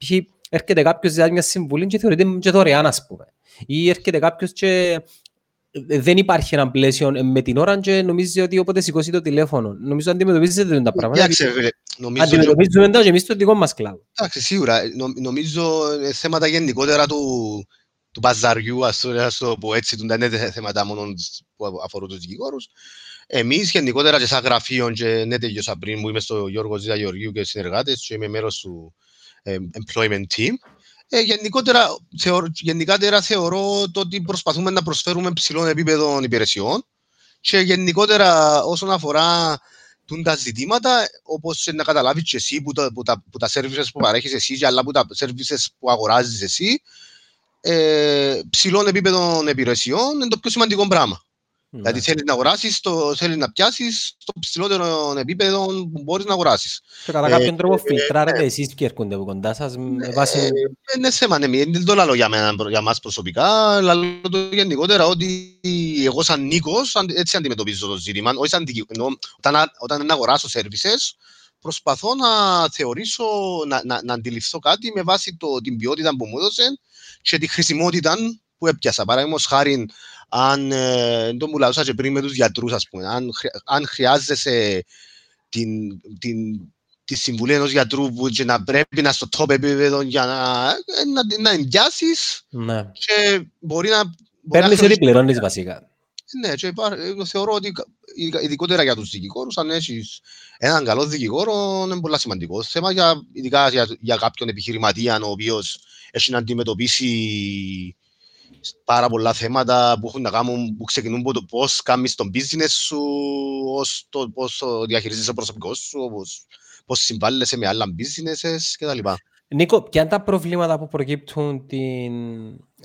έρχεται κάποιος για μια συμβουλή και θεωρείται και δωρεάν ας πούμε ή έρχεται κάποιος και δεν υπάρχει ένα πλαίσιο με την ώρα και νομίζει ότι όποτε σηκώσει το τηλέφωνο. Νομίζω ότι αντιμετωπίζετε τα πράγματα. νομίζω... Αντιμετωπίζουμε τα και εμείς το δικό μας κλάδο. Εντάξει, σίγουρα. Νομίζω θέματα γενικότερα του, του παζαριού, ας το πω έτσι, δεν είναι θέματα μόνο που αφορούν τους δικηγόρους. Εμείς γενικότερα και σαν γραφείο και ναι τελειώσα πριν που είμαι στο Γιώργο Ζήτα Γεωργίου και συνεργάτες και είμαι μέρος του ε, employment team. Ε, γενικότερα, θεωρώ, γενικότερα θεωρώ το ότι προσπαθούμε να προσφέρουμε ψηλών επίπεδων υπηρεσιών και γενικότερα όσον αφορά τούν τα ζητήματα, όπως να καταλάβεις και εσύ που τα, που τα, που τα services που παρέχεις εσύ αλλά που τα services που αγοράζεις εσύ, ε, ψηλών επίπεδων υπηρεσιών είναι το πιο σημαντικό πράγμα. Ναι. Δηλαδή θέλεις να αγοράσεις, θέλεις να πιάσεις το ψηλότερο επίπεδο που μπορείς να αγοράσεις. Και κατά κάποιον ε, τρόπο ε, φιλτράρετε ε, εσείς και έρχονται από κοντά σας. Ναι, βάση... Είναι θέμα, ναι, δεν το λέω για, μένα, για μας προσωπικά, αλλά το γενικότερα ότι εγώ σαν Νίκος έτσι αντιμετωπίζω το ζήτημα. Όχι σαν, ενώ, όταν, όταν αγοράσω services, προσπαθώ να θεωρήσω, να, να, να αντιληφθώ κάτι με βάση το, την ποιότητα που μου έδωσε και τη χρησιμότητα που έπιασα. Παραδείγματος χάρη, αν ε, το μιλάω και πριν με τους γιατρούς, ας πούμε, αν, αν χρειάζεσαι την, την, τη συμβουλή ενός γιατρού που και να πρέπει να στο top επίπεδο για να, ε, να, να εμπιάσεις ναι. και μπορεί να... Παίρνεις ότι πληρώνεις βασικά. Ναι, και υπά, ε, θεωρώ ότι ειδικότερα για τους δικηγόρους, αν έχεις έναν καλό δικηγόρο, είναι πολύ σημαντικό θέμα, για, ειδικά για, για κάποιον επιχειρηματία ο οποίος έχει να αντιμετωπίσει πάρα πολλά θέματα που έχουν να κάνουν, που ξεκινούν από το πώς κάνεις τον business σου, ως το πώς διαχειρίζεσαι το προσωπικό σου, πώς, πώς συμβάλλεσαι με άλλα businesses κτλ. Νίκο, ποια είναι τα προβλήματα που προκύπτουν την,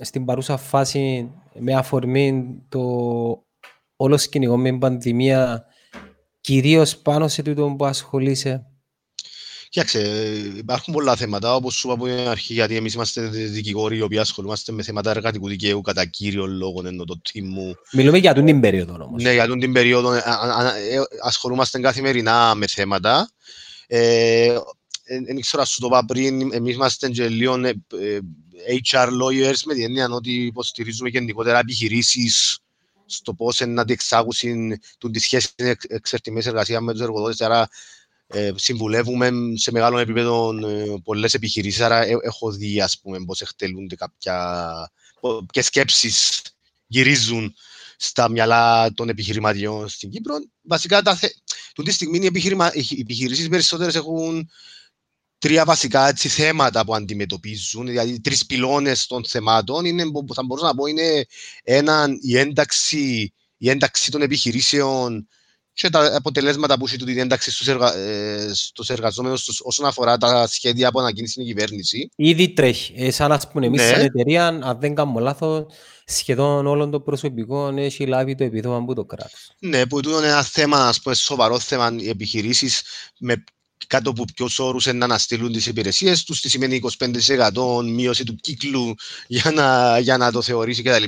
στην παρούσα φάση με αφορμή το όλο σκηνικό με την πανδημία, κυρίως πάνω σε τούτο που ασχολείσαι; Κοιτάξτε, υπάρχουν πολλά θέματα, όπως σου είπα από την αρχή, γιατί εμείς είμαστε δικηγόροι οι οποίοι ασχολούμαστε με θέματα εργατικού δικαίου κατά κύριο λόγο, ενώ το team μου. Μιλούμε για τον την περίοδο όμως. Ναι, για τον την περίοδο ε, ασχολούμαστε καθημερινά με θέματα. Ε, δεν ξέρω σου το είπα πριν, εμείς είμαστε και λίγο ε, HR lawyers με την έννοια ότι υποστηρίζουμε γενικότερα επιχειρήσεις στο πώς να διεξάγουν τη σχέση εξαρτημένης εργασία με τους εργοδότες, άρα ε, συμβουλεύουμε σε μεγάλο επίπεδο ε, πολλές επιχειρήσεις, άρα ε, έχω δει ας πούμε πώς εκτελούνται κάποια και σκέψεις γυρίζουν στα μυαλά των επιχειρηματιών στην Κύπρο. Βασικά, τα θε... τη στιγμή οι, επιχειρημα... οι επιχειρήσεις περισσότερες έχουν τρία βασικά έτσι, θέματα που αντιμετωπίζουν, δηλαδή τρεις πυλώνες των θεμάτων. Είναι, που θα μπορούσα να πω είναι ένα, η, ένταξη, η ένταξη των επιχειρήσεων και τα αποτελέσματα που έχει την ένταξη στους, εργα... Ε, στους εργαζόμενους τους όσον αφορά τα σχέδια που ανακοίνησε η κυβέρνηση; Ήδη τρέχει. Ε, σαν να πούμε, εμείς ναι. σαν εταιρεία, αν δεν κάνουμε λάθος, σχεδόν όλων των προσωπικών έχει λάβει το επίδομα από το κράτος. Ναι, που είναι ένα θέμα, ας πούμε, σοβαρό θέμα οι επιχειρήσεις με κάτω από ποιου όρους να αναστείλουν τις υπηρεσίες τους, τι σημαίνει 25% μείωση του κύκλου για να, για να το θεωρήσει κτλ.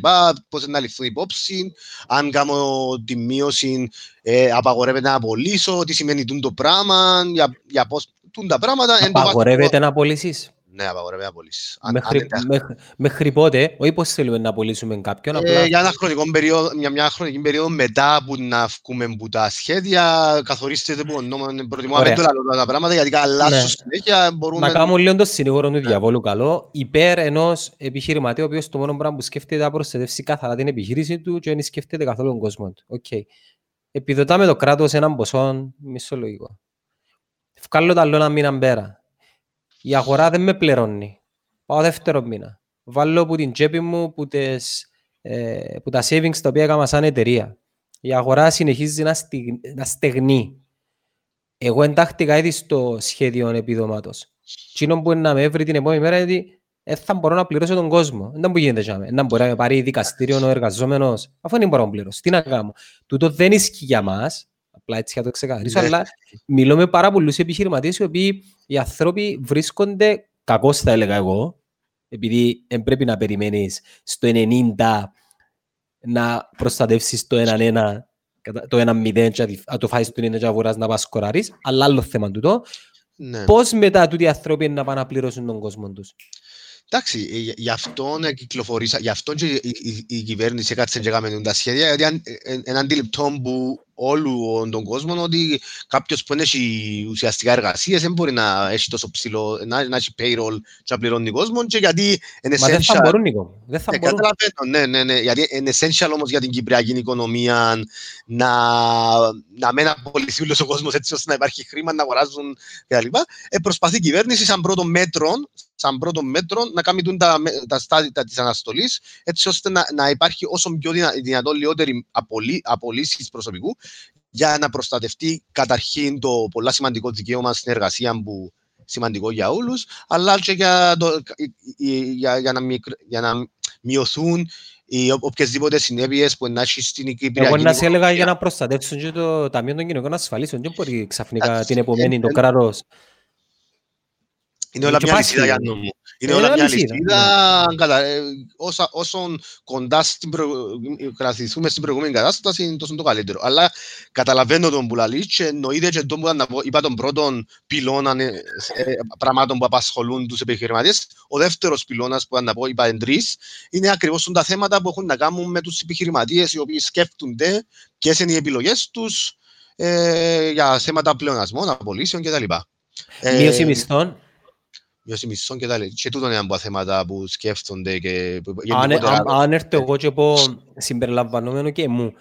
Πώς να ληφθούν υπόψη, αν κάνω τη μείωση, ε, απαγορεύεται να απολύσω, τι σημαίνει το πράγμα, για, για πώς τα πράγματα. Απαγορεύεται να απολύσει. Ναι, απαγορεύει να πωλήσεις. Μέχρι, μέχρι, μέχρι πότε, όχι πώς θέλουμε να πωλήσουμε κάποιον. Ε, απλά... για ένα χρονικό περίοδο, μια, μια χρονική περίοδο μετά που να βγούμε από τα σχέδια, καθορίστε που νόμο, προτιμώ να μην το λέω τα πράγματα, γιατί αλλάζουν ναι. συνέχεια μπορούμε... Να κάνουμε λίγο το συνήγορο του ναι. διαβόλου καλό, υπέρ ενός επιχειρηματή, ο οποίος το μόνο πράγμα που σκέφτεται να προστατεύσει καθαρά την επιχείρηση του και δεν σκέφτεται καθόλου τον κόσμο του. Okay. Επιδοτάμε το κράτος έναν ποσό μισολογικό. Βγάλω τα άλλο ένα μήνα πέρα η αγορά δεν με πληρώνει. Πάω δεύτερο μήνα. Βάλω από την τσέπη μου που, τις, ε, που τα savings τα οποία έκανα σαν εταιρεία. Η αγορά συνεχίζει να, στι, να στεγνεί. Εγώ εντάχτηκα ήδη στο σχέδιο επιδόματος. Τι που να με έβρει την επόμενη μέρα είναι δεν θα μπορώ να πληρώσω τον κόσμο. Δεν που γίνεται για Δεν μπορεί να πάρει δικαστήριο ο εργαζόμενος. Αφού δεν μπορώ να πληρώσω. Τι να κάνω. Τούτο δεν ισχύει για μας. Απλά έτσι θα το ξεκαθαρίσω. Ναι. αλλά μιλώ με πάρα πολλούς επιχειρηματίες οι οποίοι οι άνθρωποι βρίσκονται, κακώς θα έλεγα εγώ, επειδή δεν πρέπει να περιμένεις στο 90 να προστατεύσεις το 1-1 το 1-0 και να το φάεις το 90 και αγοράς να πας σκοράρεις, αλλά άλλο θέμα τούτο. Ναι. Πώς μετά τούτοι οι άνθρωποι να πάνε να πληρώσουν τον κόσμο τους; Εντάξει, ε, γι' αυτό κυκλοφορήσα, γι' αυτό και η, η, η κυβέρνηση έκατσε και έκαμε τα σχέδια, γιατί είναι αντιληπτό που όλου τον κόσμο ότι κάποιος που έχει ουσιαστικά εργασίες δεν μπορεί να έχει τόσο ψηλό, να, να έχει payroll και να πληρώνει κόσμο και γιατί είναι essential. Μα δεν θα μπορούν, Νίκο. Δεν θα ε, μπορούν. Ναι, ναι, ναι, γιατί είναι essential όμως για την κυπριακή οικονομία να, να μην απολυθεί όλος ο κόσμος έτσι ώστε να υπάρχει χρήμα, να αγοράζουν κτλ. Ε, προσπαθεί η κυβέρνηση σαν πρώτο μέτρο, σαν πρώτο μέτρο να κάνει τα, τα στάδια της αναστολής έτσι ώστε να, να υπάρχει όσο πιο δυνατό λιγότερη απολύ, απολύσεις προσωπικού για να προστατευτεί καταρχήν το πολλά σημαντικό δικαίωμα στην εργασία που σημαντικό για όλους, αλλά και για, το, για, για, να, για να μειωθούν οι οποιασδήποτε συνέπειες που να έχει στην Κυπριακή. Εγώ να σε έλεγα για να προστατεύσουν και το Ταμείο των Κοινωνικών Ασφαλίσεων. Δεν μπορεί ξαφνικά την επομένη το κράτος είναι όλα μια λυσίδα για νόμο. Είναι όλα μια λυσίδα. Ε, όσο κοντά στην κρατηθούμε στην προηγούμενη κατάσταση, είναι τόσο το καλύτερο. Αλλά καταλαβαίνω τον Πουλαλή και εννοείται και τον που είπα τον πρώτον πυλώνα ε, πραγμάτων που απασχολούν τους επιχειρηματίες. Ο δεύτερος πυλώνας που να πω, είπα εν τρεις, είναι ακριβώς τα θέματα που έχουν να κάνουν με τους επιχειρηματίες οι οποίοι σκέφτονται ποιες είναι οι επιλογές τους ε, για θέματα πλεονασμών, απολύσεων κτλ. Μείωση μισθών μειώσει μισθών και τα λέει. Και τούτο είναι από θέματα που σκέφτονται και... Αν, αν, αν έρθω εγώ και πω συμπεριλαμβανόμενο και μου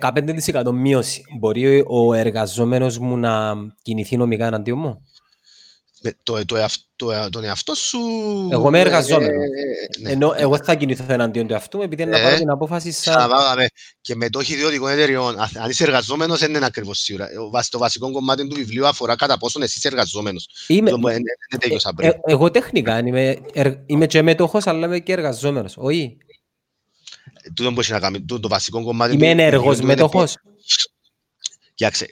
15% μείωση, μπορεί ο εργαζόμενος μου να κινηθεί νομικά εναντίον μου; Το, το, το, τον εαυτό σου... Εγώ είμαι εργαζόμενο. Ε, ναι. Ενώ εγώ θα κινηθώ εναντίον του εαυτού επειδή είναι να πάρω την απόφαση σαν... Και με το ιδιωτικών εταιριών, αν είσαι εργαζόμενος δεν είναι ακριβώς σίγουρα. Το βασικό κομμάτι του βιβλίου αφορά κατά πόσον εσύ είσαι εργαζόμενος. Είμαι... Ε, εγώ τεχνικά είμαι, είμαι και μετοχός αλλά είμαι και εργαζόμενος. Όχι; Τούτο μπορεί να κάνει, το βασικό κομμάτι... Είμαι ενεργός μετοχός. Κοιτάξτε,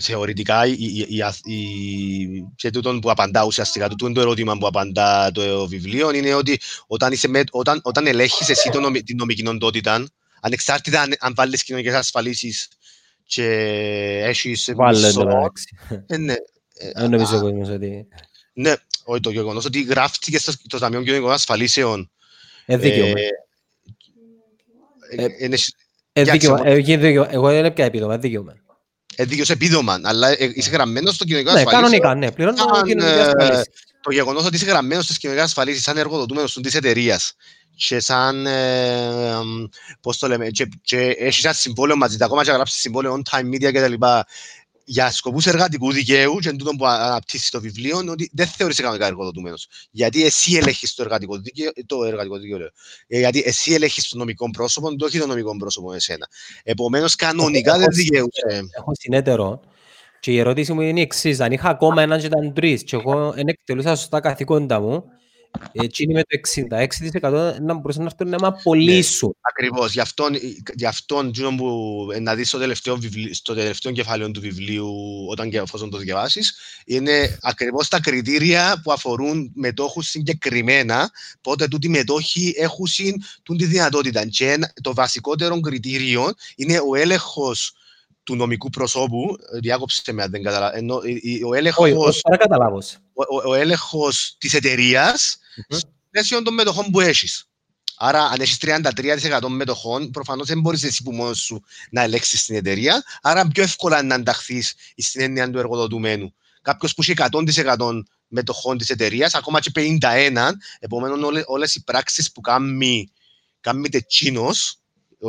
θεωρητικά, η, η, η, και τούτο που απαντά ουσιαστικά, το, το ερώτημα που απαντά το βιβλίο είναι ότι όταν, είσαι με, όταν, όταν ελέγχεις εσύ το νομι, την νομική οντότητα, ανεξάρτητα αν, αν βάλεις κοινωνικές ασφαλίσεις και έχεις... Βάλε το εντάξει. Ε, ναι. Δεν νομίζω εγώ ότι... Ναι, όχι το γεγονός ότι γράφτηκε στο το Ταμείο Κοινωνικών Ασφαλίσεων. Ε, δίκαιο. Ε, ε, δίκαιο. Εγώ δεν έπια επίδομα, δίκαιο έδικες επίδομα, αλλά ε, είσαι γραμμένος στο κοινωνικό ναι, ασφαλίσιο. Ναι, κανονικά, ναι, πληρώνω το κοινωνικό ε, ασφαλίσιο. Το γεγονός ότι είσαι γραμμένος στις κοινωνικές ασφαλίσεις σαν εργοδοτούμενος της εταιρείας και σαν, ε, πώς το λέμε, και, και έχεις ένα συμβόλαιο μαζί, ακόμα και γράψεις συμβόλαιο on time media κτλ για σκοπούς εργατικού δικαίου και τούτο που αναπτύσσει το βιβλίο είναι ότι δεν θεωρείσαι κανονικά εργοδοτούμενος. Γιατί εσύ ελέγχεις το εργατικό δίκαιο, το εργατικό δίκαιο λέω. Ε, γιατί εσύ ελέγχεις το νομικό πρόσωπο, το όχι το νομικό πρόσωπο εσένα. Επομένως κανονικά δεν δικαιούσε. Έχω συνέτερο και η ερώτηση μου είναι η εξής. Αν είχα ακόμα έναν και ήταν τρεις και εγώ δεν εκτελούσα σωστά καθηκόντα μου, έτσι είναι με το 66% να μπορούσε να έρθουν να με απολύσουν. Ναι, ακριβώς. Γι' αυτόν, γι αυτόν που να δεις στο τελευταίο, βιβλίο, στο τελευταίο κεφάλαιο του βιβλίου όταν και εφόσον το διαβάσεις είναι ακριβώς τα κριτήρια που αφορούν μετόχους συγκεκριμένα πότε τούτοι μετόχοι έχουν τη δυνατότητα. Και το βασικότερο κριτήριο είναι ο έλεγχος του νομικού προσώπου, διάκοψε με αν δεν καταλάβω, ο έλεγχος, ο, ο έλεγχος της εταιρείας πλαίσιο των μετοχών που έχεις. Άρα, αν έχεις 33% μετοχών, προφανώς δεν μπορείς εσύ που μόνος σου να ελέγξεις την εταιρεία, άρα πιο εύκολα να ανταχθείς στην έννοια του εργοδοτουμένου. Κάποιος που έχει 100% μετοχών της εταιρείας, ακόμα και 51, επομένω όλε οι πράξεις που κάνει, κάνει τσίνος,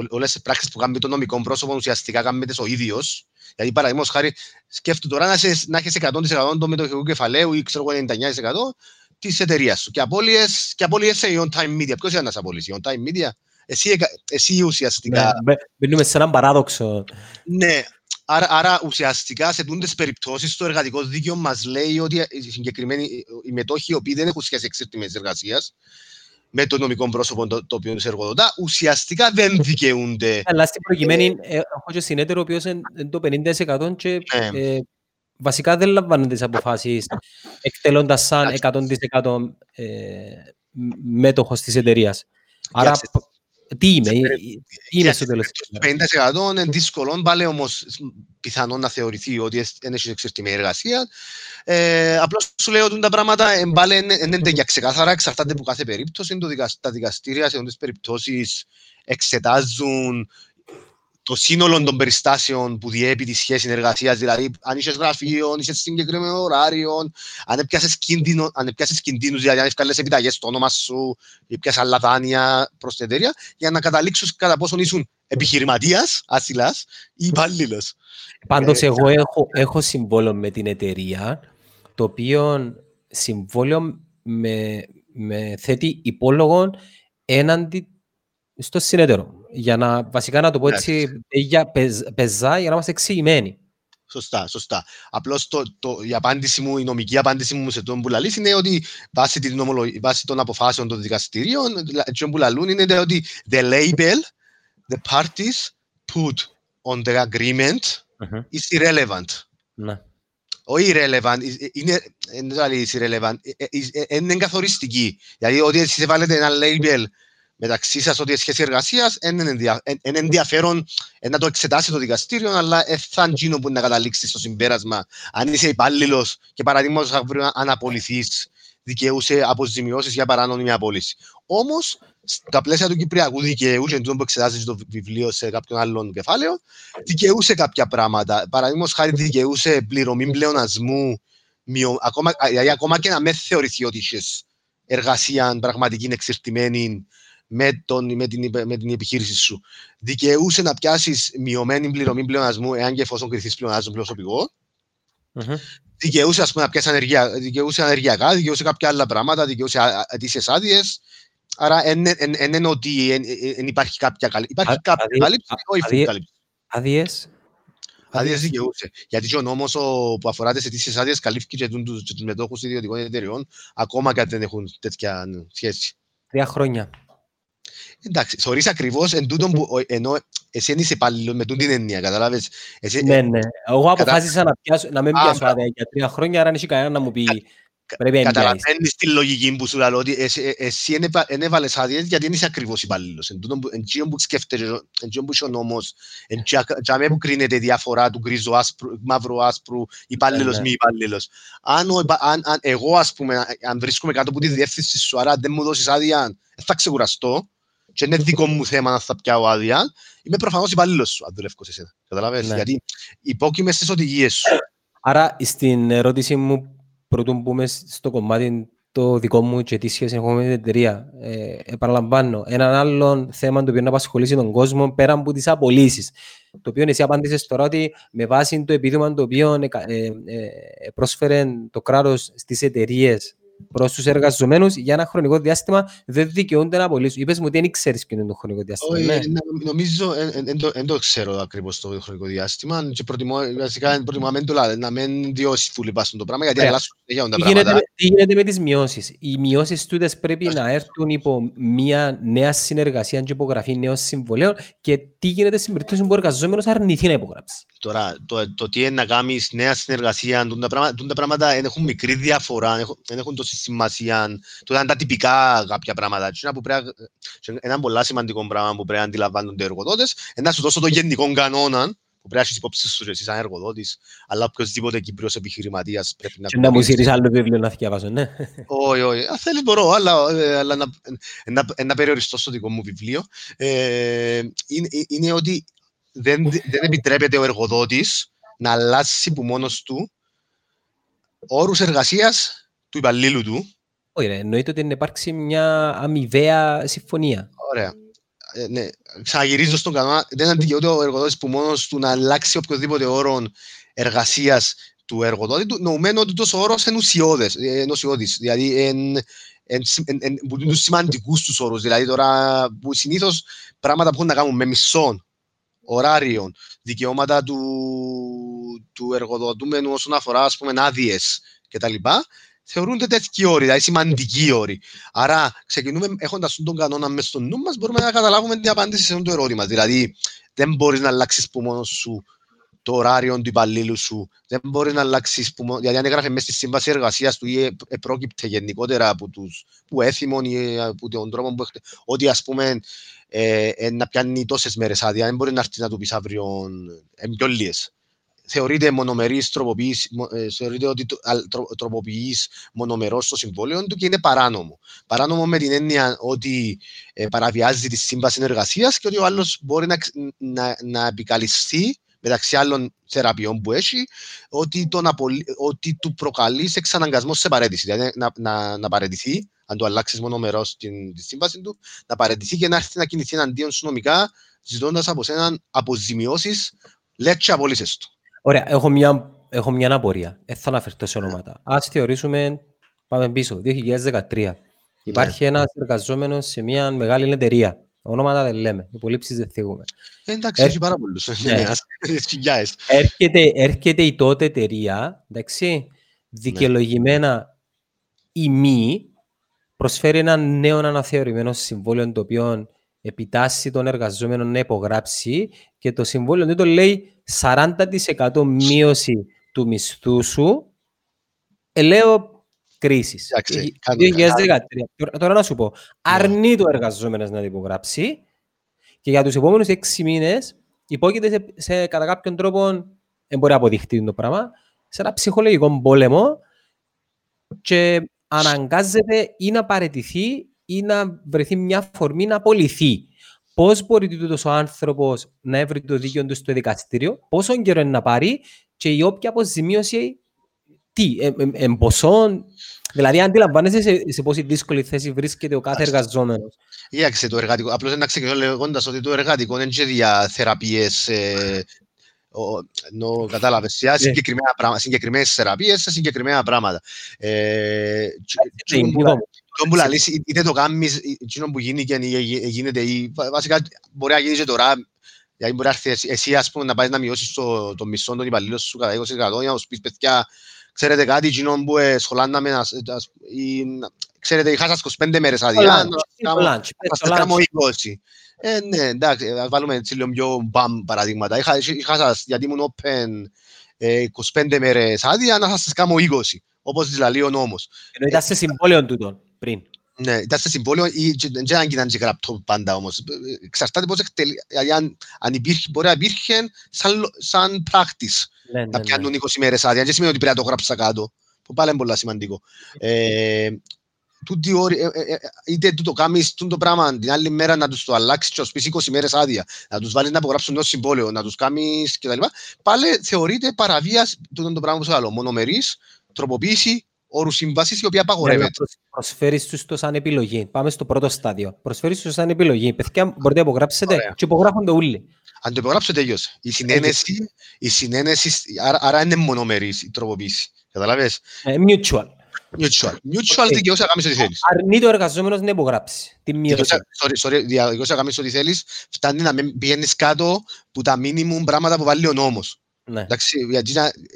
όλες οι πράξεις που κάνει το νομικό πρόσωπο ουσιαστικά κάνει ο ίδιος. Γιατί παραδείγματος χάρη, σκέφτομαι τώρα να, να έχεις 100% το μετοχικό κεφαλαίου ή ξέρω 99%, της εταιρείας σου. Και απώλειε και απώλειες σε on time media. Ποιος είναι να σε απολύσει, on time media; Εσύ, εσύ ουσιαστικά. Ναι, μπαίνουμε σε έναν παράδοξο. Ναι, Άρα, άρα ουσιαστικά σε τούντες περιπτώσεις το εργατικό δίκαιο μας λέει ότι οι συγκεκριμένοι οι μετόχοι οι οποίοι δεν έχουν σχέση εξάρτητη εργασίας με το νομικό πρόσωπο το, το οποίο είναι εργοδοτά, ουσιαστικά δεν δικαιούνται. Αλλά στην προκειμένη ε, έχω και συνέτερο ο οποίος είναι το 50% και ναι. ε, βασικά δεν λαμβάνουν τις αποφάσεις εκτελώντας σαν 100% ε, μέτοχος της εταιρείας. Άρα, τι είμαι, τι είμαι στο τέλος; 50% είναι δύσκολο, πάλι όμως πιθανόν να θεωρηθεί ότι δεν έχεις εξαιρετική εργασία. Ε, Απλώς σου λέω ότι τα πράγματα πάλι είναι για ξεκάθαρα, εξαρτάται από κάθε περίπτωση. Τα δικαστήρια σε αυτές τις περιπτώσεις εξετάζουν το σύνολο των περιστάσεων που διέπει τη σχέση συνεργασίας, δηλαδή αν είσαι γραφείο, είσαι συγκεκριμένο ωράριο, αν έπιασες κίνδυνο, αν έπιασες κινδύνους, δηλαδή αν έφκαλες επιταγές στο όνομα σου ή πιάσες άλλα δάνεια προς την εταιρεία, για να καταλήξουν κατά πόσον ήσουν επιχειρηματίας, άσυλα ή υπάλληλο. Πάντως, ε, εγώ έχω, έχω συμβόλαιο με την εταιρεία, το οποίο συμβόλαιο με, με θέτει υπόλογο έναντι στο συνέτερο. Για να, βασικά να το πω έτσι, για, πεζά για να είμαστε εξηγημένοι. Σωστά, σωστά. Απλώς η απάντηση μου, η νομική απάντηση μου σε τον που λαλείς είναι ότι βάσει, την βάσει των αποφάσεων των δικαστηρίων, έτσι που λαλούν είναι ότι the label the parties put on the agreement uh-huh. is irrelevant. Ναι. Όχι irrelevant, είναι, είναι irrelevant, είναι καθοριστική. Δηλαδή ότι εσείς βάλετε ένα label μεταξύ σας ότι η σχέση εργασίας είναι ενδιαφέρον να το εξετάσει το δικαστήριο, αλλά θα γίνω που να καταλήξεις στο συμπέρασμα. Αν είσαι υπάλληλος και παραδείγματος αν απολυθεί, δικαιούσε αποζημιώσεις για παράνομη απόλυση. Όμως, στα πλαίσια του Κυπριακού δικαίου, και που εξετάζει το βιβλίο σε κάποιον άλλον κεφάλαιο, δικαιούσε κάποια πράγματα. Παραδείγματος χάρη δικαιούσε πληρωμή πλεονασμού, ακόμα, δηλαδή ακόμα και να με θεωρηθεί ότι είσαι εργασία πραγματική εξερτημένη με, τον, με, την, με την επιχείρηση σου. Δικαιούσε να πιάσεις μειωμένη πληρωμή πλεονασμού, εάν και εφόσον κρυθεί πλεονασμό προσωπικό. Mm-hmm. Δικαιούσε ας πούμε, να πιάσεις ανεργία, δικαιούσε ανεργιακά, δικαιούσε κάποια άλλα πράγματα, δικαιούσε αιτήσει άδειες. Άρα δεν είναι ότι δεν υπάρχει κάποια καλή. Υπάρχει κάποια κάλυψη, όχι κάλυψη. Άδειε. Άδειε δικαιούσε. Γιατί ο νόμος που αφορά τι αιτήσει άδειες καλύφθηκε και τους μετόχους ιδιωτικών εταιριών, ακόμα και αν δεν έχουν τέτοια σχέση. Τρία χρόνια. Εντάξει, θεωρείς ακριβώς εν τούτο που, ενώ εσύ δεν είσαι υπάλληλος με τούτη την έννοια, καταλάβες. Εσύ, ναι, ναι. Εγώ αποφάσισα να, πιάσω, να μην πιάσω άδεια για τρία χρόνια, άρα δεν έχει κανένα να μου πει πρέπει να Καταλαβαίνεις τη λογική που σου λέω, ότι εσύ, εσύ δεν έβαλες άδειες γιατί δεν είσαι ακριβώς υπάλληλος. Εν τούτο που σκέφτεσαι, εν τούτο που είσαι ο νόμος, εν τούτο που κρίνεται διαφορά του γκρίζου μαύρου άσπρου, υπάλληλος ναι, ναι. μη υπάλληλος. Αν, αν, αν, εγώ, ας πούμε, αν βρίσκομαι κάτω από τη διεύθυνση σου, άρα δεν μου δώσεις άδεια, θα ξεκουραστώ και είναι δικό μου θέμα να θα πιάω άδεια, είμαι προφανώς υπαλλήλος σου, αν δουλεύω σε εσένα. Καταλαβαίνεις, ναι. γιατί υπόκειμε στις οδηγίες σου. Άρα, στην ερώτηση μου, πρώτον μπούμε στο κομμάτι το δικό μου και τι σχέση έχω με την εταιρεία. Ε, επαναλαμβάνω, έναν άλλο θέμα το οποίο να απασχολήσει τον κόσμο πέρα από τις απολύσεις. Το οποίο εσύ απάντησες τώρα ότι με βάση το επίδομα το οποίο ε, ε, ε πρόσφερε το κράτος στις εταιρείες προς τους εργαζομένους για ένα χρονικό διάστημα δεν δικαιούνται να απολύσουν. Είπες μου ότι δεν ξέρεις ποιο είναι το χρονικό διάστημα. Όχι, ναι. νομίζω δεν το ξέρω ακριβώς το χρονικό διάστημα. Και προτιμώ, βασικά προτιμώ να μην το λάδε, να μην διώσει φούλη πάσουν το πράγμα, γιατί αλλάσουν για τα πράγματα. Τι γίνεται με τις μειώσεις; Οι μειώσεις τούτες πρέπει να έρθουν υπό μια νέα συνεργασία και υπογραφή νέων συμβολέων και τι γίνεται στην περίπτωση που ο εργαζόμενος αρνηθεί να υπογράψει. Τώρα, το, το τι είναι να κάνεις νέα συνεργασία, τα πράγματα, τα πράγματα έχουν μικρή διαφορά, δεν έχουν τόση σημασία. Τώρα είναι τα τυπικά κάποια πράγματα. Που πρέπει, ένα πολύ σημαντικό πράγμα που πρέπει να αντιλαμβάνονται οι εργοδότες, να σου δώσω το γενικό κανόνα, που πρέπει να έχεις υπόψη σου εσύ σαν εργοδότης, αλλά οποιοςδήποτε Κύπριος επιχειρηματίας πρέπει να... Και να μου σύρεις άλλο βιβλίο να διαβάζω, ναι. Όχι, όχι. Αν θέλεις μπορώ, αλλά, ε, αλλά να, να, να περιοριστώ στο δικό μου βιβλίο. Ε, είναι, είναι ότι δεν, δεν επιτρέπεται ο εργοδότης να αλλάξει που μόνος του όρους εργασίας του υπαλλήλου του. Όχι, εννοείται ότι να υπάρξει μια αμοιβαία συμφωνία. Ωραία. Ε, ναι. Ξαναγυρίζω στον κανόνα, δεν αντικαιούται ο εργοδότης που μόνος του να αλλάξει οποιοδήποτε όρο εργασίας του εργοδότη του, νοουμένου ότι τόσος όρος είναι ουσιώδης. Δηλαδή, εν, εν, εν, εν, που είναι σημαντικούς τους όρους. Δηλαδή, τώρα που συνήθως πράγματα που έχουν να κάνουν με μισόν ωράριων, δικαιώματα του, του εργοδοτούμενου όσον αφορά ας πούμε, άδειες κτλ. Θεωρούνται τέτοιοι όροι, δηλαδή σημαντικοί όροι. Άρα, ξεκινούμε έχοντας τον κανόνα μέσα στο νου μας, μπορούμε να καταλάβουμε την απάντηση σε αυτό το ερώτημα. Δηλαδή, δεν μπορείς να αλλάξεις που μόνος σου το ωράριο του υπαλλήλου σου. Δεν μπορείς να αλλάξεις, γιατί αν έγραφες μέσα στη σύμβαση εργασίας του ή επρόκειπτε γενικότερα από τους που έθιμον ή από τον τρόπο που έχετε, ότι ας πούμε ε, ε, να πιάνει τόσες μέρες άδεια, δεν μπορείς να έρθεις να του πεις αύριο ε, πιο θεωρείται μονομερής τροποποιής, ε, θεωρείται ότι τροποποιείς μονομερός το συμβόλαιο του και είναι παράνομο. Παράνομο με την έννοια ότι ε, παραβιάζει τη σύμβαση εργασία και ότι ο άλλος μπορεί να, να, να επικαλυστεί μεταξύ άλλων θεραπείων που έχει, ότι, τον απολύ, ότι του προκαλείς σε εξαναγκασμός σε παρέτηση. Δηλαδή να, να, να παρετηθεί, αν του αλλάξεις μονομερός την, τη σύμβαση του, να παρετηθεί και να έρθει να κινηθεί εναντίον σου νομικά, ζητώντας από σένα αποζημιώσεις, λέξει απολύσει του. Ωραία, έχω μια, έχω μια απορία. Δεν θα αναφερθώ σε ονόματα. Α θεωρήσουμε, πάμε πίσω, 2013. Υπάρχει ναι. ένας εργαζόμενος σε μια μεγάλη εταιρεία. Ονόματα δεν λέμε. Υπολήψεις δεν θίγουμε. Εντάξει, έχει πάρα πολλούς. Ναι. έρχεται, έρχεται η τότε εταιρεία, εντάξει, δικαιολογημένα ή μη, προσφέρει ένα νέο αναθεωρημένο συμβόλαιο το οποίο επιτάσσει τον εργαζόμενο να υπογράψει και το συμβόλαιο δεν το λέει 40% μείωση του μισθού σου, ελέω κρίση. 2013. Τώρα να σου πω, αρνεί το εργαζόμενος να υπογράψει και για τους επόμενους 6 μήνες υπόκειται σε, σε, κατά κάποιον τρόπο, δεν μπορεί να αποδειχτεί το πράγμα, σε ένα ψυχολογικό πόλεμο και αναγκάζεται ή να παραιτηθεί ή να βρεθεί μια φορμή να απολυθεί. Πώς μπορεί τούτος ο άνθρωπος να έβρει το δίκαιο του στο δικαστήριο, πόσο καιρό είναι να πάρει και η όποια αποζημίωση τι, εμποσόν, Δηλαδή, αντιλαμβάνεσαι σε, σε πόση δύσκολη θέση βρίσκεται ο κάθε εργαζόμενος. Κοίταξε το εργατικό. Απλώς να ξεκινήσω λέγοντας ότι το εργατικό δεν είναι για θεραπείες. Ε, νο, κατάλαβες, για συγκεκριμένα πράγματα, συγκεκριμένες θεραπείες σε συγκεκριμένα πράγματα. Ε, το που λαλείς, είτε το κάνεις, εκείνο που γίνεται, γίνεται ή βασικά μπορεί να γίνει και τώρα, γιατί μπορεί να έρθει εσύ ας πούμε, να πάεις να μειώσεις το, το μισό των υπαλλήλων σου κατά 20% για να σου πεις παιδιά, ξέρετε κάτι, εκείνο που σχολάναμε, ή, ξέρετε, είχα σας 25 μέρες άδεια, να σας κάνω 20. Ε, ναι, εντάξει, ας βάλουμε έτσι λίγο πιο μπαμ παραδείγματα. Είχα, είχα σας, γιατί ήμουν open ε, 25 μέρες άδεια, να σας κάνω 20, όπως λέει ο νόμος. Ενώ ήταν σε συμβόλαιο τούτο πριν. Ναι, ήταν σε συμβόλαιο ή δεν αν ήταν και γραπτό πάντα όμως. Εξαρτάται πώς εκτελεί, δηλαδή αν, αν υπήρχε, μπορεί να υπήρχε σαν, σαν πράκτης ναι, ναι, να ναι. πιάνουν 20 μέρες άδεια. Δεν σημαίνει ότι πρέπει να το γράψα κάτω, που πάλι είναι πολύ σημαντικό. Ε, τούτη όρη, ε, ε, ε, είτε του το κάνεις το πράγμα την άλλη μέρα να τους το αλλάξεις και πεις 20 μέρες άδεια, να τους βάλεις να υπογράψουν ως συμβόλαιο, να τους κάνεις κτλ. Πάλι θεωρείται παραβίαση του το πράγμα που σου άλλο. Μονομερής, τροποποίηση, όρους σύμβαση η οποία απαγορεύεται. Προσφέρεις τους το σαν επιλογή. Πάμε στο πρώτο στάδιο. Προσφέρεις τους σαν επιλογή. Παιδιά, μπορείτε να υπογράψετε Ωραία. και υπογράφονται όλοι. Αν το υπογράψετε, τέλειωσε. Η συνένεση, η συνένεση άρα, άρα είναι μονομερής η τροποποίηση. Καταλαβέ. Ε, mutual. Mutual. Mutual okay. δικαιώσει να κάνεις ό,τι θέλεις. Αρνείται ο εργαζόμενος να υπογράψει. Τι μείωση. Sorry, sorry, δικαιώσει να κάνεις ό,τι θέλεις. Φτάνει να μην πηγαίνεις κάτω που τα minimum πράγματα που βάλει ο νόμος. Ναι. Εντάξει, γιατί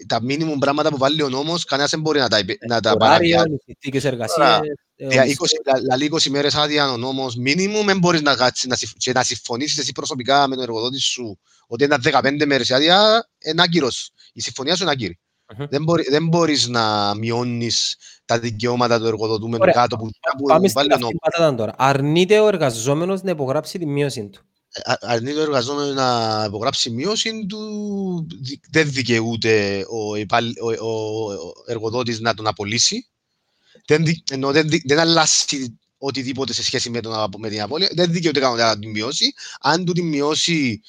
τα minimum πράγματα που βάλει ο νόμος, κανένας δεν μπορεί να τα, να τα παραβιάσει. Συνθήκες εργασίας. Για 20, 20 μέρες άδεια ο νόμος, minimum δεν μπορείς να, κάτσεις, να, και να συμφωνήσεις εσύ προσωπικά με τον εργοδότη σου ότι είναι 15 μέρες άδεια, είναι άγκυρος. Η συμφωνία σου είναι άγκυρη. Mm-hmm. Δεν, μπορεί, δεν μπορείς να μειώνεις τα δικαιώματα του εργοδοτούμενου Ωραία. κάτω που, που Πάμε βάλει ο νόμος. Τώρα. Αρνείται ο εργαζόμενος να υπογράψει τη μείωση του. Ε, αρνείται ο εργαζόμενος να υπογράψει μείωση του, δεν δικαιούται ο, ο, ο, ο εργοδότης να τον απολύσει. Δεν, ενώ δεν, δεν αλλάζει οτιδήποτε σε σχέση με, τον, με την απώλεια. Δεν δικαιούται κανένα να την μειώσει. Αν του την μειώσει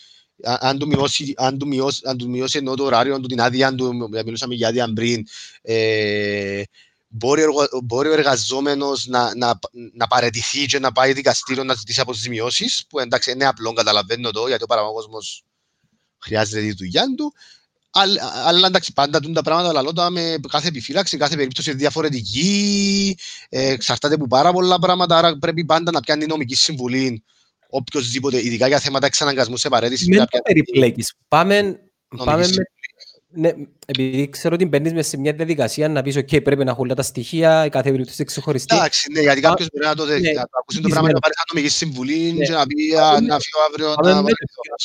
αν του μειώσει, αν του μειώσει, αν του μειώσει ενώ το ωράριο, αν του την άδεια, αν του, μιλούσαμε για άδεια πριν, ε, μπορεί, μπορεί ο εργαζόμενος να, να, να παραιτηθεί και να πάει δικαστήριο να ζητήσει αποζημιώσεις, που εντάξει είναι απλό, καταλαβαίνω το, γιατί ο παραγωγός χρειάζεται τη δουλειά του. Αλλά εντάξει, πάντα τα πράγματα λαλότα με κάθε επιφύλαξη, κάθε περίπτωση διαφορετική, ε, εξαρτάται από πάρα πολλά πράγματα, άρα πρέπει πάντα να πιάνει νομική συμβουλή οποιοδήποτε, ειδικά για θέματα εξαναγκασμού σε παρέτηση. Με το περιπλέκεις. Πάμε, πάμε με, ναι, επειδή ξέρω ότι μπαίνεις μέσα σε μια διαδικασία να πεις «ΟΚ, πρέπει να έχουν τα στοιχεία, η κάθε περίπτωση ξεχωριστή». Εντάξει, ναι, γιατί κάποιος μπορεί να το, ναι, να το ακούσει το πράγμα να πάρει σαν νομική συμβουλή ναι. και να πει να φύγω αύριο να πάρει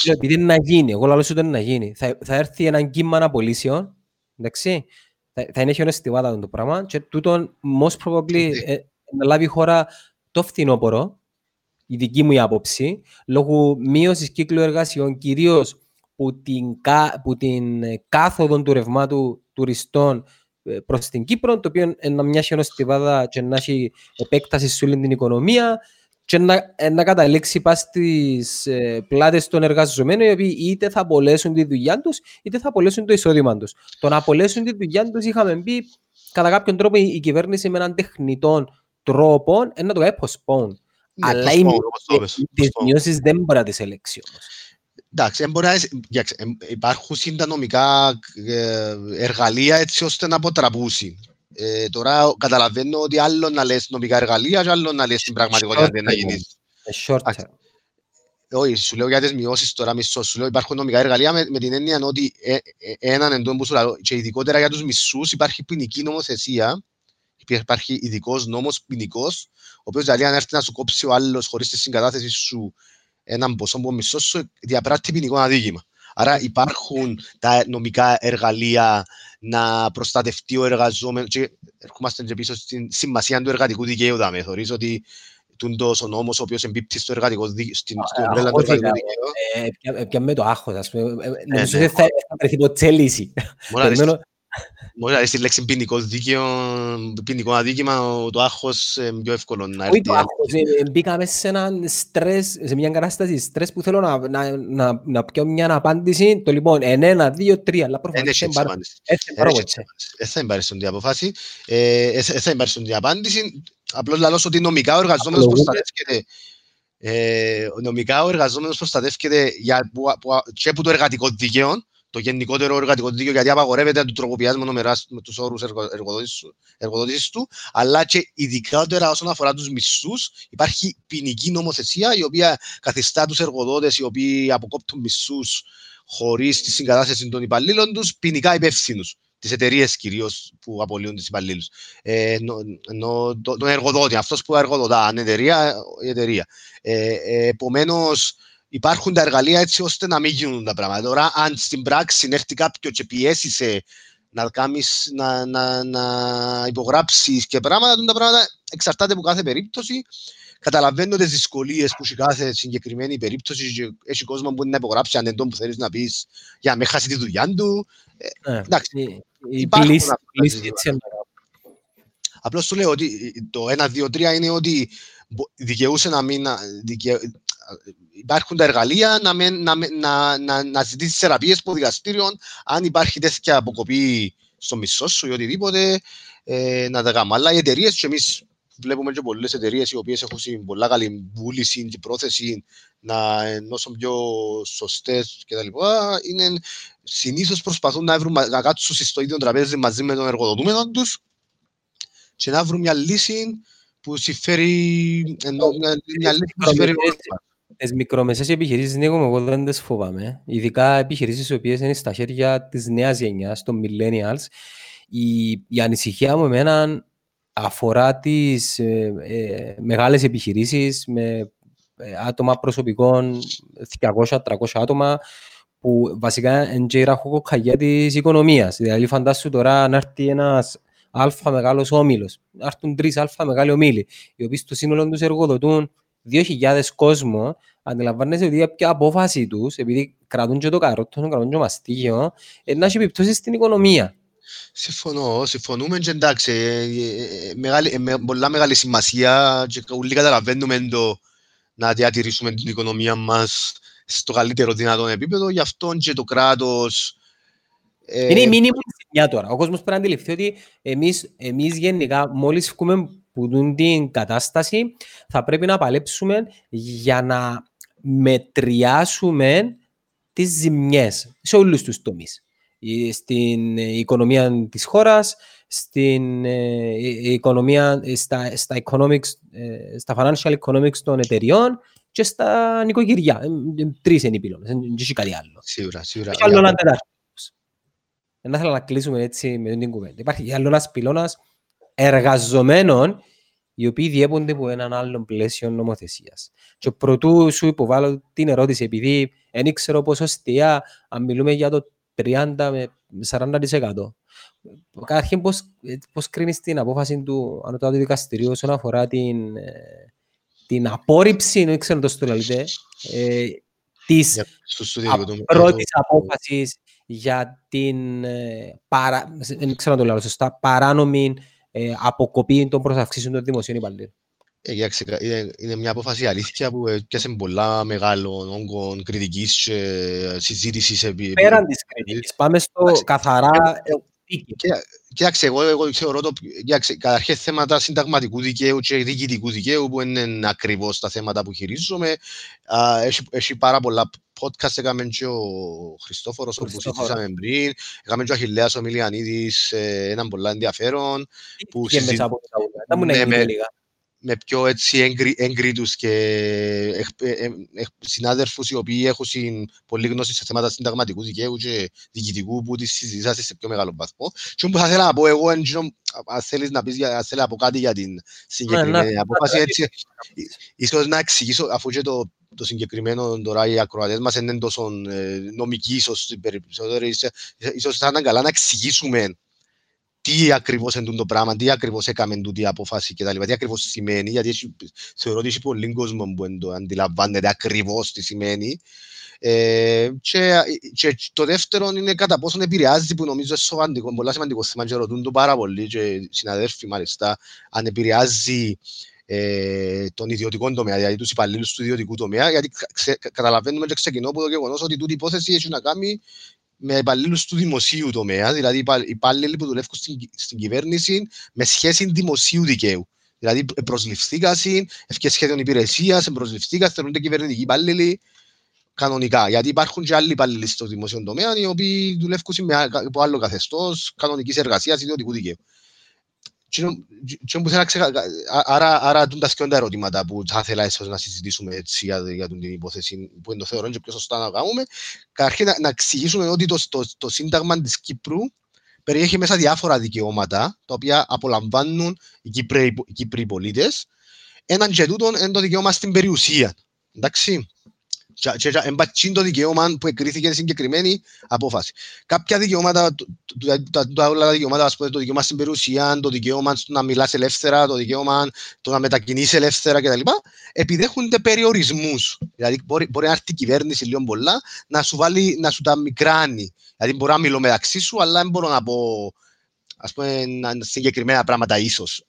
το Επειδή είναι να γίνει, εγώ λέω ότι είναι να γίνει. Θα, θα έρθει ένα κύμα απολύσεων, εντάξει, θα, θα είναι χιονεστιβάδα το πράγμα και τούτο most probably ε, να λάβει η χώρα το φθινόπωρο, η δική μου η άποψη, λόγω μείωσης κύκλου εργασιών, κυρίως που την, που την ε, κάθοδο του ρευμάτου τουριστών ε, προς την Κύπρο, το οποίο να μοιάσει ω στιβάδα και να έχει επέκταση σε όλη την οικονομία και να, ε, να καταλήξει πας στις πλάτες των εργαζομένων, οι οποίοι είτε θα απολέσουν τη δουλειά τους, είτε θα απολέσουν το εισόδημα τους. Το να απολέσουν τη δουλειά τους, είχαμε πει κατά κάποιον τρόπο η κυβέρνηση με έναν τεχνητό τρόπο να το κάνει postpone. Ναι, Αλλά οι μειώσεις δεν μπορεί να τις ελέξει όμως. Εντάξει, υπάρχουν συντανομικά ε, εργαλεία έτσι ώστε να αποτραπούσεις. Ε, τώρα καταλαβαίνω ότι άλλο να λες νομικά εργαλεία και άλλο να λες την πραγματικότητα δεν να γίνεις. Όχι, σου λέω για τις μειώσεις τώρα μισό, σου λέω υπάρχουν νομικά εργαλεία με, με την έννοια ότι ε, ε, έναν εντόν που σου λέω και ειδικότερα για τους μισούς υπάρχει ποινική νομοθεσία. Υπάρχει ειδικός νόμος ποινικός, ο οποίος δηλαδή αν έρθει να σου κόψει ο άλλος χωρίς τη συγκατάθεση σου έναν ποσό που μισό σου διαπράττει ποινικό αδίκημα. Άρα υπάρχουν τα νομικά εργαλεία να προστατευτεί ο εργαζόμενος. Και ερχόμαστε και πίσω στην σημασία του εργατικού δικαίου. Δάμε. Θεωρείς ότι τούντος ο νόμος ο οποίος εμπίπτει στο εργατικό δικαίου, στην ομπρέλα του εργατικού δικαίου. Πια με το άγχος, ας πούμε. Νομίζω ότι θα βρεθεί ποτέ λύση. Μπορεί να δεις τη λέξη ποινικό δίκαιο, ποινικό αδίκημα, το άγχος είναι πιο εύκολο να έρθει. Όχι το άγχος, μπήκαμε σε ένα στρες, σε μια κατάσταση στρες που θέλω να, να, να, να πιω μια απάντηση, το λοιπόν, εν ένα, δύο, τρία, αλλά προφανώς δεν θα εμπάρει την αποφάση, θα εμπάρει την απάντηση, απλώς λαλώ ότι νομικά ο εργαζόμενος προστατεύεται νομικά ο εργαζόμενος προστατεύεται και από το εργατικό δικαίωμα το γενικότερο εργατικό δίκαιο, γιατί απαγορεύεται να του τροποποιάς μόνο με τους όρους εργοδότησης του, αλλά και ειδικότερα όσον αφορά τους μισθούς, υπάρχει ποινική νομοθεσία η οποία καθιστά τους εργοδότες οι οποίοι αποκόπτουν μισθούς χωρίς τη συγκατάσταση των υπαλλήλων τους, ποινικά υπεύθυνους τις εταιρείες κυρίως που απολύουν τι υπαλλήλους. Ε, το, τον εργοδότη, αυτός που εργοδοτά, αν εταιρεία, η εταιρεία. Ε, ε, Επομένως, υπάρχουν τα εργαλεία έτσι ώστε να μην γίνουν τα πράγματα. Τώρα, αν στην πράξη έρθει κάποιο και πιέσει σε να, κάνεις, να, να, να υπογράψεις και πράγματα, τα πράγματα εξαρτάται από κάθε περίπτωση. Καταλαβαίνω τις δυσκολίες που έχει κάθε συγκεκριμένη περίπτωση και έχει κόσμο που είναι να υπογράψει αν εντό που θέλεις να πεις για να μην χάσει τη δουλειά του. Ε, εντάξει, υπάρχουν Απλώς σου λέω ότι το 1, 2, 3 είναι ότι δικαιούσε να μην. Δικαι υπάρχουν τα εργαλεία να, με, να, να, να, να ζητήσεις θεραπείες από δικαστήριο, αν υπάρχει τέτοια αποκοπή στο μισό σου ή οτιδήποτε, ε, να τα κάνουμε. Αλλά οι εταιρείες, και εμείς βλέπουμε και πολλές εταιρείες οι οποίες έχουν πολλά καλή βούληση και πρόθεση να ενώσουν πιο σωστές κτλ. Είναι συνήθως προσπαθούν να, βρουν, να κάτσουν στο ίδιο τραπέζι μαζί με τον εργοδοτούμενο τους και να βρουν μια λύση που συμφέρει, ενώ, μια λύση που συμφέρει τις μικρομεσαίες επιχειρήσεις, Νίκο, εγώ δεν τις φοβάμαι. Ειδικά επιχειρήσεις οι οποίες είναι στα χέρια της νέας γενιάς, των millennials. Η, η ανησυχία μου εμένα αφορά τις ε, ε, μεγάλες επιχειρήσεις με ε, άτομα προσωπικών 200-300 άτομα που βασικά είναι και η ραχοκοκαγιά της οικονομίας. Δηλαδή φαντάσου τώρα να έρθει ένας αλφα μεγάλος όμιλος, να έρθουν τρεις αλφα μεγάλοι ομίλοι, οι οποίοι στο σύνολο τους εργοδοτούν 2.000 κόσμο, αντιλαμβάνεσαι ότι πια απόφαση τους, επειδή κρατούν και το καρότο, κρατούν και το μαστίγιο, να έχει επιπτώσεις στην οικονομία. Συμφωνώ, συμφωνούμε και εντάξει, ε, ε, μεγάλη, με, πολλά μεγάλη σημασία και όλοι καταλαβαίνουμε το να διατηρήσουμε την οικονομία μας στο καλύτερο δυνατόν επίπεδο, γι' αυτό και το κράτος ε... Είναι η μήνυμη σημεία τώρα. Ο κόσμος πρέπει να αντιληφθεί ότι εμείς, εμείς γενικά μόλις βγούμε που δουν την κατάσταση θα πρέπει να παλέψουμε για να μετριάσουμε τις ζημιές σε όλους τους τομείς. Στην οικονομία της χώρας, στην ε, οικονομία, στα, στα, economics, ε, στα financial economics των εταιριών και στα νοικοκυριά. Ε, τρεις είναι οι πυλώνες, δεν έχει κάτι άλλο. Σίγουρα, σίγουρα. Και άλλο ένα τετάρτο. δεν ήθελα να κλείσουμε έτσι με την κουβέντα. Υπάρχει άλλο ένας πυλώνας εργαζομένων οι οποίοι διέπονται από έναν άλλο πλαίσιο νομοθεσίας. Και πρωτού σου υποβάλλω την ερώτηση, επειδή δεν ήξερα ποσοστία, αν μιλούμε για το 30 με 40%. Καταρχήν, πώς, πώς κρίνεις την απόφαση του Ανωτάτου Δικαστηρίου όσον αφορά την, ε, την απόρριψη, δεν ξέρω το στο λαλείτε, ε, της πρώτης απόφασης για την ε, παρά, δεν ξέρω το λέω σωστά, παράνομη ε, αποκοπή των προσαυξήσεων των δημοσίων υπαλλήλων. Ε, είναι, είναι μια απόφαση αλήθεια που έπιασε πολλά μεγάλο όγκο κριτικής και συζήτησης. Πέραν της κριτικής, πάμε στο καθαρά Κοιτάξτε, εγώ, εγώ θεωρώ το. Καταρχήν θέματα συνταγματικού δικαίου και διοικητικού δικαίου που είναι ακριβώς τα θέματα που χειρίζομαι. Έχει, έχει πάρα πολλά podcast έκαμε και ο Χριστόφορος που συζήτησαμε πριν. Έκαμε και ο Αχιλέας ο Μιλιανίδης, ε, έναν πολλά ενδιαφέρον. Που συζήτησαμε. Ναι, με, με πιο έτσι έγκρι, έγκριτους και ε, ε, ε, συνάδελφους οι οποίοι έχουν πολύ γνώση σε θέματα συνταγματικούς δικαίου και διοικητικού που τις συζητήσατε σε πιο μεγάλο βαθμό. Και που θα ήθελα να πω εγώ, αν θέλεις να πεις, αν θέλεις να πω κάτι για την συγκεκριμένη απόφαση, έτσι, ίσως να εξηγήσω, αφού και το, το συγκεκριμένο τώρα οι ακροατές μας είναι τόσο νομικοί, ίσως, ίσως θα ήταν καλά να εξηγήσουμε τι ακριβώς είναι το πράγμα, τι ακριβώς έκαμε τούτη η απόφαση κτλ. Τι ακριβώς σημαίνει, γιατί έχει, θεωρώ ότι έχει πολύ κόσμο που το αντιλαμβάνεται ακριβώς τι σημαίνει. Ε, και, και, το δεύτερο είναι κατά πόσο επηρεάζει, που νομίζω είναι σημαντικό, πολύ σημαντικό θέμα και ρωτούν το πάρα πολύ και συναδέλφοι μάλιστα, αν επηρεάζει ε, τον ιδιωτικό τομέα, δηλαδή τους υπαλλήλους του ιδιωτικού τομέα, γιατί ξε, καταλαβαίνουμε και ξεκινώ από το γεγονός ότι τούτη υπόθεση έχει να κάνει με υπαλλήλους του δημοσίου τομέα, δηλαδή υπάλληλοι που δουλεύουν στην, στην κυβέρνηση με σχέση δημοσίου δικαίου. Δηλαδή, προσληφθήκασαν, ευκαιρίε σχέδιων υπηρεσίας, προσληφθήκασαν, θεωρούνται κυβερνητικοί υπάλληλοι κανονικά. Γιατί υπάρχουν και άλλοι υπάλληλοι στο δημοσίο τομέα, οι οποίοι δουλεύουν με από άλλο καθεστώς κανονικής εργασίας ιδιωτικού δικαίου. Άρα, άρα τα σκόντα ερωτήματα που θα ήθελα ίσως να συζητήσουμε έτσι για, για την υπόθεση που είναι το θεωρώ και πιο σωστά να κάνουμε. Καταρχήν να, να εξηγήσουμε ότι το, το, το Σύνταγμα της Κύπρου περιέχει μέσα διάφορα δικαιώματα τα οποία απολαμβάνουν οι Κύπροι, οι Κύπροι πολίτες. Έναν και τούτον είναι το δικαίωμα στην περιουσία. Εντάξει και το δικαίωμα που εκκρίθηκε συγκεκριμένη απόφαση. Κάποια δικαιώματα, τα όλα δικαιώματα, ας πούμε, το δικαίωμα στην περιουσία, το δικαίωμα να μιλάς ελεύθερα, το δικαίωμα το να μετακινείς ελεύθερα κτλ. επιδέχονται περιορισμούς. Δηλαδή μπορεί, μπορεί να έρθει η κυβέρνηση λίγο πολλά να σου, βάλει, να σου τα μικράνει. Δηλαδή μπορώ να μιλώ μεταξύ σου, αλλά δεν μπορώ να πω ας πούμε, συγκεκριμένα πράγματα ίσως.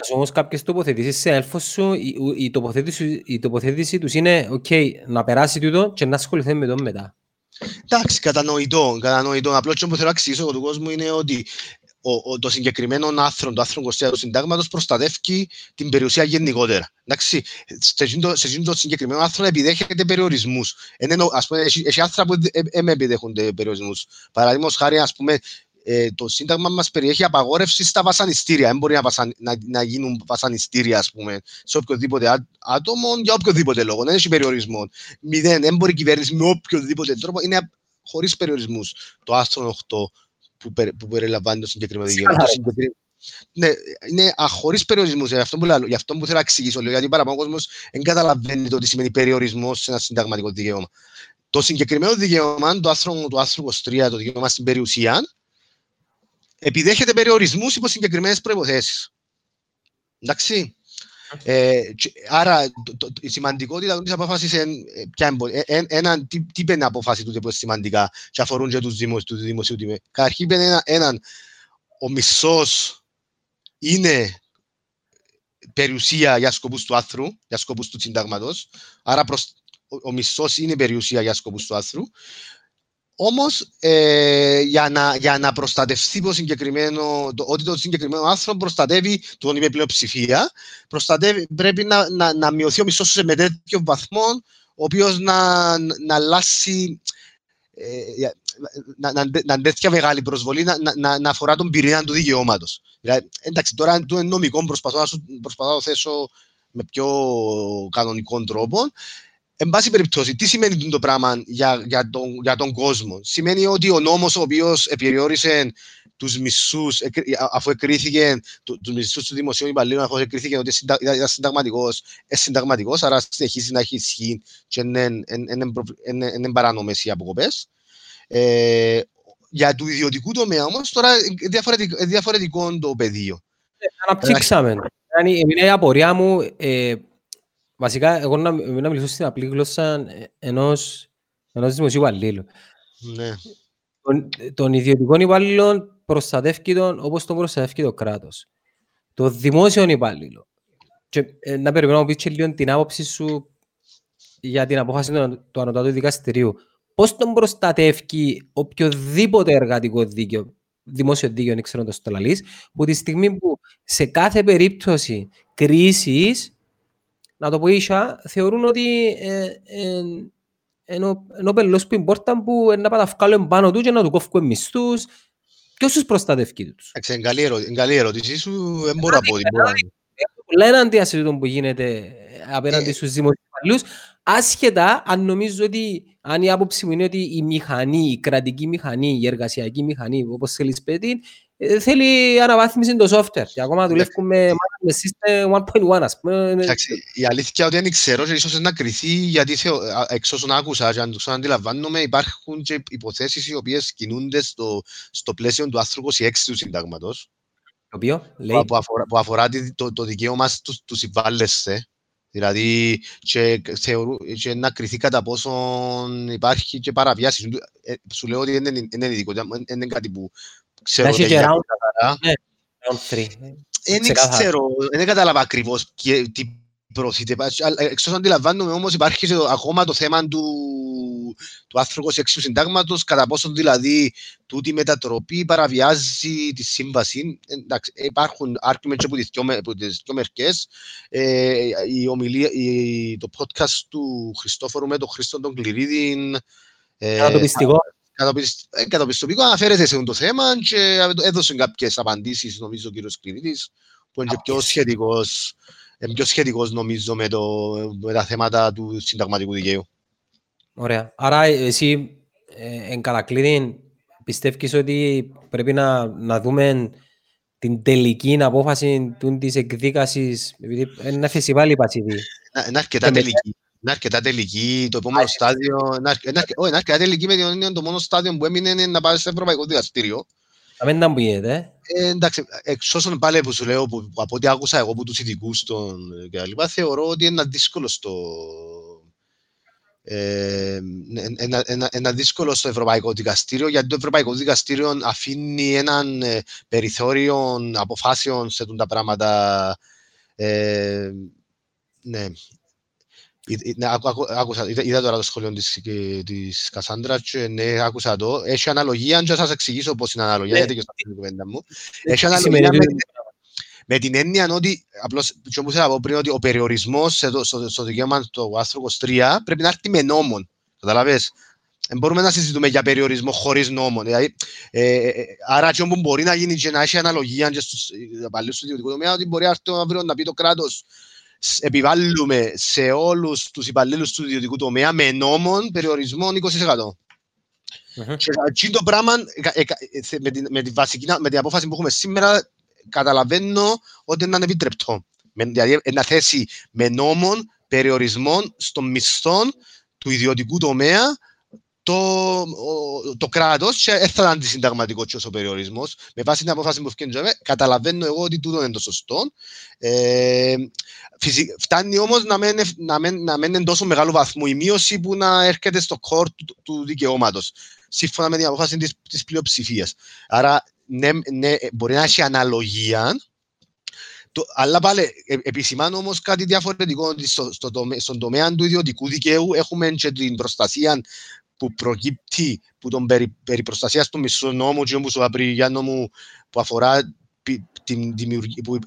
Βλέποντας, βλέποντας όμως κάποιες τοποθετήσεις σε έλφος σου, η, η, τοποθέτηση, η τοποθέτηση τους είναι okay, να περάσει τούτο και να ασχοληθεί με το μετά. Εντάξει, κατανοητό, κατανοητό. Απλώς και που θέλω να εξηγήσω του κόσμου είναι ότι ο, ο, το συγκεκριμένο άρθρο, το άρθρο 20 του συντάγματος προστατεύει την περιουσία γενικότερα. Εντάξει, σε αυτό το συγκεκριμένο άρθρο επιδέχεται περιορισμούς. Ενώ, ας πούμε, έχει, έχει άρθρα που δεν επιδέχονται περιορισμούς. Παραδείγματος χάρη, ας πούμε, ε, το Σύνταγμα μας περιέχει απαγόρευση στα βασανιστήρια. Δεν μπορεί να, βασαν, να, να γίνουν βασανιστήρια, ας πούμε, σε οποιοδήποτε άτομο για οποιοδήποτε λόγο. Δεν έχει περιορισμό. Μηδέν, δεν μπορεί η κυβέρνηση με οποιοδήποτε τρόπο. Είναι χωρίς περιορισμούς το άρθρο 8 που, περι, που περιλαμβάνει το συγκεκριμένο δικαίωμα. Ναι, είναι χωρί περιορισμούς. Γι' αυτό που, γι αυτό που θέλω να εξηγήσω. Λέω, γιατί παραπάνω ο κόσμος δεν καταλαβαίνει το τι σημαίνει περιορισμός σε ένα συνταγματικό δικαίωμα. Το συγκεκριμένο δικαίωμα, το άρθρο, το άρθρο 23, το δικαίωμα στην περιουσία, επιδέχεται περιορισμούς υπό συγκεκριμένες προποθέσει. Εντάξει. Ε, άρα, το, το, η σημαντικότητα τη απόφασης είναι ε, ε, ένα, τι, τι πέντε απόφαση του που σημαντικά και αφορούν και τους δημοσίου τους δημοσίου τιμές. Καταρχήν ένα, έναν, ο μισός είναι περιουσία για σκοπούς του άθρου, για σκοπούς του συντάγματος, άρα προς, ο, ο μισός είναι περιουσία για σκοπούς του άθρου. Όμως, ε, για, να, για να προστατευτεί το συγκεκριμένο, το, ότι το συγκεκριμένο άνθρωπο προστατεύει, τον είπε πλειοψηφία, προστατεύει, πρέπει να, να, να μειωθεί ο μισθός σε με τέτοιο βαθμό, ο οποίος να, να αλλάξει. Ε, να, να, να, να τέτοια μεγάλη προσβολή να, να, να αφορά τον πυρήνα του δικαιώματος. Δηλαδή, εντάξει, τώρα το νομικό προσπαθώ να, προσπαθώ να το θέσω με πιο κανονικό τρόπο. Εν πάση περιπτώσει, τι σημαίνει το πράγμα για, για, τον, για τον κόσμο; Σημαίνει ότι ο νόμος ο οποίος επιριόρισε τους μισούς, αφού εκρίθηκε τους μισούς του δημοσίου υπαλλήλων, αφού εκρίθηκε ότι ήταν συνταγματικός, ε, συνταγματικός, άρα συνεχίζει να έχει ισχύ και είναι παράνομες οι αποκοπές. Ε, για του ιδιωτικού τομέα όμως, τώρα διαφορετικό, διαφορετικό το πεδίο. Ε, αναψύξαμε. Είναι η απορία μου, ε, βασικά, εγώ να, να μιλήσω στην απλή γλώσσα ενός, ενός δημοσίου αλλήλου. Ναι. Τον, τον ιδιωτικό υπάλληλο προστατεύει τον όπως τον προστατεύει το κράτος. Το δημόσιο υπάλληλο. Και, ε, να περιμένω να πεις και λίγο την άποψη σου για την απόφαση του, του Ανωτάτου Δικαστηρίου. Πώς τον προστατεύει οποιοδήποτε εργατικό δίκαιο, δημόσιο δίκαιο, δεν ξέρω το στολαλής, που τη στιγμή που σε κάθε περίπτωση κρίσης, να το πω ίσια, θεωρούν ότι ε, ε, ενώ, ενώ πελός που πόρτα που να πάτα πάνω τους και να του κόφουμε μισθούς, Ποιος τους προστατεύει τους; Είναι καλή ερώτηση σου, δεν μπορώ να πω. Πολλά εναντία σε που γίνεται απέναντι ε. στους δημοσιοπαλλούς, άσχετα αν νομίζω ότι, αν η άποψη μου είναι ότι η μηχανή, η κρατική μηχανή, η εργασιακή μηχανή, όπως θέλεις πέτει, ε, θέλει αναβάθμιση το software και ακόμα δουλεύουμε με system 1.1 ας πούμε. Η αλήθεια ότι δεν ξέρω και ίσως να κριθεί γιατί εξ όσων άκουσα και αν τους αντιλαμβάνομαι υπάρχουν και υποθέσεις οι οποίες κινούνται στο, στο πλαίσιο του άρθρου 26 του συντάγματος το οποίο, λέει. Που, αφορά, που αφορά το, το δικαίωμα τους, τους συμβάλλεσθε Δηλαδή, και, θεωρού, και να κριθεί κατά πόσον υπάρχει και παραβιάση. Ε, σου λέω ότι δεν είναι ειδικότητα, είναι κάτι που ξέρω. Έχει και round, ναι, round 3. Δεν ξέρω, δεν κατάλαβα ακριβώς τι προωθείται. Εξ όσων αντιλαμβάνομαι όμως υπάρχει ακόμα το θέμα του, του άρθρου 26 του συντάγματος, κατά πόσο δηλαδή τούτη μετατροπή παραβιάζει τη σύμβαση. Εντάξει, υπάρχουν arguments από τις δυο μερικές. Ε, η ομιλία, η, το podcast του Χριστόφορου με τον Χρήστο τον Κληρίδη ε, Καταπιστικό. Ε, καταπιστικό αναφέρεται σε αυτό το θέμα και έδωσε κάποιες απαντήσεις νομίζω ο κύριος Κληρίδης που είναι πιο σχετικός είναι πιο σχετικός νομίζω με, το, με τα θέματα του συνταγματικού δικαίου. Ωραία. Άρα εσύ ε, εν κατακλείδη πιστεύεις ότι πρέπει να, να δούμε την τελική απόφαση της εκδίκασης, επειδή είναι φεσιβάλη πασίδι. Είναι αρκετά τελική. Είναι αρκετά τελική, το επόμενο στάδιο, είναι αρκετά τελική με την το μόνο στάδιο που έμεινε είναι να πάει στο Ευρωπαϊκό Δικαστήριο. Θα μην πηγαίνετε. Ε, εντάξει, εξ όσων πάλι που σου λέω, που, από ό,τι άκουσα εγώ από τους ειδικούς των κτλ. θεωρώ ότι είναι δύσκολο στο, ε, ένα, ένα, ένα, δύσκολο στο Ευρωπαϊκό Δικαστήριο, γιατί το Ευρωπαϊκό Δικαστήριο αφήνει έναν ε, περιθώριο αποφάσεων σε τα πράγματα. Ε, ναι, ναι, άκουσα, είδα τώρα το σχολείο της, της Κασάνδρα και ναι, άκουσα το. Έχει αναλογία, και θα σας εξηγήσω πώς είναι αναλογία, ναι. γιατί και στην κουβέντα μου. Έχει αναλογία με, με την έννοια ότι, απλώς, και όπως είπα πριν, ότι ο περιορισμός στο, στο, στο δικαίωμα του άρθρου 23 πρέπει να έρθει με νόμον. Καταλαβες. Δεν μπορούμε να συζητούμε για περιορισμό χωρίς νόμο. Δηλαδή, ε, ε, άρα και όπου μπορεί να γίνει και να έχει αναλογία και στους παλιούς του ιδιωτικούς τομέα, ότι μπορεί αύριο να πει το κράτος επιβάλλουμε σε όλους τους υπαλλήλους του ιδιωτικού τομέα με νόμων περιορισμό 20%. Mm-hmm. Και το πράγμα, με την, με, την βασική, με την απόφαση που έχουμε σήμερα, καταλαβαίνω ότι είναι ανεπιτρεπτό. Δηλαδή, να θέσει με νόμων περιορισμών των μισθών του ιδιωτικού τομέα το, το κράτος και δεν θα ήταν αντισυνταγματικό ο περιορισμός. Με βάση την απόφαση που φτιάχνει, καταλαβαίνω εγώ ότι τούτο είναι το σωστό. Ε, φτάνει όμως να μην, να, μην, να μην είναι τόσο μεγάλο βαθμό η μείωση που να έρχεται στο κόρ του, του δικαιώματος. Σύμφωνα με την απόφαση της πλειοψηφίας. Άρα, ναι, ναι, μπορεί να έχει αναλογία, το, αλλά πάλι, ε, επισημάνω όμως κάτι διαφορετικό. Στο, στο, στον τομέα του ιδιωτικού δικαίου έχουμε και την προστασία που προκύπτει που τον περί, περί προστασίας του μισού νόμου και όπως ο νόμου που αφορά την δημιουργία, που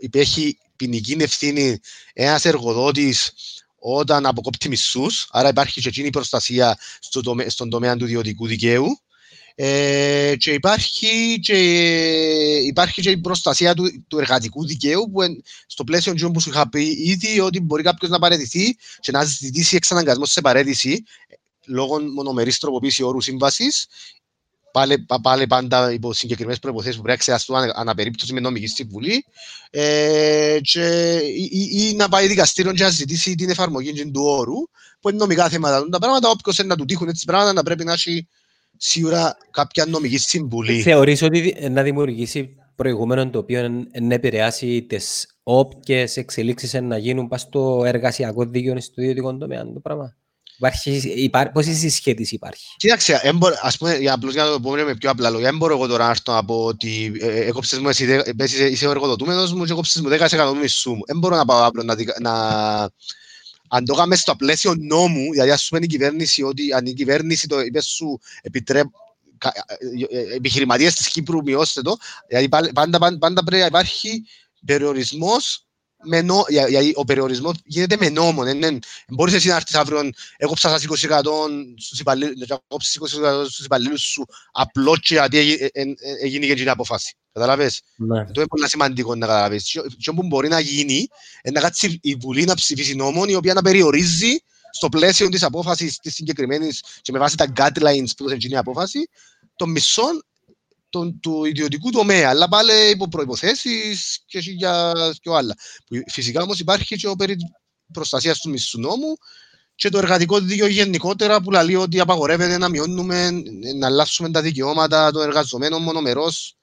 υπέχει ποινική ευθύνη ένας εργοδότης όταν αποκόπτει μισούς, άρα υπάρχει και εκείνη η προστασία στο τομέα, στον τομέα του ιδιωτικού δικαίου. Ε, και υπάρχει και, υπάρχει και η προστασία του, του εργατικού δικαίου που εν, στο πλαίσιο του που σου είχα πει ήδη ότι μπορεί κάποιος να παραιτηθεί και να ζητήσει εξαναγκασμό σε παρέτηση λόγω μονομερής τροποποίησης όρου σύμβασης πάλι, πάλι πάντα υπό συγκεκριμένες προποθέσει που πρέπει να εξεταστούν αναπερίπτωση με νομική συμβουλή ε, και, ή, ή, ή, να πάει δικαστήριο και να ζητήσει την εφαρμογή του όρου που είναι νομικά θέματα. Τα πράγματα, όποιος να του τύχουν έτσι πράγματα, να πρέπει να έχει σίγουρα κάποια νομική συμβουλή. Θεωρείς ότι να δημιουργήσει προηγούμενο το οποίο να επηρεάσει τις όποιε εξελίξεις να γίνουν στο εργασιακό δίκαιο στο ιδιωτικό τομέα το πράγμα; Υπάρχει, υπά, πόση συσχέτιση υπάρχει; Κοίταξε, έμπορ, ας πούμε, για, απλώς για να το πούμε με πιο απλά λόγια, δεν μπορώ εγώ τώρα να έρθω να πω ότι ε, έκοψες μου, εσύ, είσαι, είσαι ο εργοδοτούμενος μου και έκοψες μου 10% του μισού μου. Δεν μπορώ να πάω απλώς να, να, αν το κάνουμε στο πλαίσιο νόμου, δηλαδή ας πούμε η κυβέρνηση, ότι αν η κυβέρνηση το είπε σου επιτρέπει ε, ε, επιχειρηματίες της Κύπρου μειώστε το, δηλαδή πάντα, πάντα, πάντα πρέπει να υπάρχει περιορισμός με νο, για, για, ο περιορισμός γίνεται με νόμο. Δεν, δεν, μπορείς εσύ να έρθεις αύριο, έκοψα σας 20% στους υπαλλήλους σου απλό και γιατί έγινε και την αποφάση. Καταλαβες. Ναι. Αυτό είναι πολύ σημαντικό να καταλαβες. Και όπου μπορεί να γίνει, να κάτσει η Βουλή να ψηφίσει νόμο η οποία να περιορίζει στο πλαίσιο της απόφασης της συγκεκριμένης και με βάση τα guidelines που έδωσε η απόφαση, το μισό τον, του ιδιωτικού τομέα, αλλά πάλι υπό προποθέσει και για και άλλα. Φυσικά όμως υπάρχει και ο περί προστασίας του μισθού νόμου και το εργατικό δίκαιο γενικότερα που λέει ότι απαγορεύεται να μειώνουμε, να αλλάξουμε τα δικαιώματα των εργαζομένων μονομερός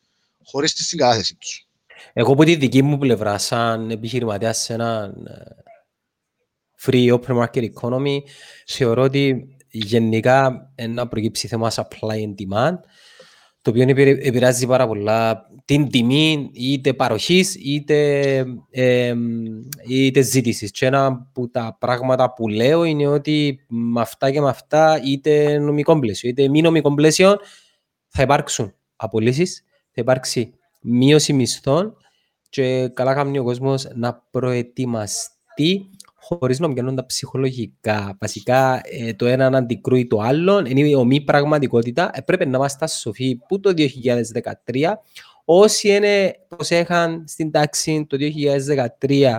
χωρίς τη συγκάθεση τους. Εγώ από τη δική μου πλευρά, σαν επιχειρηματίας σε ένα ε, free open market economy, θεωρώ ότι γενικά ένα προκύψει θέμα supply and demand το οποίο επηρεάζει πάρα πολλά την τιμή είτε παροχής είτε, ε, είτε ζήτησης. Και ένα από τα πράγματα που λέω είναι ότι με αυτά και με αυτά είτε νομικό πλαίσιο είτε μη νομικό πλαίσιο θα υπάρξουν απολύσεις, θα υπάρξει μείωση μισθών και καλά κάνει ο κόσμος να προετοιμαστεί χωρίς να πιάνουν τα ψυχολογικά. Βασικά ε, το ένα αντικρούει το άλλο, είναι η ομή πραγματικότητα. Ε, πρέπει να είμαστε σοφοί που το 2013 όσοι είναι προσέχαν στην τάξη το 2013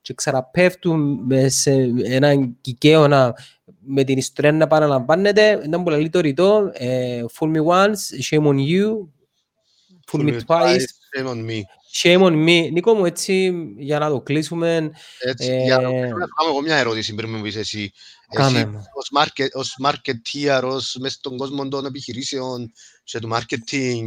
και ξαναπέφτουν σε έναν κικαίωνα με την ιστορία να παραλαμβάνεται, ήταν πολύ λίγο ρητό, ε, fool me once, shame on you, fool me twice, shame on me. Shame on me. Νίκο μου, έτσι, για να το κλείσουμε... Έτσι, ε... για να κάνω εγώ μια ερώτηση πριν μου πεις εσύ. Κάμε εσύ ως, market, ως marketeer, ως μέσα στον κόσμο των επιχειρήσεων και του marketing,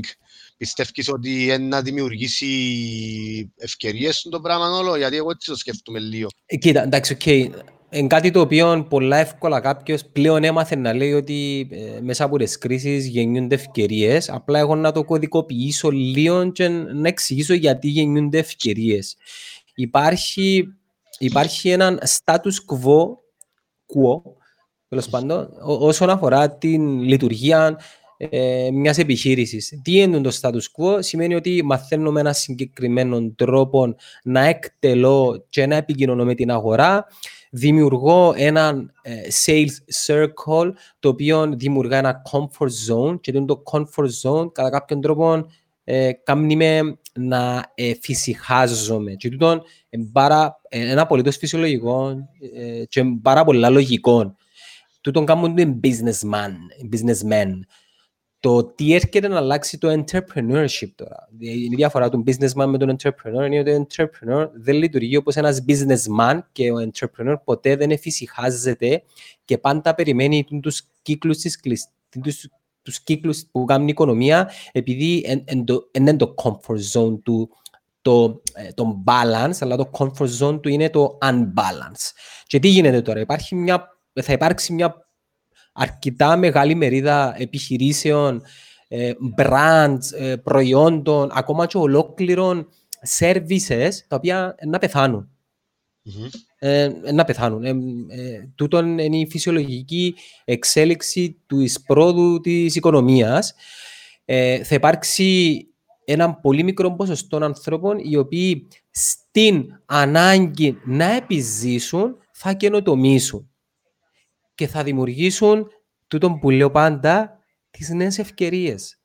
πιστεύεις ότι να δημιουργήσει ευκαιρίες στον πράγμα όλο, γιατί εγώ έτσι το σκέφτομαι λίγο. Ε, κοίτα, εντάξει, OK. Okay είναι κάτι το οποίο πολλά εύκολα κάποιος πλέον έμαθε να λέει ότι ε, μέσα από τις κρίσεις γεννιούνται ευκαιρίες. Απλά εγώ να το κωδικοποιήσω λίγο και να εξηγήσω γιατί γεννιούνται ευκαιρίες. Υπάρχει, υπάρχει έναν status quo, quo τέλος πάντων, όσον αφορά την λειτουργία ε, μιας επιχείρησης. Τι είναι το status quo, σημαίνει ότι μαθαίνουμε ένα συγκεκριμένο τρόπο να εκτελώ και να επικοινωνώ με την αγορά δημιουργώ ένα ε, sales circle το οποίο δημιουργά ένα comfort zone και το comfort zone κατά κάποιον τρόπο ε, κάνει με να ε, φυσικάζομαι και τούτο είναι ένα απολύτως φυσιολογικό ε, και πάρα πολλά λογικό. Τούτον κάνουν businessman, businessman το τι έρχεται να αλλάξει το entrepreneurship τώρα. Η διαφορά του businessman με τον entrepreneur είναι ότι ο entrepreneur δεν λειτουργεί όπως ένας businessman και ο entrepreneur ποτέ δεν εφησυχάζεται και πάντα περιμένει τους κύκλους, της, τους, τους κύκλους που κάνουν η οικονομία επειδή είναι το comfort zone του το, ε, το balance, αλλά το comfort zone του είναι το unbalance. Και τι γίνεται τώρα, υπάρχει μια, θα υπάρξει μια αρκετά μεγάλη μερίδα επιχειρήσεων, ε, brands, ε, προϊόντων, ακόμα και ολόκληρων services, τα οποία να πεθάνουν. Mm-hmm. Ε, να πεθάνουν. Ε, ε, τούτον είναι η φυσιολογική εξέλιξη του εισπρόδου της οικονομίας. Ε, θα υπάρξει ένα πολύ μικρό ποσοστό ανθρώπων οι οποίοι στην ανάγκη να επιζήσουν θα καινοτομήσουν και θα δημιουργήσουν τούτο που λέω πάντα τις νέες ευκαιρίες.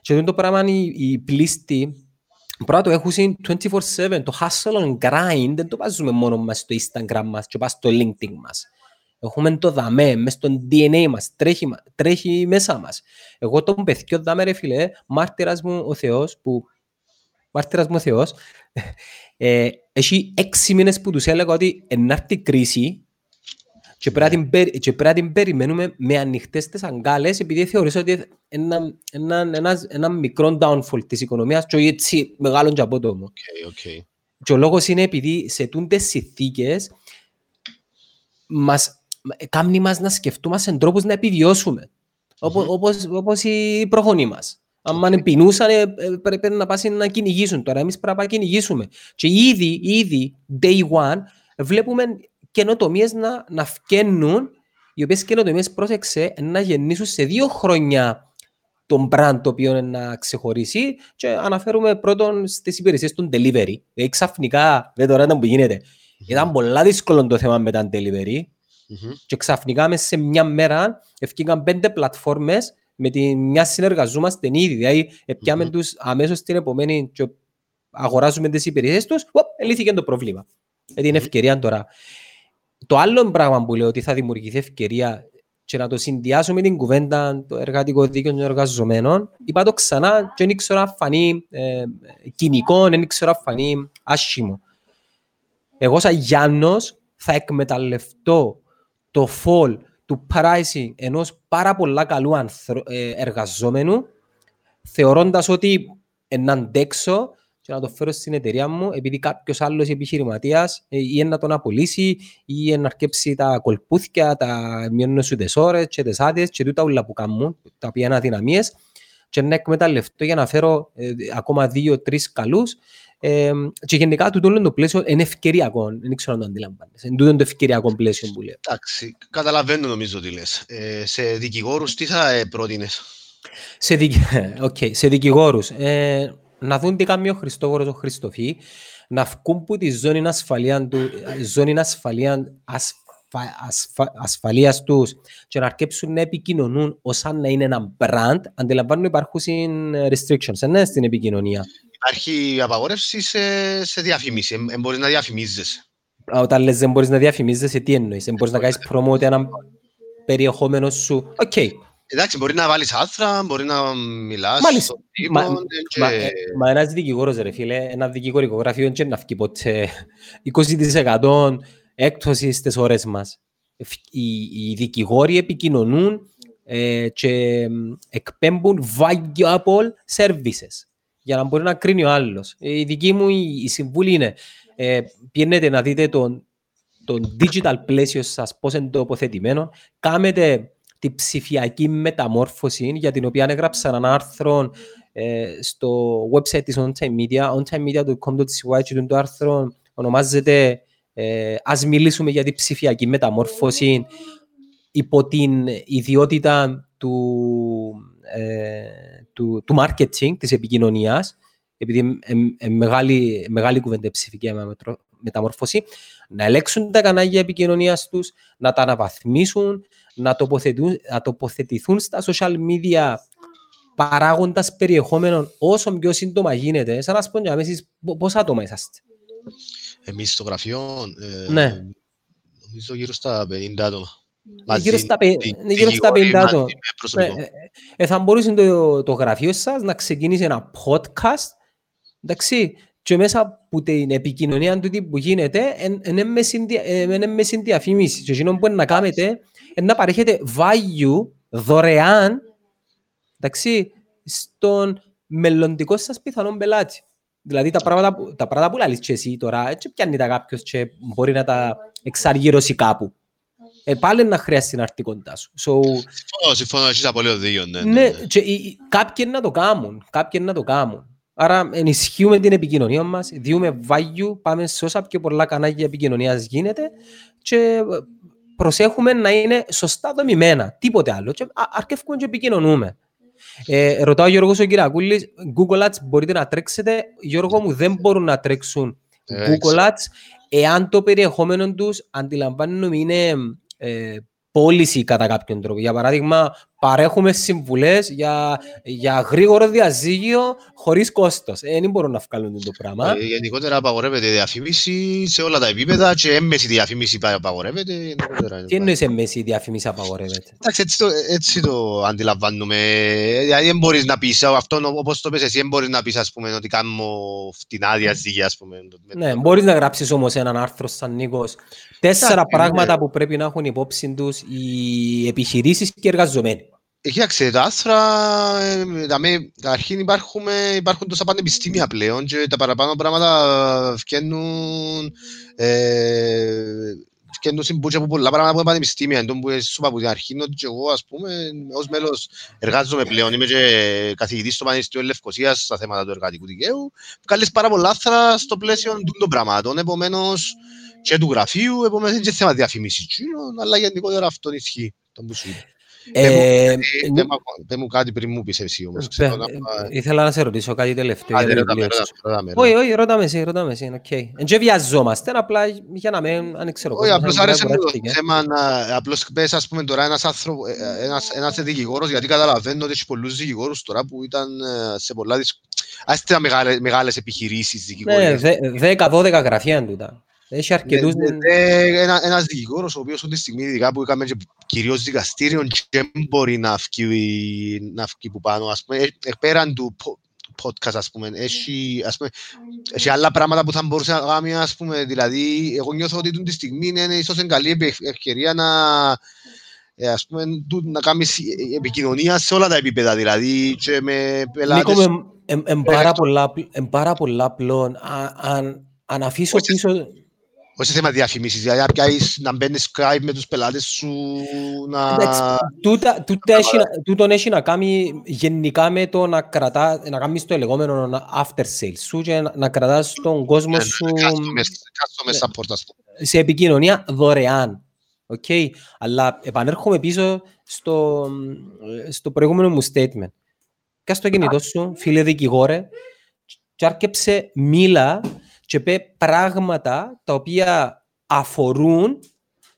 Και το πράγμα οι, οι πλήστοι Πρώτα το έχουν 24-7, το hustle and grind δεν το βάζουμε μόνο μας στο Instagram μας και πας στο LinkedIn μας. Έχουμε το δαμέ, μέσα στο DNA μας, τρέχει, τρέχει μέσα μας. Εγώ τον παιδιό δαμέ ρε φίλε, μάρτυρας μου ο Θεός, που, μάρτυρας μου ο Θεός, ε, έχει έξι μήνες που τους έλεγα ότι ενάρτη κρίση και πρέπει, να την, και πρέπει να την περιμένουμε με ανοιχτές τις αγκάλες επειδή θεωρείς ότι ένα, ένα, ένα, ένα μικρό downfall της οικονομίας και όχι έτσι μεγάλο και απότομο. Okay, okay. Και ο λόγος είναι επειδή σε τούντες συνθήκες μας, κάνει μας να σκεφτούμαστε τρόπους να επιβιώσουμε. Όπως, mm-hmm. όπως, όπως οι προγονείς μας. Αν okay. πεινούσαν, ε, ε, πρέπει να πάσουν να κυνηγήσουν. Τώρα εμείς πρέπει να κυνηγήσουμε. Και ήδη, ήδη, day one, βλέπουμε καινοτομίες να, να φκαίνουν, οι οποίες καινοτομίες, πρόσεξε, να γεννήσουν σε δύο χρόνια τον brand το οποίο είναι να ξεχωρίσει και αναφέρουμε πρώτον στις υπηρεσίες των delivery. Δηλαδή ξαφνικά, δεν τώρα ήταν που γίνεται, ήταν πολλά δύσκολο το θέμα με τα delivery mm-hmm. και ξαφνικά μέσα σε μια μέρα ευκήκαν πέντε πλατφόρμες με τη μια συνεργαζόμαστε ήδη, δηλαδή πιάμε mm-hmm. τους αμέσως την επομένη και αγοράζουμε τις υπηρεσίες τους, ελύθηκε το πρόβλημα. Δηλαδή είναι ευκαιρία τώρα. Το άλλο πράγμα που λέω ότι θα δημιουργηθεί ευκαιρία και να το συνδυάσω με την κουβέντα το εργατικό δίκαιο των εργαζομένων, είπα το ξανά και δεν ήξερα να φανεί ε, κοινικό, δεν ήξερα να φανεί άσχημο. Εγώ σαν Γιάννος θα εκμεταλλευτώ το φόλ του pricing ενός πάρα πολλά καλού ανθρω... ε, εργαζόμενου θεωρώντας ότι να αντέξω και να το φέρω στην εταιρεία μου επειδή κάποιος άλλος επιχειρηματίας ε, ή να τον απολύσει ή να αρκέψει τα κολπούθια, τα μειώνουν σου τις ώρες και τις άδειες και τούτα όλα που κάνουν, τα οποία είναι αδυναμίες, και να εκμεταλλευτώ για να φέρω ε, ακόμα δύο-τρει καλούς. Ε, και γενικά το όλο το πλαίσιο είναι ευκαιριακό. Δεν ξέρω αν το αντιλαμβάνεσαι. Είναι τούτο το ευκαιριακό πλαίσιο που λέω. Εντάξει, καταλαβαίνω νομίζω τι λες. Ε, σε δικηγόρους τι θα ε, πρότεινες; Σε, δικ... okay. σε δικηγόρους. Ε, να δουν τι κάνει ο Χριστόφορος ο Χριστοφή, να βγουν που τη ζώνη ασφαλεία του, ζώνη ασφαλεία, ασφα, ασφα, ασφαλείας τους και να αρκέψουν να επικοινωνούν ως αν να είναι ένα brand, αντιλαμβάνουν υπάρχουν restrictions ναι, στην επικοινωνία. Υπάρχει απαγόρευση σε, σε διαφημίσεις, δεν μπορείς να διαφημίζεσαι. Όταν λες δεν μπορείς να διαφημίζεσαι, τι εννοείς, δεν μπορείς να κάνεις promote ένα περιεχόμενο σου. OK, okay. Εντάξει, μπορεί να βάλεις άρθρα, μπορεί να μιλάς Μάλιστα. Μα, και... μα, ε, μα ένας δικηγόρος, ρε φίλε, ένας δικηγορικό γραφείο δεν να βγει ποτέ 20% έκπτωσης στις ώρες μας. Οι, οι δικηγόροι επικοινωνούν ε, και εκπέμπουν valuable services για να μπορεί να κρίνει ο άλλος. Η δική μου η, η συμβούλη είναι ε, πιένετε να δείτε τον, τον digital πλαίσιο σας, πώς είναι τοποθετημένο, κάμετε τη ψηφιακή μεταμόρφωση για την οποία έγραψα ένα άρθρο ε, στο website της On Time Media, ontimemedia.com.cy και το άρθρο ονομάζεται ε, «Ας μιλήσουμε για τη ψηφιακή μεταμόρφωση υπό την ιδιότητα του, ε, του, του marketing, της επικοινωνίας, επειδή είναι μεγάλη, μεγάλη κουβέντα ψηφική μεταμόρφωση, να ελέγξουν τα κανάλια επικοινωνίας τους, να τα αναβαθμίσουν, να, να τοποθετηθούν στα social media παράγοντας περιεχόμενων όσο πιο σύντομα γίνεται. Σαν να σου πω για εσείς πόσα άτομα είσαστε; Εμείς στο γραφείο, ε, ναι. νομίζω γύρω στα 50 άτομα. Μαζί, γύρω στα, ναι, γύρω στα 50 άτομα. Ε, ε, ε, θα μπορούσε το, το γραφείο σας να ξεκινήσει ένα podcast; Εντάξει, και μέσα από την επικοινωνία του που γίνεται είναι με συνδιαφήμιση. Και εκείνο που είναι να κάνετε να παρέχετε value δωρεάν εντάξει, στον μελλοντικό σας πιθανόν πελάτη. Δηλαδή τα πράγματα, τα πράγματα που λαλείς και εσύ τώρα, έτσι πιάνει τα κάποιος και μπορεί να τα εξαργύρώσει κάπου. Ε, πάλι να χρειάζεται να έρθει κοντά σου. So, συμφωνώ, συμφωνώ, έχεις απολύτως δίκιο. Ναι, ναι, ναι. Και, κάποιοι να το κάνουν, κάποιοι να το κάνουν. Άρα ενισχύουμε την επικοινωνία μας, διούμε value, πάμε σε όσα πιο πολλά κανάλια επικοινωνίας γίνεται και προσέχουμε να είναι σωστά δομημένα, τίποτε άλλο. Και αρκεύουμε και επικοινωνούμε. Ε, ρωτάω ο Γιώργος ο Κυριακούλης, Google Ads μπορείτε να τρέξετε. Γιώργο μου δεν μπορούν να τρέξουν Google Ads εάν το περιεχόμενο τους αντιλαμβάνουμε είναι ε, πώληση κατά κάποιον τρόπο. Για παράδειγμα, παρέχουμε συμβουλές για, για γρήγορο διαζύγιο χωρίς κόστος. Ε, δεν μπορούν να βγάλουν το πράγμα. Ε, γενικότερα απαγορεύεται διαφήμιση σε όλα τα επίπεδα και έμμεση διαφήμιση απαγορεύεται. γενικότερα. Τι εννοείς εμείς η διαφήμιση απαγορεύεται; Εντάξει, έτσι το, έτσι το αντιλαμβάνουμε. Δηλαδή δεν μπορείς να πεις, αυτό όπως το πες εσύ, δεν μπορείς να πεις ας πούμε, ότι κάνω φτηνά διαζύγια. Ας πούμε. Ναι, μπορείς να γράψεις όμως έναν άρθρο σαν Νίκος. Τέσσερα Εντάξει, πράγματα ναι. που πρέπει να έχουν υπόψη τους οι επιχειρήσεις και οι εργαζομένοι. Ε, Κοίταξε, τα άθρα, ε, δαμε, καταρχήν υπάρχουμε, υπάρχουν τόσα πανεπιστήμια πλέον και τα παραπάνω πράγματα βγαίνουν, ε, βγαίνουν συμπούτια από πολλά πράγματα από τα πανεπιστήμια. Εν τω που σου είπα από την αρχή είναι ότι και εγώ, ας πούμε, ως μέλος εργάζομαι πλέον. Είμαι και καθηγητής στο Πανεπιστήμιο Λευκοσίας στα θέματα του εργατικού δικαίου. Βγάλεις πάρα πολλά άθρα στο πλαίσιο τούτων των πραγμάτων. Επομένως, και του γραφείου, επομένως είναι και θέμα διαφημίσης, τσίνων, αλλά γενικότερα αυτό ισχύει. Το που σου είπα. Ε, Δεν μου- Δεν μου κάτι πριν μου πεις εσύ όμως. πε- Ξέρω να- Ήθελα να σε ρωτήσω κάτι τελευταίο Άντε, για το ρώτα με, βιβλίο ρώτα σου. με, ρώτα με, Όχι, ρώτα. όχι, ρώτα με εσύ, ρώτα με εσύ, οκ. Εν και βιαζόμαστε, απλά για να μην, αν ξέρω Όχι, κόσμος, απλώς αν άρεσε μου το κουράστηκε. θέμα να... Απλώς πες, ας πούμε, τώρα ένας άνθρωπο, ε, ένας, ένας δικηγόρος, γιατί καταλαβαίνω ότι έχει πολλούς δικηγόρους τώρα που ήταν ε, σε πολλά δυσ... Ας ήταν μεγάλες, μεγάλες επιχειρήσεις Ναι, δικηγόρες. δε- δέκα-δώδεκα γραφεία είναι τούτα. Έχει αρκετούς... Ναι, ναι, ναι, ένα, ένας δικηγόρος ο οποίος αυτή τη στιγμή ειδικά που έκαμε και κυρίως δικαστήριο και δεν μπορεί να βγει, να βγει που πάνω ας πούμε, ε, ε, πέραν του πο- podcast ας πούμε, έχει, ας πούμε, έχει άλλα πράγματα που θα μπορούσε να κάνει ας πούμε, δηλαδή εγώ νιώθω ότι τη στιγμή είναι ίσως είναι καλή επε- ευκαιρία να ε, ας πούμε, του- να κάνεις ε, επικοινωνία σε όλα τα επίπεδα, δηλαδή και με πελάτες. Νίκο, με- εμ- εμ πάρα πολλά- εμ πάρα πολλά απλό. Α- Αν αν αφήσω Όχι, πίσω... Όχι θέμα διαφημίσεις, δηλαδή να πιάσεις, να μπαίνεις Skype με τους πελάτες σου, να... Εντάξει, τούτα- τούτα έχει να- Τούτον έχει να κάνει γενικά με το να κρατά, να κάνεις το λεγόμενο after sales σου και να- να κρατάς τον κόσμο Ναι, ναι, σου customer- customer Ναι. support, ας πούμε. σε επικοινωνία δωρεάν. Okay. Αλλά επανέρχομαι πίσω στο, στο προηγούμενο μου statement. Κάς το κινητό σου, φίλε δικηγόρε, και άρκεψε μίλα και πέ πράγματα τα οποία αφορούν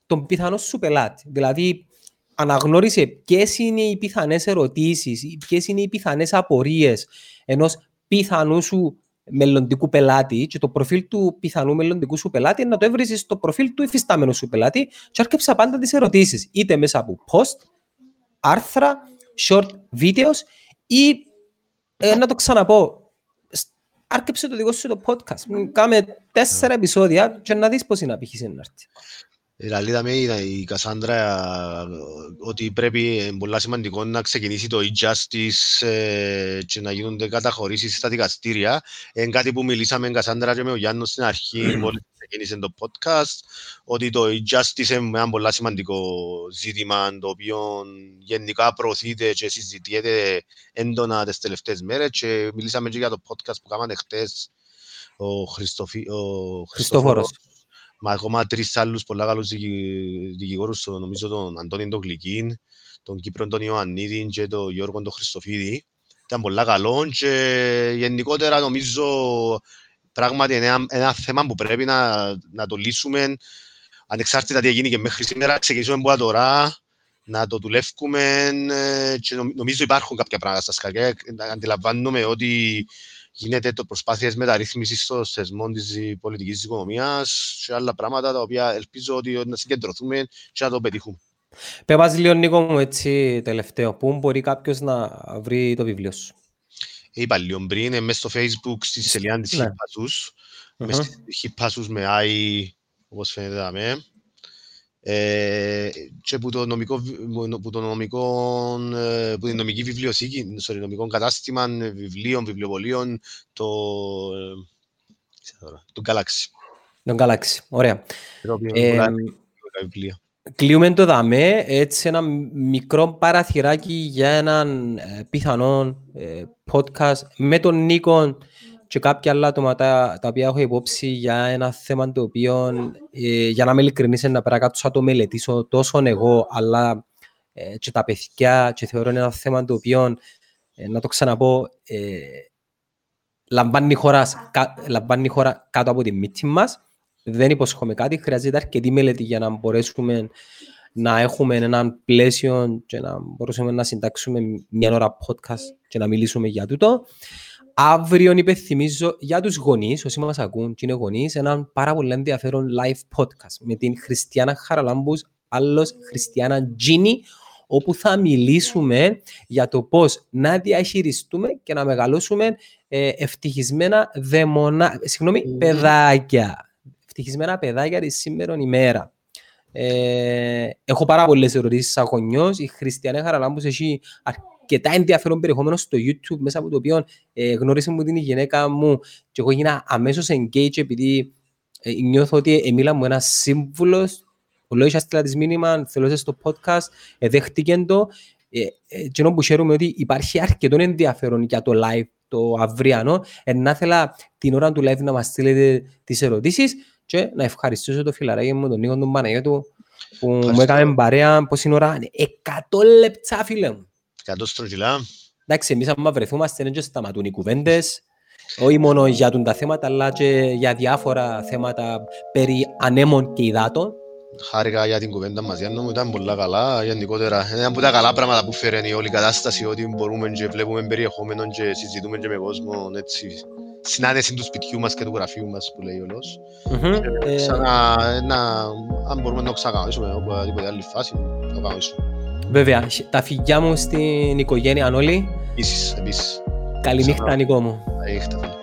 τον πιθανό σου πελάτη. Δηλαδή, αναγνώρισε ποιες είναι οι πιθανές ερωτήσεις, ποιες είναι οι πιθανές απορίες ενός πιθανού σου μελλοντικού πελάτη και το προφίλ του πιθανού μελλοντικού σου πελάτη να το έβριζες στο προφίλ του υφιστάμενου σου πελάτη και άρκεψα πάντα τις ερωτήσεις, είτε μέσα από post, άρθρα, short videos ή ε, να το ξαναπώ, σ- άρκεψε το δικό σου το podcast. Μ, Κάμε τέσσερα επεισόδια και να δεις πώς είναι απήχηση να έρθει. Δηλαδή, είδαμε η η Κασάνδρα ε, ότι πρέπει ε, πολλά σημαντικό να ξεκινήσει το e-justice ε, και να γίνονται καταχωρήσεις στα δικαστήρια. Είναι κάτι που μιλήσαμε, Κασάνδρα, και με ο Γιάννος στην αρχή, μόλις ξεκίνησε το podcast, ότι το e-justice είναι ένα πολύ σημαντικό ζήτημα, το οποίο γενικά προωθείται και συζητιέται έντονα τις τελευταίες μέρες και μιλήσαμε και για το podcast που κάναμε χτες ο, Χριστοφι... ο Χριστόφορος. Μα ακόμα τρεις άλλους πολλά καλούς δικη- δικηγόρους, τον- νομίζω τον Αντώνη τον Γλυκίν, τον Κύπρο τον Ιωαννίδη και τον Γιώργο τον Χριστοφίδη. Ήταν πολλά καλό και γενικότερα νομίζω πράγματι είναι ένα, ένα θέμα που πρέπει να, να το λύσουμε ανεξάρτητα τι έγινε και μέχρι σήμερα, ξεκινήσουμε από τώρα, να το δουλεύουμε ε, και νομ- νομίζω υπάρχουν κάποια πράγματα στα σκακιά. Αντιλαμβάνομαι ότι γίνεται το προσπάθειες μεταρρύθμισης στο θεσμό της πολιτικής οικονομίας και άλλα πράγματα τα οποία ελπίζω ότι να συγκεντρωθούμε και να το πετύχουμε. Πες μας λίγο Νίκο μου έτσι τελευταίο, πού μπορεί κάποιος να βρει το βιβλίο σου; Είπα λίγο πριν, είναι μέσα στο facebook στη σελίδα της Ναι. Χιπασούς, Αχα. μες στη Χιπασούς με I, όπως φαίνεται δαμέ. Ε, και που το νομικό, βι- που το νομικό, ε, που την νομική βιβλιοθήκη, sorry, νομικό κατάστημα ε, βιβλίων, βιβλιοπολίων, το, ε, ξέρω τώρα, το Galaxy. Τον Galaxy, ωραία. Το οποίο Ε, είναι πολλά βιβλία. Κλείουμε το δαμέ, έτσι ένα μικρό παραθυράκι για έναν ε, πιθανό ε, podcast με τον Νίκο και κάποια άλλα άτομα τα, τα οποία έχω υπόψη για ένα θέμα το οποίο, ε, για να είμαι ειλικρινής, είναι να πέρα κάτω να το μελετήσω τόσο εγώ, αλλά ε, και τα παιδιά και θεωρώ είναι ένα θέμα το οποίο, ε, να το ξαναπώ, ε, λαμβάνει, χώρα, σ- κα- λαμβάνει χώρα κάτω από τη μύτη μας. Δεν υποσχόμαι κάτι, χρειάζεται αρκετή μελέτη για να μπορέσουμε να έχουμε έναν πλαίσιο και να μπορούσαμε να συντάξουμε μια ώρα podcast και να μιλήσουμε για τούτο. Αύριο υπενθυμίζω για τους γονείς, όσοι μας ακούν και είναι γονείς, έναν πάρα πολύ ενδιαφέρον live podcast με την Χριστιανά Χαραλάμπους, άλλος Χριστιανά Τζίνι, όπου θα μιλήσουμε για το πώς να διαχειριστούμε και να μεγαλώσουμε ε, ευτυχισμένα δαιμονά, συγγνώμη, παιδάκια. Ευτυχισμένα παιδάκια τη σήμερα ημέρα. Ε, έχω πάρα πολλές ερωτήσεις σαν γονιός. Η Χριστιανές Χαραλάμπους έχει αρκετά ενδιαφέρον περιεχόμενο στο YouTube, μέσα από το οποίο ε, γνώρισε μου την γυναίκα μου και εγώ έγινα αμέσως engage επειδή ε, νιώθω ότι ε, μίλα μου ένα σύμβουλος. Ο λόγο έστειλα της μήνυμα, θέλω στο podcast, ε, δέχτηκε το. Ε, ε, και που χαίρομαι ότι υπάρχει αρκετό ενδιαφέρον για το live το αυριανό. Ε, να ήθελα την ώρα του live να μας στείλετε τις ερωτήσεις και να ευχαριστήσω το φιλαράκι μου, τον Νίκο τον Παναγιώτου, που μου έκανε παρέα πώς είναι ώρα. 100 λεπτά, φίλε μου. 100 στρογγυλά. Εντάξει, εμείς άμα βρεθούμαστε δεν σταματούν οι κουβέντες, όχι μόνο για τα θέματα, αλλά και για διάφορα θέματα περί ανέμων και υδάτων. Χάρηκα για την κουβέντα μας, Γιάννο μου, ήταν πολλά καλά, γενικότερα. Ένα από τα καλά πράγματα που φέρνει η όλη κατάσταση, ότι μπορούμε και βλέπουμε περιεχόμενο και συζητούμε και με κόσμο, έτσι, συνάντηση του σπιτιού μας και του γραφείου μας, που λέει ο Λος. Ε, σαν να, αν μπορούμε να το ξακαμίσουμε, οπουδήποτε άλλη φάση, να το καμίσουμε. Βέβαια, τα φυγιά μου στην οικογένεια όλοι. Επίσης, επίσης. Καληνύχτα, Νικό μου. Καληνύχτα.